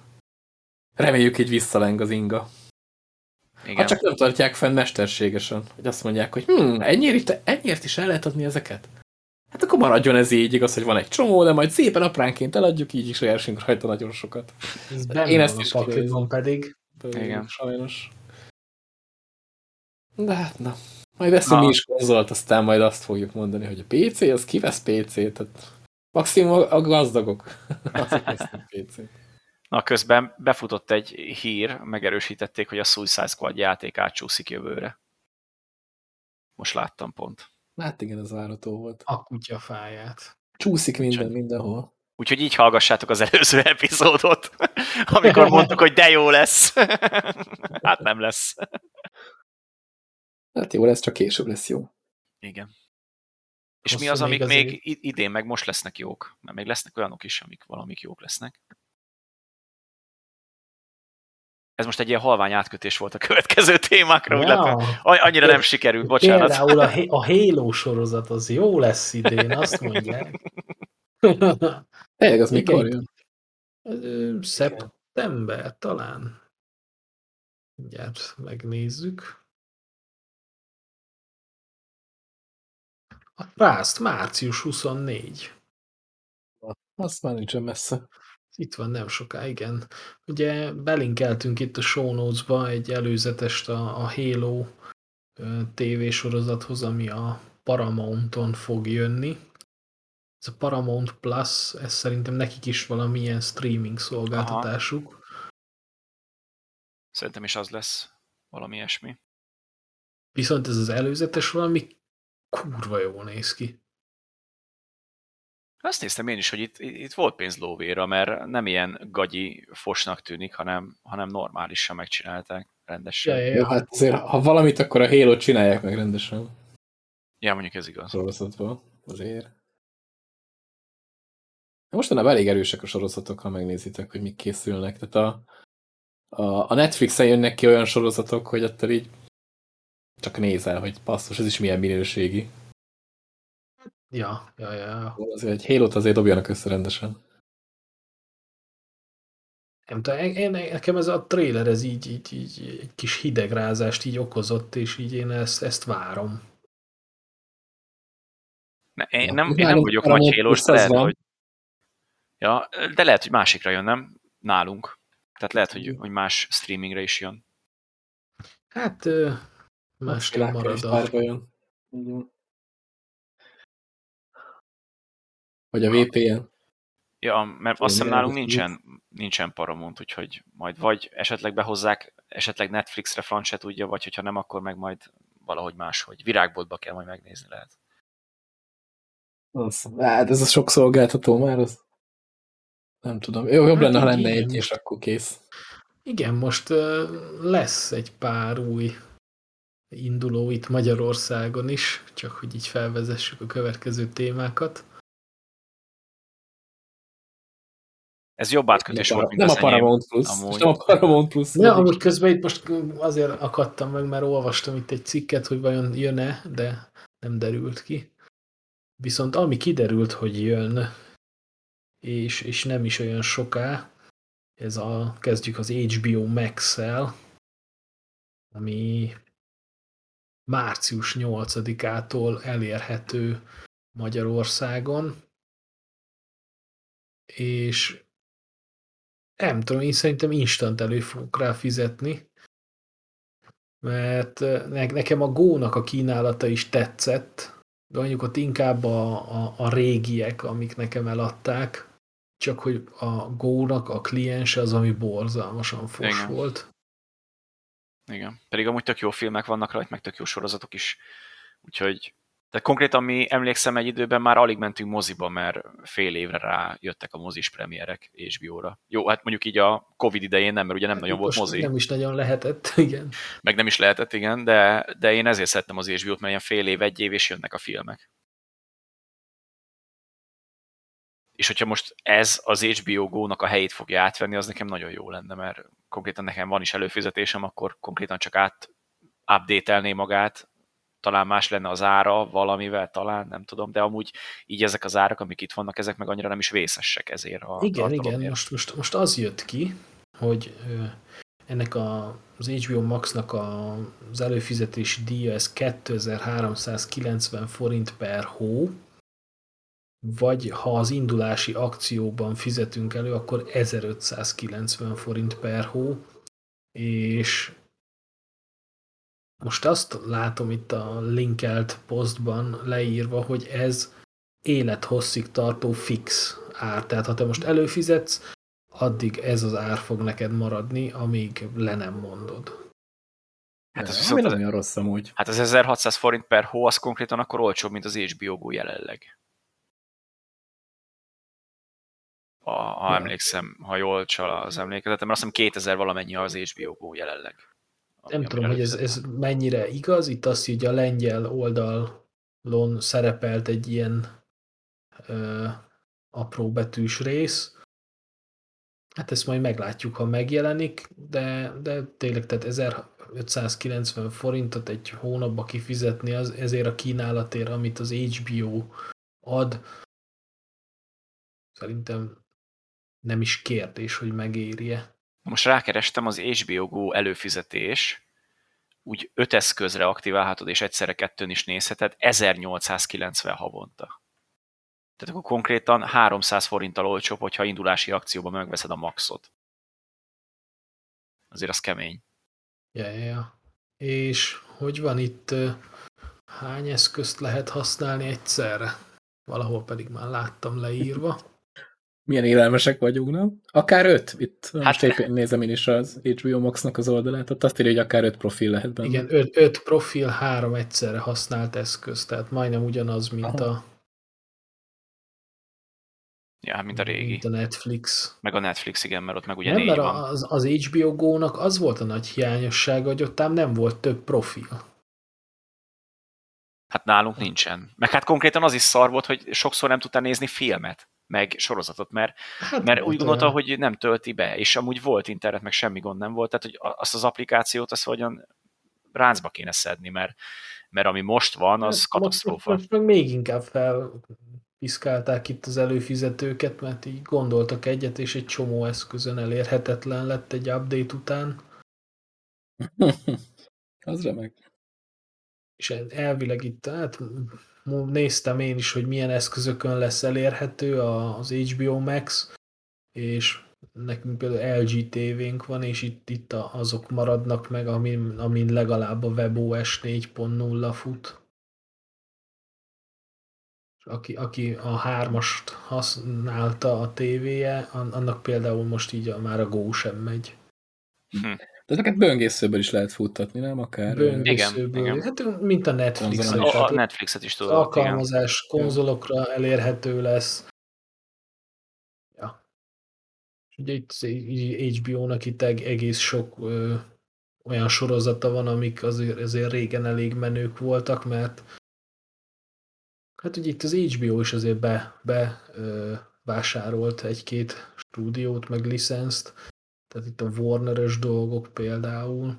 [SPEAKER 1] reméljük így visszaleng az inga. Igen. Hát csak nem tartják fenn mesterségesen, hogy azt mondják, hogy hm, ennyiért, ennyiért is el lehet adni ezeket? Hát akkor maradjon ez így, igaz, hogy van egy csomó, de majd szépen apránként eladjuk, így is érsünk rajta nagyon sokat.
[SPEAKER 3] Ez Én ezt is van pedig.
[SPEAKER 1] Igen. Sajnos. De hát na. Majd veszünk mi is konzolt, aztán majd azt fogjuk mondani, hogy a PC, az kivesz PC-t. Tehát maximum a gazdagok. <laughs> Azok PC-t.
[SPEAKER 2] Na, közben befutott egy hír, megerősítették, hogy a Suicide Squad játék átcsúszik jövőre. Most láttam pont.
[SPEAKER 1] Hát igen, ez várható volt.
[SPEAKER 3] A kutyafáját.
[SPEAKER 1] Csúszik minden, Csak. mindenhol.
[SPEAKER 2] Úgyhogy így hallgassátok az előző <laughs> epizódot, amikor mondtuk, hogy de jó lesz. <laughs> hát nem lesz.
[SPEAKER 1] Hát jó lesz, csak később lesz jó.
[SPEAKER 2] Igen. És Hosszú mi az, amik még, még idén meg most lesznek jók? Mert még lesznek olyanok is, amik valamik jók lesznek. Ez most egy ilyen halvány átkötés volt a következő témákra, ja. Illetve, annyira nem sikerült, bocsánat.
[SPEAKER 3] Például a, a <laughs> Halo sorozat az jó lesz idén, azt mondják. <laughs>
[SPEAKER 1] Tényleg, az mikor jön?
[SPEAKER 3] Szeptember talán. Mindjárt megnézzük. A Rászt, március 24.
[SPEAKER 1] Azt már nincsen messze.
[SPEAKER 3] Itt van nem soká, igen. Ugye belinkeltünk itt a show notes-ba egy előzetest a, a Halo tévésorozathoz, ami a Paramounton fog jönni. Ez a Paramount Plus, ez szerintem nekik is valamilyen streaming szolgáltatásuk. Aha.
[SPEAKER 2] Szerintem is az lesz valami ilyesmi.
[SPEAKER 3] Viszont ez az előzetes valami kurva jól néz ki.
[SPEAKER 2] Azt néztem én is, hogy itt, itt volt pénz lóvéra, mert nem ilyen gagyi fosnak tűnik, hanem, hanem normálisan megcsinálták rendesen.
[SPEAKER 1] Ja, ja, ja. hát azért, ha valamit, akkor a halo csinálják meg rendesen.
[SPEAKER 2] Ja, mondjuk ez igaz.
[SPEAKER 1] Sorozatban, azért. Mostanában elég erősek a sorozatok, ha megnézitek, hogy mik készülnek. Tehát a, a, a Netflixen jönnek ki olyan sorozatok, hogy attól így csak nézel, hogy passzus, ez is milyen minőségi.
[SPEAKER 3] Ja, ja, ja.
[SPEAKER 1] Azért egy halo azért dobjanak össze rendesen.
[SPEAKER 3] Nem tudom, én, nekem ez a trailer, ez így, így, így egy kis hidegrázást így okozott, és így én ezt, ezt várom.
[SPEAKER 2] Ne, én, nem, én nem vagyok nagy hélós, de lehet, hogy... Ja, de lehet, hogy másikra jön, nem? Nálunk. Tehát lehet, hogy, hogy más streamingre is jön.
[SPEAKER 3] Hát másképp marad a...
[SPEAKER 1] Vagy a VPN.
[SPEAKER 2] Ja, mert azt hiszem nálunk nincsen, nincsen Paramount, úgyhogy majd vagy esetleg behozzák, esetleg Netflixre franc se tudja, vagy hogyha nem, akkor meg majd valahogy máshogy. Virágboltba kell majd megnézni lehet.
[SPEAKER 1] Hát ez a sok szolgáltató már, az nem tudom. Jó, jobb hát lenne, ha lenne egy, és akkor kész.
[SPEAKER 3] Igen, most lesz egy pár új induló itt Magyarországon is, csak hogy így felvezessük a következő témákat.
[SPEAKER 2] Ez jobb átkötés volt,
[SPEAKER 1] mint nem az a Paramount Plus. Amúgy. Nem a Paramount Plus.
[SPEAKER 3] Ja, amúgy közben itt most azért akadtam meg, mert olvastam itt egy cikket, hogy vajon jön-e, de nem derült ki. Viszont ami kiderült, hogy jön, és, és nem is olyan soká, ez a, kezdjük az HBO Max-el, ami március 8-ától elérhető Magyarországon, és nem tudom, én szerintem instant elő fogok rá fizetni. mert nekem a Go-nak a kínálata is tetszett, de mondjuk ott inkább a, a, a régiek, amik nekem eladták, csak hogy a Go-nak a kliense az, ami borzalmasan fos Igen. volt.
[SPEAKER 2] Igen, pedig amúgy tök jó filmek vannak rajta, meg tök jó sorozatok is, úgyhogy de konkrétan mi emlékszem egy időben már alig mentünk moziba, mert fél évre rá jöttek a mozis premierek HBO-ra. Jó, hát mondjuk így a Covid idején nem, mert ugye nem hát nagyon volt mozi.
[SPEAKER 3] Nem is nagyon lehetett, <laughs> igen.
[SPEAKER 2] Meg nem is lehetett, igen, de, de én ezért szerettem az HBO-t, mert ilyen fél év, egy év, és jönnek a filmek. És hogyha most ez az HBO Go-nak a helyét fogja átvenni, az nekem nagyon jó lenne, mert konkrétan nekem van is előfizetésem, akkor konkrétan csak át update magát, talán más lenne az ára valamivel, talán, nem tudom, de amúgy így ezek az árak, amik itt vannak, ezek meg annyira nem is vészesek ezért a
[SPEAKER 3] Igen, igen, most, most, most az jött ki, hogy ennek a, az HBO Max-nak a, az előfizetési díja, ez 2390 forint per hó, vagy ha az indulási akcióban fizetünk elő, akkor 1590 forint per hó, és most azt látom itt a linkelt posztban leírva, hogy ez élethosszig tartó fix ár. Tehát ha te most előfizetsz, addig ez az ár fog neked maradni, amíg le nem mondod.
[SPEAKER 1] Hát ez viszont nem olyan rossz amúgy.
[SPEAKER 2] Hát az 1600 forint per hó, az konkrétan akkor olcsóbb, mint az HBO Go jelenleg. Ha ja. emlékszem, ha jól csal az emlékezetem, mert azt hiszem 2000 valamennyi az HBO Go jelenleg.
[SPEAKER 3] Nem tudom, hogy ez, ez mennyire igaz. Itt azt hogy a lengyel oldalon szerepelt egy ilyen ö, apró betűs rész. Hát ezt majd meglátjuk, ha megjelenik, de, de tényleg, tehát 1590 forintot egy hónapba kifizetni az, ezért a kínálatért, amit az HBO ad, szerintem nem is kérdés, hogy megérje.
[SPEAKER 2] Most rákerestem, az HBO Go előfizetés, úgy öt eszközre aktiválhatod, és egyszerre kettőn is nézheted, 1890 havonta. Tehát akkor konkrétan 300 forinttal olcsóbb, hogyha indulási akcióban megveszed a maxot. Azért az kemény.
[SPEAKER 3] Ja, ja, ja. És hogy van itt, hány eszközt lehet használni egyszerre? Valahol pedig már láttam leírva.
[SPEAKER 1] Milyen élelmesek vagyunk, nem? Akár öt. Itt hát, most éppen nézem én is az HBO Max-nak az oldalát, ott azt írja, hogy akár öt profil lehet benne.
[SPEAKER 3] Igen, öt, öt profil, három egyszerre használt eszköz, tehát majdnem ugyanaz, mint Aha. a
[SPEAKER 2] Ja, mint a régi.
[SPEAKER 3] Mint a Netflix.
[SPEAKER 2] Meg a Netflix, igen, mert ott meg ugye
[SPEAKER 3] nem, mert van. Az, az HBO Go-nak az volt a nagy hiányossága, hogy ott nem volt több profil.
[SPEAKER 2] Hát nálunk nincsen. Meg hát konkrétan az is szar volt, hogy sokszor nem tudtál nézni filmet meg sorozatot, mert, hát, mert úgy gondolta, hogy nem tölti be, és amúgy volt internet, meg semmi gond nem volt, tehát hogy azt az applikációt azt hogyan ráncba kéne szedni, mert, mert ami most van, az hát, katasztrófa.
[SPEAKER 3] Most, most meg még inkább felpiszkálták itt az előfizetőket, mert így gondoltak egyet, és egy csomó eszközön elérhetetlen lett egy update után. <laughs>
[SPEAKER 1] az remek.
[SPEAKER 3] És elvileg itt, hát néztem én is, hogy milyen eszközökön lesz elérhető az HBO Max, és nekünk például LG tévénk van, és itt, itt azok maradnak meg, amin, amin legalább a WebOS 4.0 fut. Aki, aki a hármast használta a tévéje, annak például most így a, már a Go sem megy.
[SPEAKER 1] Hm. Ezeket böngészőből is lehet futtatni, nem? Akár
[SPEAKER 3] böngészőből. Igen, igen. Hát, mint a Netflix.
[SPEAKER 2] A, a Netflixet is tudod.
[SPEAKER 3] Alkalmazás igen. konzolokra elérhető lesz. Ja. Ugye itt HBO-nak itt egész sok ö, olyan sorozata van, amik azért, azért régen elég menők voltak, mert hát ugye itt az HBO is azért be, be ö, vásárolt egy-két stúdiót, meg licenszt, tehát itt a Warner-es dolgok például.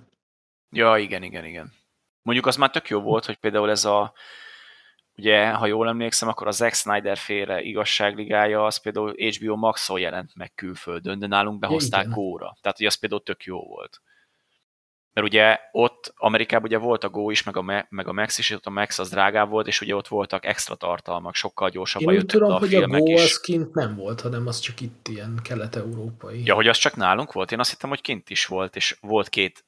[SPEAKER 2] Ja, igen, igen, igen. Mondjuk az már tök jó volt, hogy például ez a, ugye, ha jól emlékszem, akkor a Zack Snyder féle igazságligája, az például HBO Max-on jelent meg külföldön, de nálunk behozták ja, góra. Tehát, hogy az például tök jó volt. Mert ugye ott Amerikában ugye volt a Go is, meg a, meg a Max is, és ott a Max az drágább volt, és ugye ott voltak extra tartalmak, sokkal gyorsabban
[SPEAKER 3] jöttek tudom, a hogy a Go is. az kint nem volt, hanem az csak itt ilyen kelet-európai.
[SPEAKER 2] Ja, hogy az csak nálunk volt? Én azt hittem, hogy kint is volt, és volt két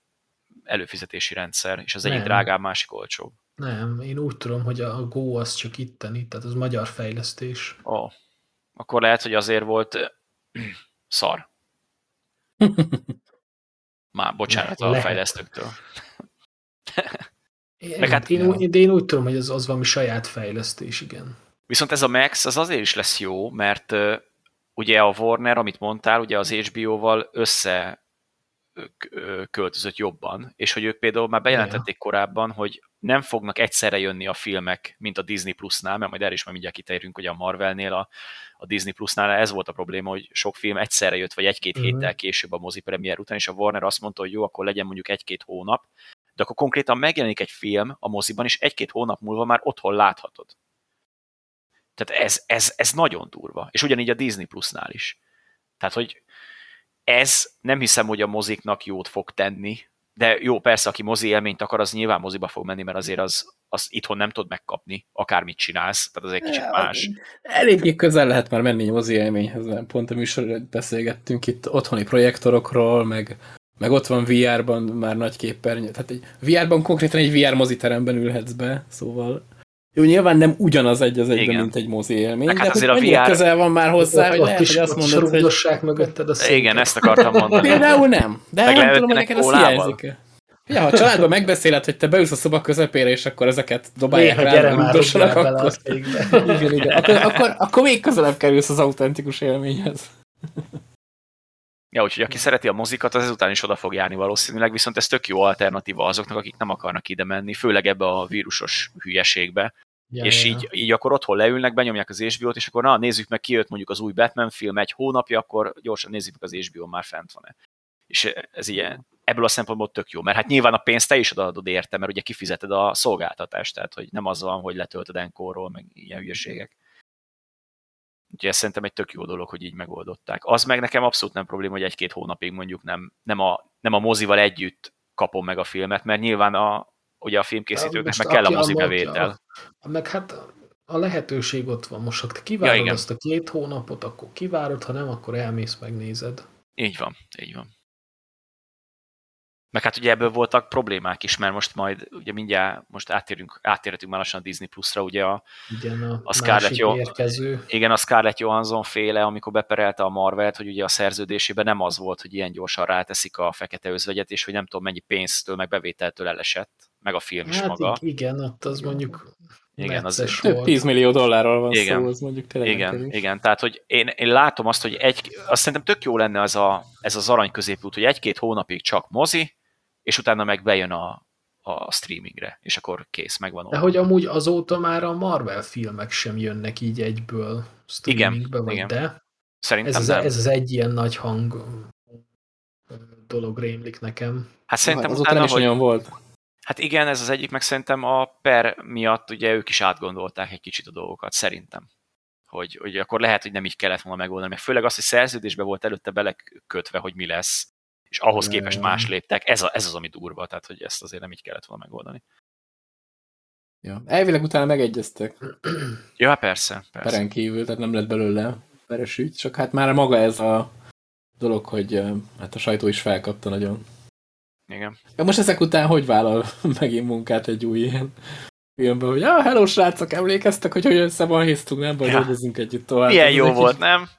[SPEAKER 2] előfizetési rendszer, és az egyik nem. drágább, másik olcsóbb.
[SPEAKER 3] Nem, én úgy tudom, hogy a Go az csak itteni, tehát az magyar fejlesztés.
[SPEAKER 2] Ó, oh. akkor lehet, hogy azért volt <clears throat> szar. <laughs> Már bocsánat Le, a lehet. fejlesztőktől.
[SPEAKER 3] én, Meg hát, én, én, de én úgy tudom, hogy az, az valami saját fejlesztés, igen.
[SPEAKER 2] Viszont ez a Max az azért is lesz jó, mert uh, ugye a Warner, amit mondtál, ugye az HBO-val össze költözött jobban, és hogy ők például már bejelentették korábban, hogy nem fognak egyszerre jönni a filmek, mint a Disney Plusnál, mert majd erre is majd mindjárt kitérünk, hogy a Marvelnél, a, a Disney Plusnál ez volt a probléma, hogy sok film egyszerre jött, vagy egy-két uh-huh. héttel később a mozi premier után, és a Warner azt mondta, hogy jó, akkor legyen mondjuk egy-két hónap, de akkor konkrétan megjelenik egy film a moziban, és egy-két hónap múlva már otthon láthatod. Tehát ez, ez, ez nagyon durva. És ugyanígy a Disney Plusnál is. Tehát, hogy ez nem hiszem, hogy a moziknak jót fog tenni, de jó, persze, aki mozi élményt akar, az nyilván moziba fog menni, mert azért az, az itthon nem tud megkapni, akármit csinálsz, tehát az egy kicsit más.
[SPEAKER 1] Eléggé közel lehet már menni mozi élményhez, pont a műsorban beszélgettünk itt otthoni projektorokról, meg, meg ott van VR-ban már nagy képernyő, tehát egy VR-ban konkrétan egy VR moziteremben ülhetsz be, szóval jó, nyilván nem ugyanaz egy az egyben, mint egy mozi élmény, hát de azért a VR... közel van már hozzá, hogy lehet, hogy azt mondod,
[SPEAKER 3] hogy... mögötted a
[SPEAKER 2] szépen. Igen, ezt akartam mondani.
[SPEAKER 1] Például nem, de nem tudom, hogy neked ez hiányzik -e. Ja, ha a családban megbeszéled, hogy te beülsz a szoba közepére, és akkor ezeket dobálják
[SPEAKER 3] Néha, rá, rúgdossanak, akkor... <laughs>
[SPEAKER 1] igen, igen. Akkor, akkor, akkor még közelebb kerülsz az autentikus élményhez.
[SPEAKER 2] Ja, úgyhogy aki szereti a mozikat, az ezután is oda fog járni valószínűleg, viszont ez tök jó alternatíva azoknak, akik nem akarnak ide menni, főleg ebbe a vírusos hülyeségbe, Ja, és ja. Így, így akkor otthon leülnek, benyomják az HBO-t, és akkor na, nézzük meg, kijött mondjuk az új Batman film egy hónapja, akkor gyorsan nézzük meg az HBO, már fent van-e. És ez ilyen, ebből a szempontból tök jó, mert hát nyilván a pénzt te is odaadod érte, mert ugye kifizeted a szolgáltatást, tehát hogy nem az van, hogy letöltöd enkorról, meg ilyen hülyeségek. Úgyhogy ez szerintem egy tök jó dolog, hogy így megoldották. Az meg nekem abszolút nem probléma, hogy egy-két hónapig mondjuk nem, nem, a, nem a mozival együtt kapom meg a filmet, mert nyilván a, ugye a filmkészítőknek meg kell a mozi bevétel.
[SPEAKER 3] Meg hát a lehetőség ott van. Most ha te kivárod ja, azt a két hónapot, akkor kivárod, ha nem, akkor elmész, megnézed.
[SPEAKER 2] Így van, így van. Meg hát ugye ebből voltak problémák is, mert most majd ugye mindjárt most áttérünk, áttérhetünk már lassan a Disney Plus-ra, ugye a,
[SPEAKER 3] igen, a, a Scarlett jo érkező.
[SPEAKER 2] Igen, a Scarlett Johansson féle, amikor beperelte a Marvelt, hogy ugye a szerződésében nem az volt, hogy ilyen gyorsan ráteszik a fekete özvegyet, és hogy nem tudom mennyi pénztől, meg bevételtől elesett meg a film is hát maga.
[SPEAKER 3] Igen, ott az mondjuk
[SPEAKER 1] igen, az több 10 millió dollárról van
[SPEAKER 2] igen,
[SPEAKER 1] szó, az mondjuk tényleg
[SPEAKER 2] Igen, igen, tehát hogy én, én látom azt, hogy egy, azt szerintem tök jó lenne ez, a, ez az arany középút, hogy egy-két hónapig csak mozi, és utána meg bejön a, a streamingre, és akkor kész, megvan.
[SPEAKER 3] De hogy amúgy azóta már a Marvel filmek sem jönnek így egyből streamingbe, igen, vagy igen. de?
[SPEAKER 2] Szerintem
[SPEAKER 3] ez,
[SPEAKER 2] az,
[SPEAKER 3] nem. ez az egy ilyen nagy hang dolog rémlik nekem.
[SPEAKER 2] Hát szerintem
[SPEAKER 1] hát, utána, nem is hogy... olyan volt.
[SPEAKER 2] Hát igen, ez az egyik, meg szerintem a per miatt ugye ők is átgondolták egy kicsit a dolgokat, szerintem. Hogy, hogy akkor lehet, hogy nem így kellett volna megoldani, meg főleg az, hogy szerződésbe volt előtte belekötve, hogy mi lesz, és ahhoz képest más léptek, ez, a, ez az, ami durva, tehát hogy ezt azért nem így kellett volna megoldani.
[SPEAKER 1] Ja. Elvileg utána megegyeztek.
[SPEAKER 2] Ja, persze, persze.
[SPEAKER 1] Peren kívül, tehát nem lett belőle peres ügy, csak hát már maga ez a dolog, hogy hát a sajtó is felkapta nagyon.
[SPEAKER 2] Igen.
[SPEAKER 1] Ja, most ezek után hogy vállal <laughs> megint munkát egy új ilyen filmben, hogy ah, hello srácok, emlékeztek, hogy hogy összebalhéztunk, nem baj, ja. dolgozunk együtt tovább.
[SPEAKER 2] Milyen jó volt, kicsit... nem?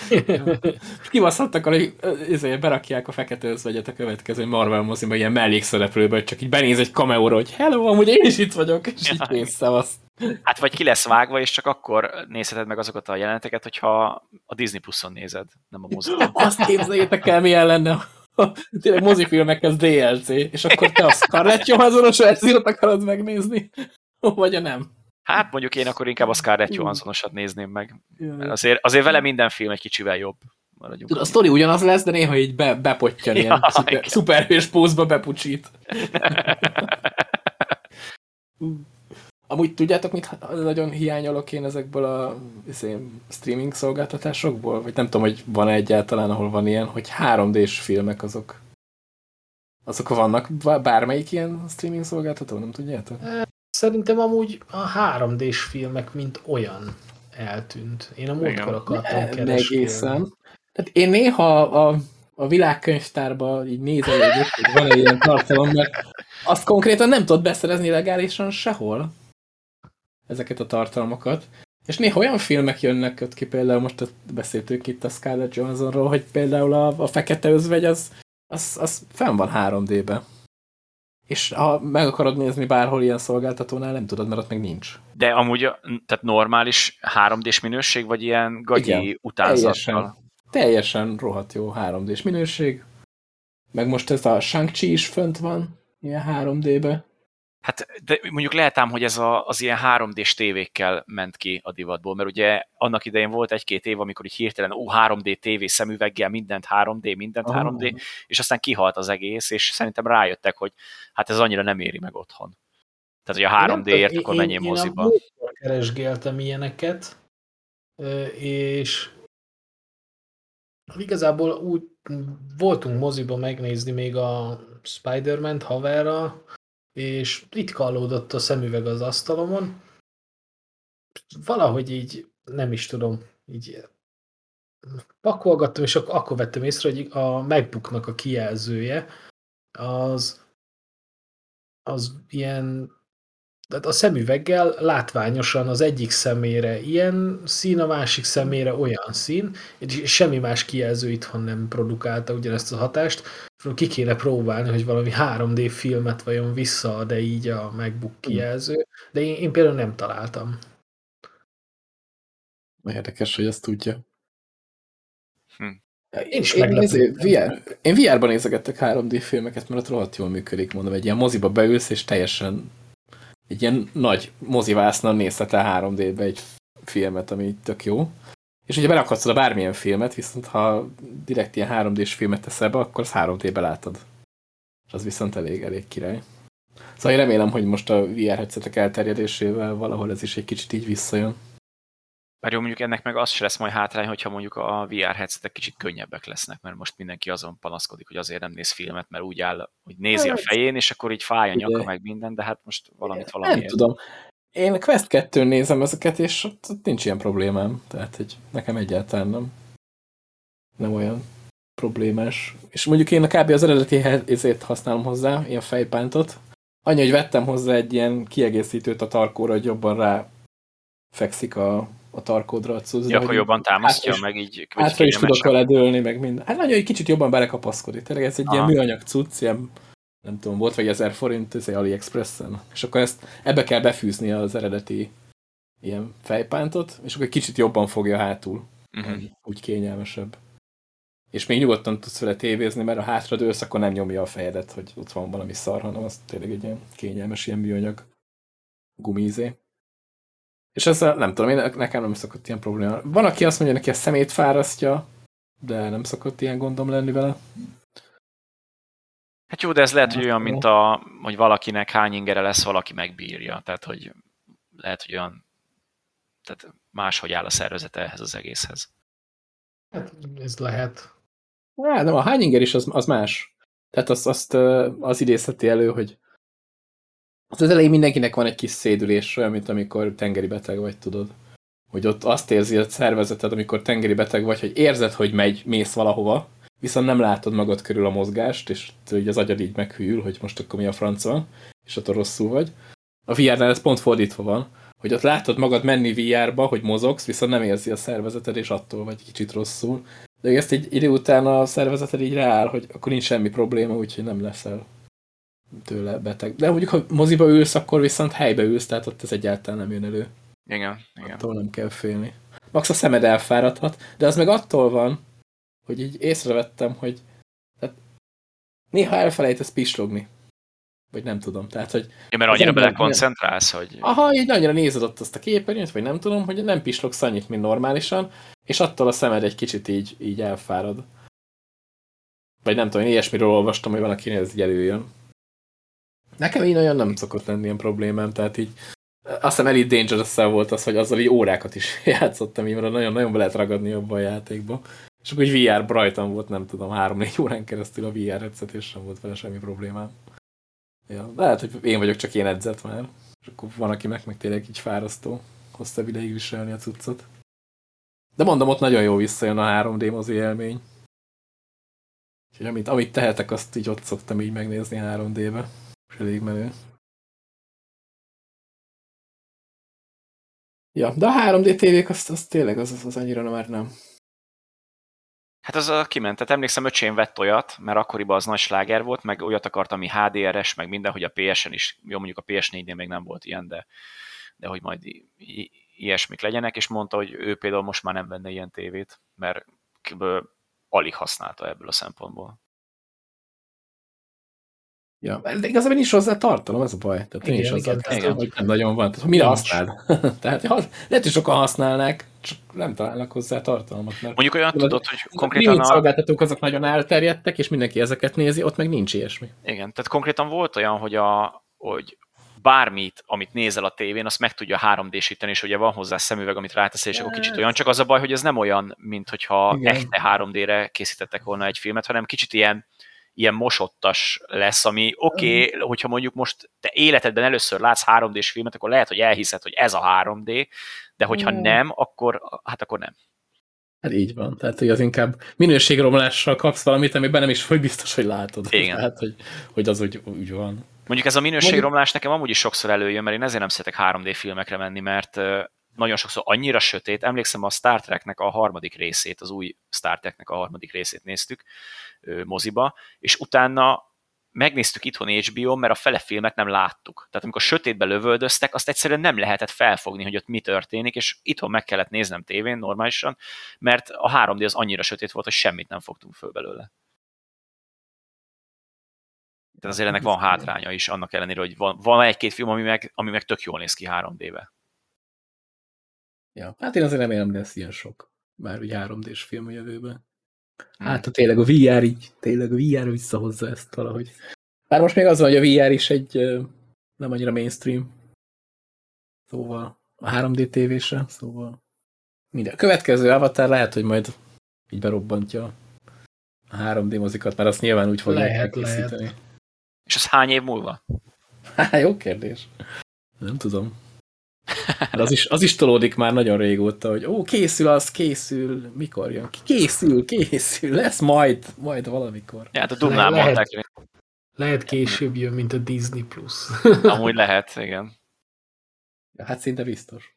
[SPEAKER 2] <laughs>
[SPEAKER 1] Kibaszhattak, hogy izé, berakják a fekete özvegyet a következő Marvel moziba, ilyen mellékszereplőbe, hogy csak így benéz egy kameóra, hogy hello, amúgy én is itt vagyok, és ja. így kész,
[SPEAKER 2] Hát vagy ki lesz vágva, és csak akkor nézheted meg azokat a jeleneteket, hogyha a Disney Plus-on nézed, nem a moziban.
[SPEAKER 1] Azt képzeljétek el, milyen lenne, <laughs> tényleg mozifilmekhez DLC, és akkor te a Scarlett Johanssonos verziót akarod megnézni? <laughs> Vagy a nem?
[SPEAKER 2] Hát mondjuk én akkor inkább a Scarlett Johanssonosat nézném meg. Azért, azért vele minden film egy kicsivel jobb.
[SPEAKER 1] Tud, a sztori ugyanaz lesz, de néha így be, bepottyan ja, ilyen szuper, szuperhős pózba bepucsít. <laughs> Amúgy tudjátok, mit nagyon hiányolok én ezekből a izé, streaming szolgáltatásokból? Vagy nem tudom, hogy van -e egyáltalán, ahol van ilyen, hogy 3D-s filmek azok. Azok vannak bármelyik ilyen streaming szolgáltató, nem tudjátok?
[SPEAKER 3] Szerintem amúgy a 3D-s filmek, mint olyan eltűnt. Én a múltkor akartam keresni.
[SPEAKER 1] Egészen. Tehát én néha a a világkönyvtárba így nézel, hogy van egy ilyen tartalom, mert azt konkrétan nem tudod beszerezni legálisan sehol ezeket a tartalmakat. És néha olyan filmek jönnek ott ki, például most beszéltük itt a Scarlett Johanssonról, hogy például a, a Fekete Özvegy az, az, az fenn van 3D-be. És ha meg akarod nézni bárhol ilyen szolgáltatónál, nem tudod, mert ott meg nincs.
[SPEAKER 2] De amúgy tehát normális 3D-s minőség, vagy ilyen gagyi Igen, utánzattal?
[SPEAKER 1] Teljesen, teljesen rohadt jó 3D-s minőség. Meg most ez a Shang-Chi is fönt van, ilyen 3D-be.
[SPEAKER 2] Hát de mondjuk lehet ám, hogy ez a, az ilyen 3D-s tévékkel ment ki a divatból, mert ugye annak idején volt egy-két év, amikor így hirtelen ó, 3D tévé szemüveggel, mindent 3D, mindent oh. 3D, és aztán kihalt az egész, és szerintem rájöttek, hogy hát ez annyira nem éri meg otthon. Tehát, hogy a 3D-ért akkor menjél moziba. Én
[SPEAKER 3] keresgéltem ilyeneket, és igazából úgy voltunk moziba megnézni még a Spider-Man-t haverra, és itt kallódott a szemüveg az asztalomon. Valahogy így, nem is tudom, így pakolgattam, és akkor, vettem észre, hogy a MacBooknak a kijelzője az, az ilyen tehát a szemüveggel látványosan az egyik szemére ilyen szín, a másik szemére olyan szín, és semmi más kijelző itthon nem produkálta ugyanezt a hatást. Ki kéne próbálni, hogy valami 3D filmet vajon visszaad-e így a MacBook kijelző, de én, én például nem találtam.
[SPEAKER 1] Érdekes, hogy ezt tudja.
[SPEAKER 2] Hm.
[SPEAKER 1] Én is én, én, VR, én VR-ban nézegettek 3D filmeket, mert ott rohadt jól működik, mondom, egy ilyen moziba beülsz, és teljesen egy ilyen nagy mozivászna nézhetel 3D-be egy filmet, ami tök jó. És ugye berakhatsz oda bármilyen filmet, viszont ha direkt ilyen 3D-s filmet teszel be, akkor az 3D-be látod. És az viszont elég, elég király. Szóval én remélem, hogy most a VR headsetek elterjedésével valahol ez is egy kicsit így visszajön.
[SPEAKER 2] Bár jó, mondjuk ennek meg az se lesz majd hátrány, hogyha mondjuk a VR headsetek kicsit könnyebbek lesznek, mert most mindenki azon panaszkodik, hogy azért nem néz filmet, mert úgy áll, hogy nézi a hát, fején, és akkor így fáj a nyaka, meg minden, de hát most valamit valami.
[SPEAKER 1] Nem tudom. Én Quest 2 nézem ezeket, és ott, ott nincs ilyen problémám. Tehát, hogy nekem egyáltalán nem, nem olyan problémás. És mondjuk én a kb. az eredeti ezért használom hozzá, ilyen fejpántot. Annyi, hogy vettem hozzá egy ilyen kiegészítőt a tarkóra, hogy jobban rá fekszik a, a tarkódra a cucc.
[SPEAKER 2] Ja, akkor jobban támasztja, hátra, meg így...
[SPEAKER 1] Hátra is tudok vele dőlni, meg minden. Hát nagyon egy kicsit jobban belekapaszkodik. Tényleg ez egy Aha. ilyen műanyag cucc, ilyen, nem tudom, volt vagy ezer forint ez egy AliExpress-en. És akkor ezt ebbe kell befűzni az eredeti ilyen fejpántot, és akkor egy kicsit jobban fogja hátul. Uh -huh. Úgy kényelmesebb. És még nyugodtan tudsz vele tévézni, mert a hátra dőlsz, akkor nem nyomja a fejedet, hogy ott van valami szar, hanem az tényleg egy ilyen kényelmes ilyen műanyag gumízé. És ez nem tudom, én, nekem nem szokott ilyen probléma. Van, aki azt mondja, neki a szemét fárasztja, de nem szokott ilyen gondom lenni vele.
[SPEAKER 2] Hát jó, de ez lehet, hogy olyan, mint a, hogy valakinek hány ingere lesz, valaki megbírja. Tehát, hogy lehet, hogy olyan, tehát máshogy áll a szervezete ehhez az egészhez.
[SPEAKER 3] Hát ez lehet.
[SPEAKER 1] Hát, de a hány inger is az, az más. Tehát azt, azt az idézheti elő, hogy az, elején mindenkinek van egy kis szédülés, olyan, mint amikor tengeri beteg vagy, tudod. Hogy ott azt érzi a szervezeted, amikor tengeri beteg vagy, hogy érzed, hogy megy, mész valahova, viszont nem látod magad körül a mozgást, és hogy az agyad így meghűl, hogy most akkor mi a franca, és ott rosszul vagy. A VR-nál ez pont fordítva van, hogy ott látod magad menni VR-ba, hogy mozogsz, viszont nem érzi a szervezeted, és attól vagy kicsit rosszul. De ezt egy idő után a szervezeted így rááll, hogy akkor nincs semmi probléma, úgyhogy nem leszel tőle beteg. De mondjuk, ha moziba ülsz, akkor viszont helybe ülsz, tehát ott ez egyáltalán nem jön elő.
[SPEAKER 2] Igen, igen.
[SPEAKER 1] Attól nem kell félni. Max a szemed elfáradhat, de az meg attól van, hogy így észrevettem, hogy tehát néha elfelejtesz pislogni. Vagy nem tudom. Tehát, hogy
[SPEAKER 2] ja, mert annyira belekoncentrálsz, hogy...
[SPEAKER 1] Aha, így annyira nézed ott azt a képernyőt, vagy nem tudom, hogy nem pislogsz annyit, mint normálisan, és attól a szemed egy kicsit így, így elfárad. Vagy nem tudom, én ilyesmiről olvastam, hogy van, akinél ez így előjön. Nekem így nagyon nem szokott lenni ilyen problémám, tehát így azt hiszem Elite dangerous volt az, hogy azzal így órákat is <laughs> játszottam, így nagyon-nagyon be lehet ragadni jobban a játékba. És akkor egy VR rajtam volt, nem tudom, három-négy órán keresztül a VR headset, és sem volt vele semmi problémám. Ja, lehet, hogy én vagyok csak én edzett már. És akkor van, aki meg, meg tényleg így fárasztó hosszabb ideig viselni a cuccot. De mondom, ott nagyon jó visszajön a 3D mozi élmény. Úgyhogy amit, amit tehetek, azt így ott szoktam így megnézni 3D-be. És elég menő. Ja, de a 3D tévék, azt, azt tényleg az, az, az annyira már nem.
[SPEAKER 2] Hát az a kiment. Tehát emlékszem, öcsém vett olyat, mert akkoriban az nagy sláger volt, meg olyat akart, ami HDR-es, meg minden, hogy a PS-en is, jó mondjuk a PS4-nél még nem volt ilyen, de, de hogy majd ilyesmik legyenek, és mondta, hogy ő például most már nem venne ilyen tévét, mert alig használta ebből a szempontból.
[SPEAKER 1] Ja, de igazából nincs hozzá tartalom, ez a baj. Tehát igen, nincs hozzá igen, tartalom, hogy nem nagyon van. Tehát, mire használ? <laughs> Tehát lehet, hogy sokan használnák, csak nem találnak hozzá tartalmat. Mert
[SPEAKER 2] Mondjuk olyan tudod, hogy konkrétan
[SPEAKER 1] a... szolgáltatók azok nagyon elterjedtek, és mindenki ezeket nézi, ott meg nincs ilyesmi.
[SPEAKER 2] Igen, tehát konkrétan volt olyan, hogy, a, hogy bármit, amit nézel a tévén, azt meg tudja 3D-síteni, és ugye van hozzá szemüveg, amit ráteszel, és akkor kicsit olyan, csak az a baj, hogy ez nem olyan, mint hogyha Igen. echte 3D-re készítettek volna egy filmet, hanem kicsit ilyen ilyen mosottas lesz, ami oké, okay, hogyha mondjuk most te életedben először látsz 3D-s filmet, akkor lehet, hogy elhiszed, hogy ez a 3D, de hogyha mm. nem, akkor, hát akkor nem.
[SPEAKER 1] Hát így van. Tehát, hogy az inkább minőségromlással kapsz valamit, amiben nem is vagy biztos, hogy látod.
[SPEAKER 2] Igen.
[SPEAKER 1] Tehát, hogy, hogy az úgy, úgy van.
[SPEAKER 2] Mondjuk ez a minőségromlás nekem amúgy is sokszor előjön, mert én ezért nem szeretek 3D filmekre menni, mert nagyon sokszor annyira sötét. Emlékszem a Star Treknek a harmadik részét, az új Star Treknek a harmadik részét néztük moziba, és utána megnéztük itthon HBO, mert a fele filmet nem láttuk. Tehát amikor sötétbe lövöldöztek, azt egyszerűen nem lehetett felfogni, hogy ott mi történik, és itthon meg kellett néznem tévén normálisan, mert a 3D az annyira sötét volt, hogy semmit nem fogtunk föl belőle. Tehát azért ennek van hátránya is, annak ellenére, hogy van, van egy-két film, ami meg, ami meg tök jól néz ki 3D-be.
[SPEAKER 1] Ja, hát én azért remélem lesz ilyen sok. Már ugye 3D-s film a jövőben. Hmm. Hát, tényleg a VR így, tényleg a VR visszahozza ezt valahogy. Bár most még az van, hogy a VR is egy nem annyira mainstream. Szóval a 3D tévésre, szóval minden. A következő avatar lehet, hogy majd így berobbantja a 3D mozikat, mert azt nyilván úgy fogják lehet, készíteni. Lehet.
[SPEAKER 2] És az hány év múlva? <laughs>
[SPEAKER 1] Há, jó kérdés. Nem tudom. De az is, az is tolódik már nagyon régóta, hogy ó, készül az, készül, mikor jön? Készül, készül, lesz majd, majd valamikor.
[SPEAKER 2] Ja, hát a Dumnál Le mondták.
[SPEAKER 3] Lehet, lehet később jön, mint a Disney Plus. <laughs>
[SPEAKER 2] Amúgy lehet, igen.
[SPEAKER 1] Ja, hát szinte biztos.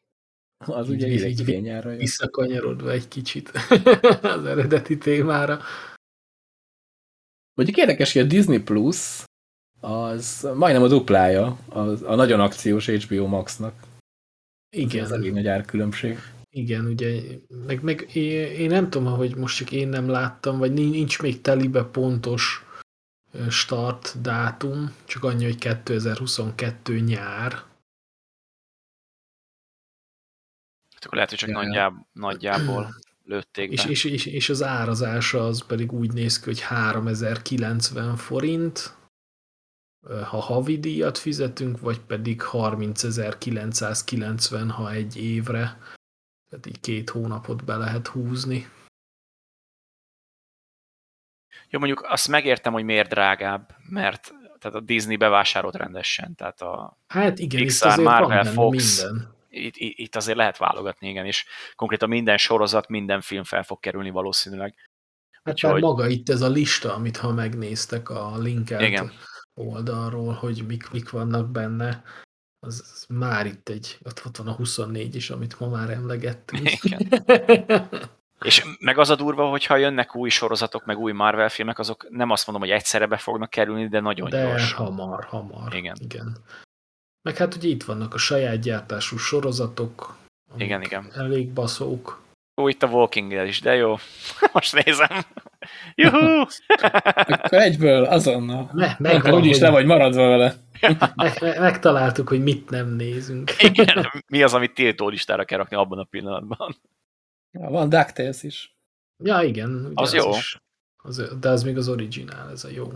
[SPEAKER 1] Az ugye így, így fényára
[SPEAKER 3] jön. Visszakanyarodva egy kicsit <laughs> az eredeti témára.
[SPEAKER 1] Mondjuk érdekes, hogy a Disney Plus az majdnem a duplája a, a nagyon akciós HBO Maxnak. Igen. Ez elég nagy árkülönbség.
[SPEAKER 3] Igen, ugye, meg, meg én nem tudom, hogy most csak én nem láttam, vagy nincs még telibe pontos start dátum, csak annyi, hogy 2022 nyár.
[SPEAKER 2] Hát akkor lehet, hogy csak ja. nagyjából, nagyjából lőtték
[SPEAKER 3] és, és, és, és az árazása az pedig úgy néz ki, hogy 3090 forint, ha havi díjat fizetünk, vagy pedig 30.990, ha egy évre. Tehát így két hónapot be lehet húzni.
[SPEAKER 2] Jó, mondjuk azt megértem, hogy miért drágább, mert tehát a Disney bevásárolt rendesen, tehát a
[SPEAKER 3] hát igen, Pixar, itt Marvel, Fox,
[SPEAKER 2] minden. Itt, itt azért lehet válogatni, igen, és konkrétan minden sorozat, minden film fel fog kerülni valószínűleg.
[SPEAKER 3] Hát Úgyhogy... maga itt ez a lista, amit ha megnéztek a linket, igen oldalról, hogy mik, mik vannak benne, az, az már itt egy, ott, ott van a 24 is, amit ma már emlegettünk. <laughs> <laughs>
[SPEAKER 2] És meg az a durva, hogyha jönnek új sorozatok, meg új Marvel filmek, azok nem azt mondom, hogy egyszerre be fognak kerülni, de nagyon
[SPEAKER 3] de
[SPEAKER 2] gyorsan.
[SPEAKER 3] hamar, hamar. Igen. igen. Meg hát ugye itt vannak a saját gyártású sorozatok,
[SPEAKER 2] igen, igen.
[SPEAKER 3] elég baszók.
[SPEAKER 2] Ó, itt a Walking is, de jó. <laughs> Most nézem. Juhú!
[SPEAKER 1] Akkor egyből, azonnal. Me, meg úgyis hogy... le vagy maradva vele. <laughs>
[SPEAKER 3] meg, megtaláltuk, hogy mit nem nézünk. <laughs>
[SPEAKER 2] Igen, mi az, amit tiltó listára kell rakni abban a pillanatban.
[SPEAKER 1] Ja, van DuckTales is.
[SPEAKER 3] Ja, igen.
[SPEAKER 2] Az, az jó. Is,
[SPEAKER 3] az, de az még az originál, ez a jó.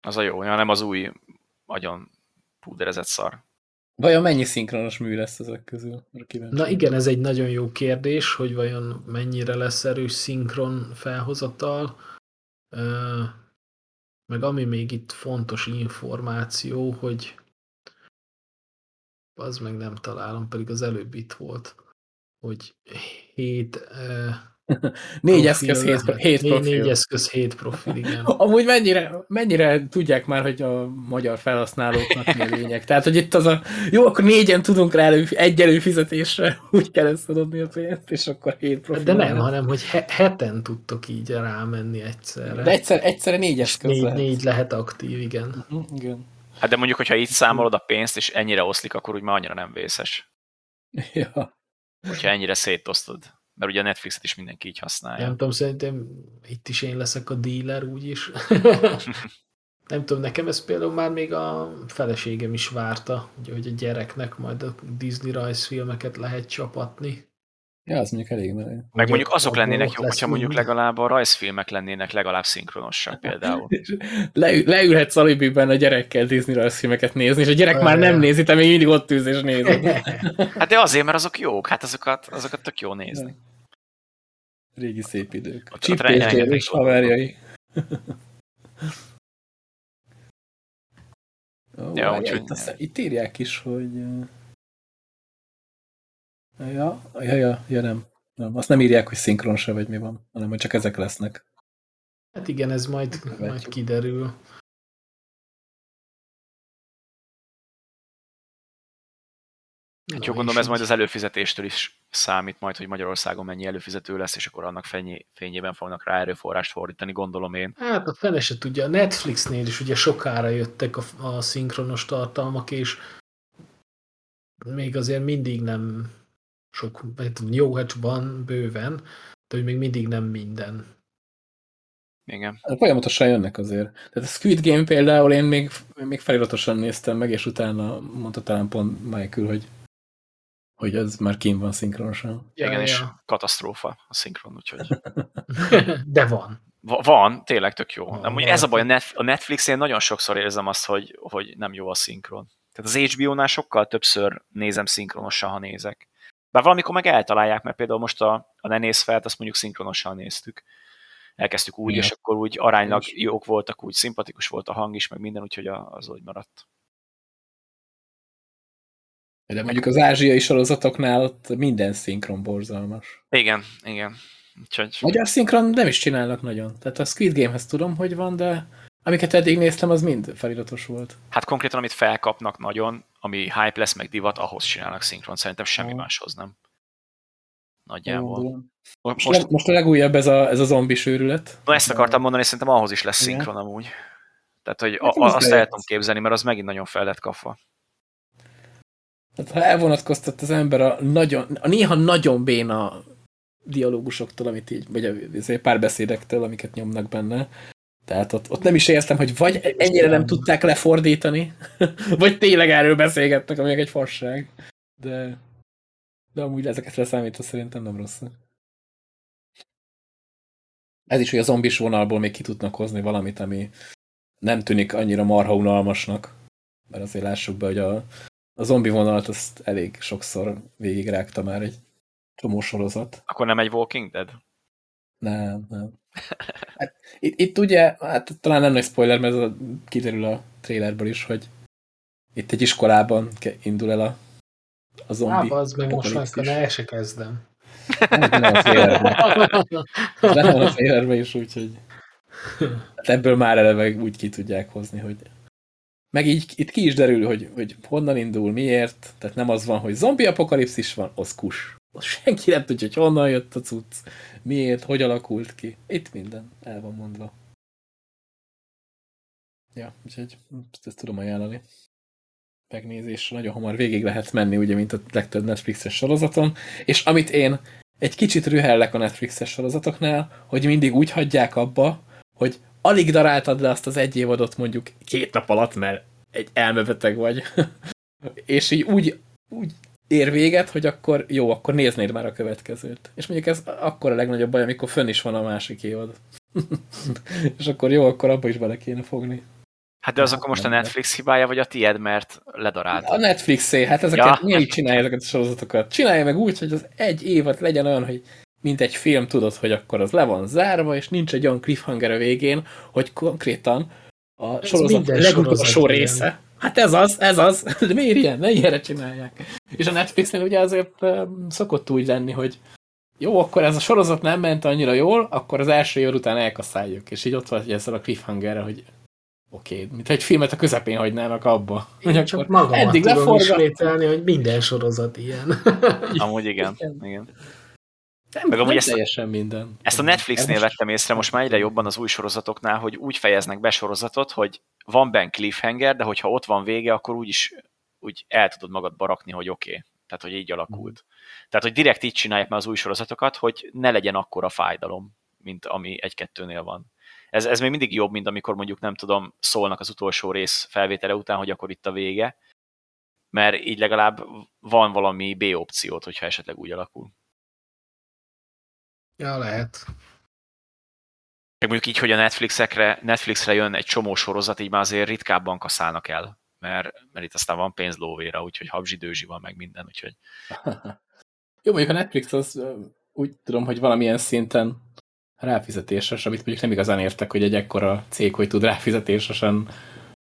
[SPEAKER 2] Az a jó, ja, nem az új, nagyon púderezett szar.
[SPEAKER 1] Vajon mennyi szinkronos mű lesz ezek közül?
[SPEAKER 3] Na igen, ez egy nagyon jó kérdés, hogy vajon mennyire lesz erős szinkron felhozatal. Meg ami még itt fontos információ, hogy az meg nem találom, pedig az előbb itt volt, hogy 7 <laughs>
[SPEAKER 1] négy profil, eszköz, hét, hét
[SPEAKER 3] négy, profil. Négy eszköz, hét profil, igen. <laughs>
[SPEAKER 1] Amúgy mennyire, mennyire tudják már, hogy a magyar felhasználóknak mi a lényeg? Tehát, hogy itt az a, jó, akkor négyen tudunk rá elő, egy előfizetésre, <laughs> úgy kell ezt adni a pénzt, és akkor hét profil.
[SPEAKER 3] De nem, hanem, hogy he, heten tudtok így rámenni egyszerre.
[SPEAKER 1] De egyszer, egyszerre négy eszköz
[SPEAKER 3] négy, lehet. négy lehet aktív, igen.
[SPEAKER 1] Uh-huh, igen.
[SPEAKER 2] Hát de mondjuk, hogyha így számolod a pénzt, és ennyire oszlik, akkor úgy már annyira nem vészes.
[SPEAKER 1] Ja.
[SPEAKER 2] Hogyha ennyire szétosztod. Mert ugye a Netflixet is mindenki így használja.
[SPEAKER 3] Nem tudom, szerintem itt is én leszek a dealer úgyis. <laughs> nem tudom, nekem ez például már még a feleségem is várta, ugye, hogy a gyereknek majd a Disney rajzfilmeket lehet csapatni.
[SPEAKER 1] Ja, az mondjuk elég menő.
[SPEAKER 2] Meg mondjuk azok lennének jobb, hogyha mondjuk legalább a rajzfilmek lennének legalább szinkronosak például. <laughs>
[SPEAKER 1] Le, leülhetsz alibiben a gyerekkel Disney rajzfilmeket nézni, és a gyerek már nem nézi, te még mindig ott ülsz és nézed. <laughs>
[SPEAKER 2] hát de azért, mert azok jók, hát azokat, azokat tök jó nézni. <laughs>
[SPEAKER 1] Régi szép idők. A Csip és haverjai. oh, ja, úgyhogy... Itt, itt írják is, hogy Ja, ja, ja, ja nem. nem. Azt nem írják, hogy szinkron se, vagy mi van, hanem hogy csak ezek lesznek.
[SPEAKER 3] Hát igen, ez majd, majd kiderül.
[SPEAKER 2] Hát jó, gondolom ez majd az előfizetéstől is számít majd, hogy Magyarországon mennyi előfizető lesz, és akkor annak fényében fognak rá erőforrást fordítani, gondolom én.
[SPEAKER 3] Hát a fene se tudja. A Netflixnél is ugye sokára jöttek a, a szinkronos tartalmak, és még azért mindig nem sok, jó, hát van bőven, de hogy még mindig nem minden.
[SPEAKER 2] Igen.
[SPEAKER 1] Hát folyamatosan jönnek azért. Tehát a Squid Game például én még, még feliratosan néztem meg, és utána mondta talán pont Michael, hogy hogy ez már kín van szinkronosan.
[SPEAKER 2] Ja, Igen, ja. és katasztrófa a szinkron, úgyhogy... <laughs>
[SPEAKER 3] De van.
[SPEAKER 2] Va van, tényleg tök jó. Van, Amúgy ez a baj, a Netflix-én nagyon sokszor érzem azt, hogy, hogy nem jó a szinkron. Tehát az HBO-nál sokkal többször nézem szinkronosan, ha nézek. Bár valamikor meg eltalálják, mert például most a, a Ne néz fel, azt mondjuk szinkronosan néztük. Elkezdtük úgy, Igen. és akkor úgy aránylag jók voltak, úgy szimpatikus volt a hang is, meg minden, úgyhogy az úgy maradt.
[SPEAKER 1] De mondjuk az ázsiai sorozatoknál ott minden szinkron borzalmas.
[SPEAKER 2] Igen, igen. Úgyhogy...
[SPEAKER 1] Magyar szinkron nem is csinálnak nagyon. Tehát a Squid Game-hez tudom, hogy van, de Amiket eddig néztem, az mind feliratos volt.
[SPEAKER 2] Hát konkrétan, amit felkapnak nagyon, ami hype lesz, meg divat, ahhoz csinálnak szinkron. Szerintem semmi oh. máshoz nem. Nagyjából. Oh,
[SPEAKER 1] most, most, most a legújabb ez a, ez a zombi sőrület.
[SPEAKER 2] Na ezt akartam mondani, szerintem ahhoz is lesz szinkron Igen. amúgy. Tehát, hogy hát, a, azt el tudom képzelni, mert az megint nagyon fel lett kapva.
[SPEAKER 1] Hát, ha elvonatkoztat az ember a, nagyon, a néha nagyon béna dialógusoktól, amit így, vagy a párbeszédektől, amiket nyomnak benne, tehát ott, ott nem is értem, hogy vagy ennyire nem tudták lefordítani, <laughs> vagy tényleg erről beszélgettek, ami egy fasság. De, de amúgy ezeket leszámítva szerintem nem rossz. Ez is, hogy a zombis vonalból még ki tudnak hozni valamit, ami nem tűnik annyira marha unalmasnak. Mert azért lássuk be, hogy a, a zombi vonalat azt elég sokszor végigrágta már egy csomó sorozat.
[SPEAKER 2] Akkor nem egy Walking Dead?
[SPEAKER 1] Nem, nem. Hát, itt, itt ugye, hát talán nem nagy spoiler, mert ez a, kiderül a trailerből is, hogy itt egy iskolában indul el a, a zombi.
[SPEAKER 3] Á, az meg most már ne se kezdem.
[SPEAKER 1] Nem a trailerben. Nem a trailerben is, úgyhogy hát ebből már eleve úgy ki tudják hozni, hogy meg így itt ki is derül, hogy, hogy honnan indul, miért, tehát nem az van, hogy zombi apokalipszis van, az kus. Senki nem tudja, hogy honnan jött a cucc, miért, hogy alakult ki. Itt minden el van mondva. Ja, úgyhogy ezt tudom ajánlani. Megnézésre nagyon hamar végig lehet menni, ugye, mint a legtöbb Netflixes sorozaton. És amit én egy kicsit rühellek a Netflixes sorozatoknál, hogy mindig úgy hagyják abba, hogy alig daráltad le azt az egy évadot mondjuk két nap alatt, mert egy elmebeteg vagy. <laughs> és így úgy, úgy ér véget, hogy akkor jó, akkor néznéd már a következőt. És mondjuk ez akkor a legnagyobb baj, amikor fönn is van a másik évad. <laughs> és akkor jó, akkor abba is bele kéne fogni.
[SPEAKER 2] Hát de az akkor most a Netflix hibája, vagy a tied, mert ledarált?
[SPEAKER 1] A Netflixé, hát ezeket ja. miért csinálja ezeket a sorozatokat? Csinálja meg úgy, hogy az egy évad legyen olyan, hogy mint egy film tudod, hogy akkor az le van zárva, és nincs egy olyan cliffhanger a végén, hogy konkrétan a ez sorozat legutolsó része, Hát ez az, ez az. <laughs> De miért ilyen? Ne ilyenre csinálják. És a Netflixnél ugye azért szokott úgy lenni, hogy jó, akkor ez a sorozat nem ment annyira jól, akkor az első év után elkaszáljuk. És így ott van ezzel a cliffhangerre, hogy oké, okay, mint egy filmet a közepén hagynának abba.
[SPEAKER 3] Én hogy csak magamat eddig tudom leforga... ismételni, hogy minden sorozat ilyen. <laughs>
[SPEAKER 2] Amúgy igen, igen.
[SPEAKER 1] Nem, Meg amúgy ezt, teljesen minden.
[SPEAKER 2] Ezt a Netflixnél vettem észre most már egyre jobban az új sorozatoknál, hogy úgy fejeznek be sorozatot, hogy van benne cliffhanger, de hogyha ott van vége, akkor úgy is úgy el tudod magad barakni, hogy oké. Okay. Tehát, hogy így alakult. Mm. Tehát, hogy direkt így csinálják már az új sorozatokat, hogy ne legyen akkora fájdalom, mint ami egy-kettőnél van. Ez, ez még mindig jobb, mint amikor mondjuk nem tudom, szólnak az utolsó rész felvétele után, hogy akkor itt a vége, mert így legalább van valami B opciót, hogyha esetleg úgy alakul.
[SPEAKER 3] Ja, lehet.
[SPEAKER 2] Meg mondjuk így, hogy a Netflixekre, Netflixre jön egy csomó sorozat, így már azért ritkábban kaszálnak el, mert, mert itt aztán van pénzlóvéra, úgyhogy habzsi van meg minden, úgyhogy... <laughs>
[SPEAKER 1] Jó, mondjuk a Netflix az úgy tudom, hogy valamilyen szinten ráfizetéses, amit mondjuk nem igazán értek, hogy egy ekkora cég, hogy tud ráfizetésesen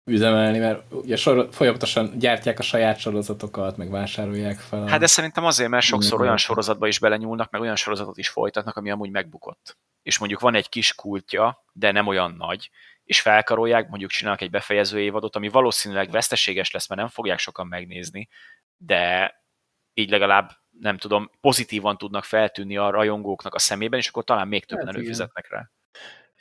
[SPEAKER 1] üzemelni, mert ugye sor, folyamatosan gyártják a saját sorozatokat, meg vásárolják fel. A...
[SPEAKER 2] Hát de szerintem azért, mert sokszor olyan sorozatba is belenyúlnak, meg olyan sorozatot is folytatnak, ami amúgy megbukott. És mondjuk van egy kis kultja, de nem olyan nagy, és felkarolják, mondjuk csinálnak egy befejező évadot, ami valószínűleg veszteséges lesz, mert nem fogják sokan megnézni, de így legalább nem tudom, pozitívan tudnak feltűnni a rajongóknak a szemében, és akkor talán még többen hát előfizetnek rá.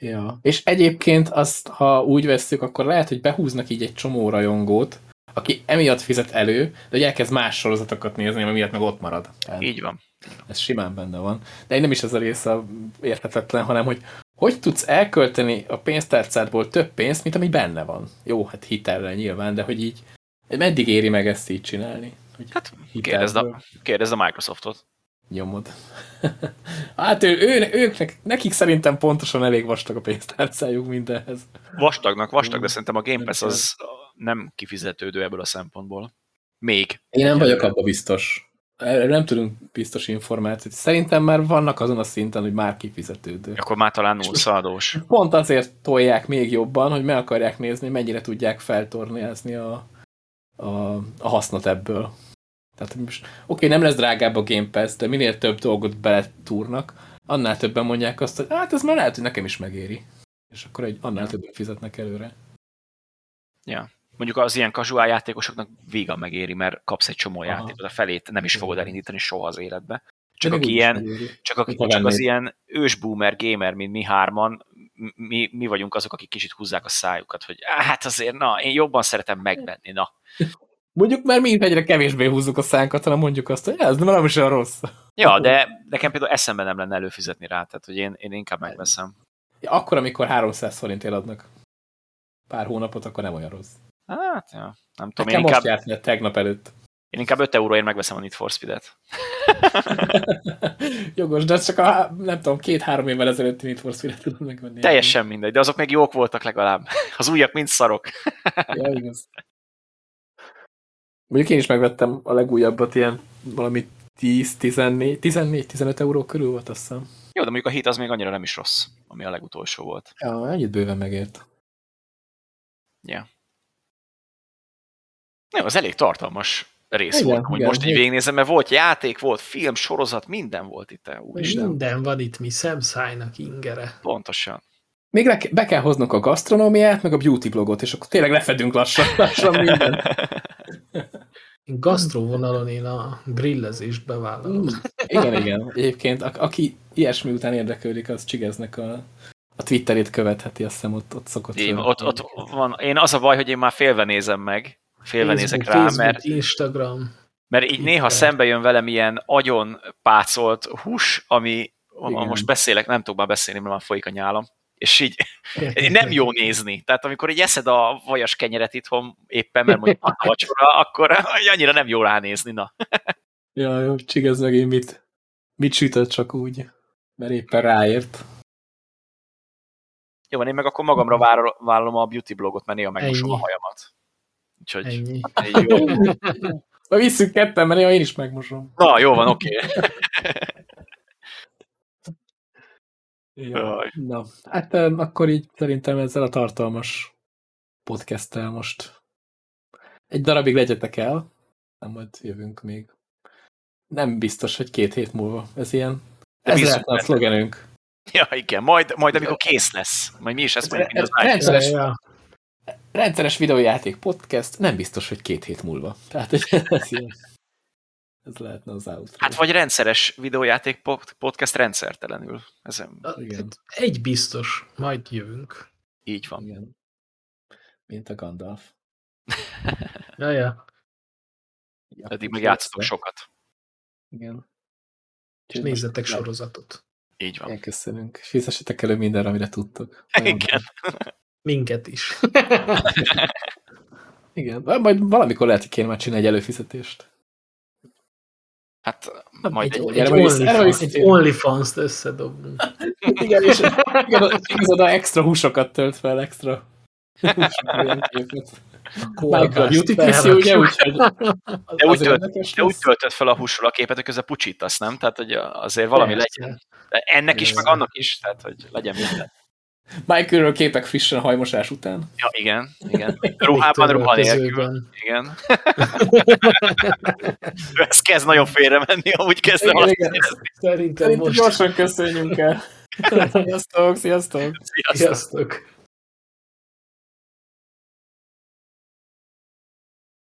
[SPEAKER 1] Ja. És egyébként azt, ha úgy vesszük, akkor lehet, hogy behúznak így egy csomó rajongót, aki emiatt fizet elő, de hogy elkezd más sorozatokat nézni, ami miatt meg ott marad.
[SPEAKER 2] Tehát Így van.
[SPEAKER 1] Ez simán benne van. De én nem is ez a része érthetetlen, hanem hogy hogy tudsz elkölteni a pénztárcádból több pénzt, mint ami benne van. Jó, hát hitelre nyilván, de hogy így meddig éri meg ezt így csinálni?
[SPEAKER 2] Hogy hát kérdezd a, kérdezd a Microsoftot.
[SPEAKER 1] Nyomod. <laughs> hát ő, ő, őknek, nekik szerintem pontosan elég vastag a pénztárcájuk mindenhez.
[SPEAKER 2] Vastagnak vastag, de szerintem a Game Pass az nem kifizetődő ebből a szempontból. Még.
[SPEAKER 1] Én nem vagyok abban biztos. Erre nem tudunk biztos információt. Szerintem már vannak azon a szinten, hogy már kifizetődő.
[SPEAKER 2] Akkor már talán nullszadós.
[SPEAKER 1] Pont azért tolják még jobban, hogy meg akarják nézni, mennyire tudják feltornézni a, a, a hasznot ebből. Tehát most, oké, nem lesz drágább a Game Pass, de minél több dolgot beletúrnak, annál többen mondják azt, hogy hát ez már lehet, hogy nekem is megéri. És akkor egy, annál többen fizetnek előre.
[SPEAKER 2] Ja. Mondjuk az ilyen casual játékosoknak vígan megéri, mert kapsz egy csomó Aha. játékot, a felét nem is fogod elindítani soha az életbe. Csak, aki ilyen, csak, aki, csak az ilyen ősboomer gamer, mint mi hárman, mi, mi vagyunk azok, akik kicsit húzzák a szájukat, hogy hát azért, na, én jobban szeretem megvenni, na. <laughs>
[SPEAKER 1] Mondjuk már mi egyre kevésbé húzzuk a szánkat, hanem mondjuk azt, hogy ez nem is olyan rossz.
[SPEAKER 2] Ja, de nekem például eszembe nem lenne előfizetni rá, tehát hogy én, én inkább megveszem.
[SPEAKER 1] Ja, akkor, amikor 300 forintért adnak pár hónapot, akkor nem olyan rossz.
[SPEAKER 2] Hát, ja, nem tudom.
[SPEAKER 1] Nekem én inkább... most járt tegnap előtt.
[SPEAKER 2] Én inkább 5 euróért megveszem a Need for Speed-et. <laughs>
[SPEAKER 1] Jogos, de csak a, nem tudom, két-három évvel ezelőtti Need for Speed-et tudom megvenni.
[SPEAKER 2] Teljesen mindegy, de azok még jók voltak legalább. <laughs> Az újak mind szarok.
[SPEAKER 1] ja, igaz. Mondjuk én is megvettem a legújabbat, ilyen valami 10, 14, 14, 15 euró körül volt, azt hiszem.
[SPEAKER 2] Jó, de mondjuk a hit az még annyira nem is rossz, ami a legutolsó volt.
[SPEAKER 1] Ja, ennyit bőven megért.
[SPEAKER 2] Ja. Jó, az elég tartalmas rész igen, volt, hogy most így végignézem, mert volt játék, volt film, sorozat, minden volt itt.
[SPEAKER 3] Úristen. Minden van itt, mi szemszájnak ingere.
[SPEAKER 2] Pontosan.
[SPEAKER 1] Még le, be kell hoznunk a gasztronómiát, meg a beauty blogot, és akkor tényleg lefedünk lassan, lassan minden. <laughs>
[SPEAKER 3] Gasztró vonalon én a grillezést bevállalom.
[SPEAKER 1] igen, igen. Egyébként, a, aki ilyesmi után érdeklődik, az csigeznek a, a Twitterét követheti, azt hiszem ott, ott szokott.
[SPEAKER 2] Én, ott, ott van. Én az a baj, hogy én már félve nézem meg, félve Facebook, nézek rá,
[SPEAKER 3] Facebook, mert... Instagram.
[SPEAKER 2] Mert így néha szembe jön velem ilyen agyon pácolt hús, ami Igen. most beszélek, nem tudok már beszélni, mert már folyik a nyálam és így <laughs> nem jó nézni. Tehát amikor így eszed a vajas kenyeret itthon éppen, mert mondjuk <laughs> a vacsora, akkor <laughs> annyira nem jó ránézni, na.
[SPEAKER 1] ja, jó, csigez meg én mit, mit sütött csak úgy, mert éppen ráért.
[SPEAKER 2] Jó, van, én meg akkor magamra vállalom a beauty blogot, mert néha megmosom a hajamat. Úgyhogy Ennyi. jó.
[SPEAKER 1] Na visszük ketten, mert néha én is megmosom.
[SPEAKER 2] Na, jó van, oké. Okay.
[SPEAKER 1] Ja. Na, hát akkor így szerintem ezzel a tartalmas podcasttel most egy darabig legyetek el, nem majd jövünk még. Nem biztos, hogy két hét múlva. Ez ilyen Ez lehetne a szlogenünk.
[SPEAKER 2] Ja, igen, majd, majd amikor kész lesz. Majd mi is ezt mondjuk, mint az
[SPEAKER 1] rendszeres, rendszeres videójáték podcast, nem biztos, hogy két hét múlva. Tehát ez, ez lehetne az outro.
[SPEAKER 2] Hát vagy rendszeres videójáték podcast rendszertelenül. Ez,
[SPEAKER 3] igen. Egy biztos, majd jövünk.
[SPEAKER 2] Így van. Igen.
[SPEAKER 1] Mint a Gandalf. <laughs>
[SPEAKER 3] ja, ja.
[SPEAKER 2] Eddig meg játszatok sokat.
[SPEAKER 1] Igen.
[SPEAKER 3] És nézzetek sorozatot.
[SPEAKER 2] Így van. Igen,
[SPEAKER 1] köszönünk. És fizessetek elő mindenre, amire tudtok.
[SPEAKER 2] Igen.
[SPEAKER 3] Minket is. <laughs>
[SPEAKER 1] Igen. Majd valamikor lehet, hogy kéne már csinálni egy előfizetést.
[SPEAKER 2] Hát majd
[SPEAKER 3] egy, egy, OnlyFans, egy OnlyFans-t összedobunk. <laughs>
[SPEAKER 1] igen, és igen, igazad extra húsokat tölt fel, extra Michael Beauty Chrissy, ugye, úgyhogy <laughs>
[SPEAKER 2] de úgy, tölt, de úgy töltött fel a húsról a képet, hogy közben pucsítasz, nem? Tehát, hogy azért valami Persze. legyen. De ennek is, meg annak is, tehát, hogy legyen minden.
[SPEAKER 1] Michaelről képek frissen hajmosás után.
[SPEAKER 2] Ja, igen, igen. Ruhában, ruha nélkül. Igen. <laughs> Ez kezd nagyon félre menni, amúgy kezdem igen, azt igen.
[SPEAKER 1] Szerintem, Szerintem most... gyorsan köszönjünk el. <laughs> Sziasztok, sziasztok.
[SPEAKER 3] Sziasztok. sziasztok.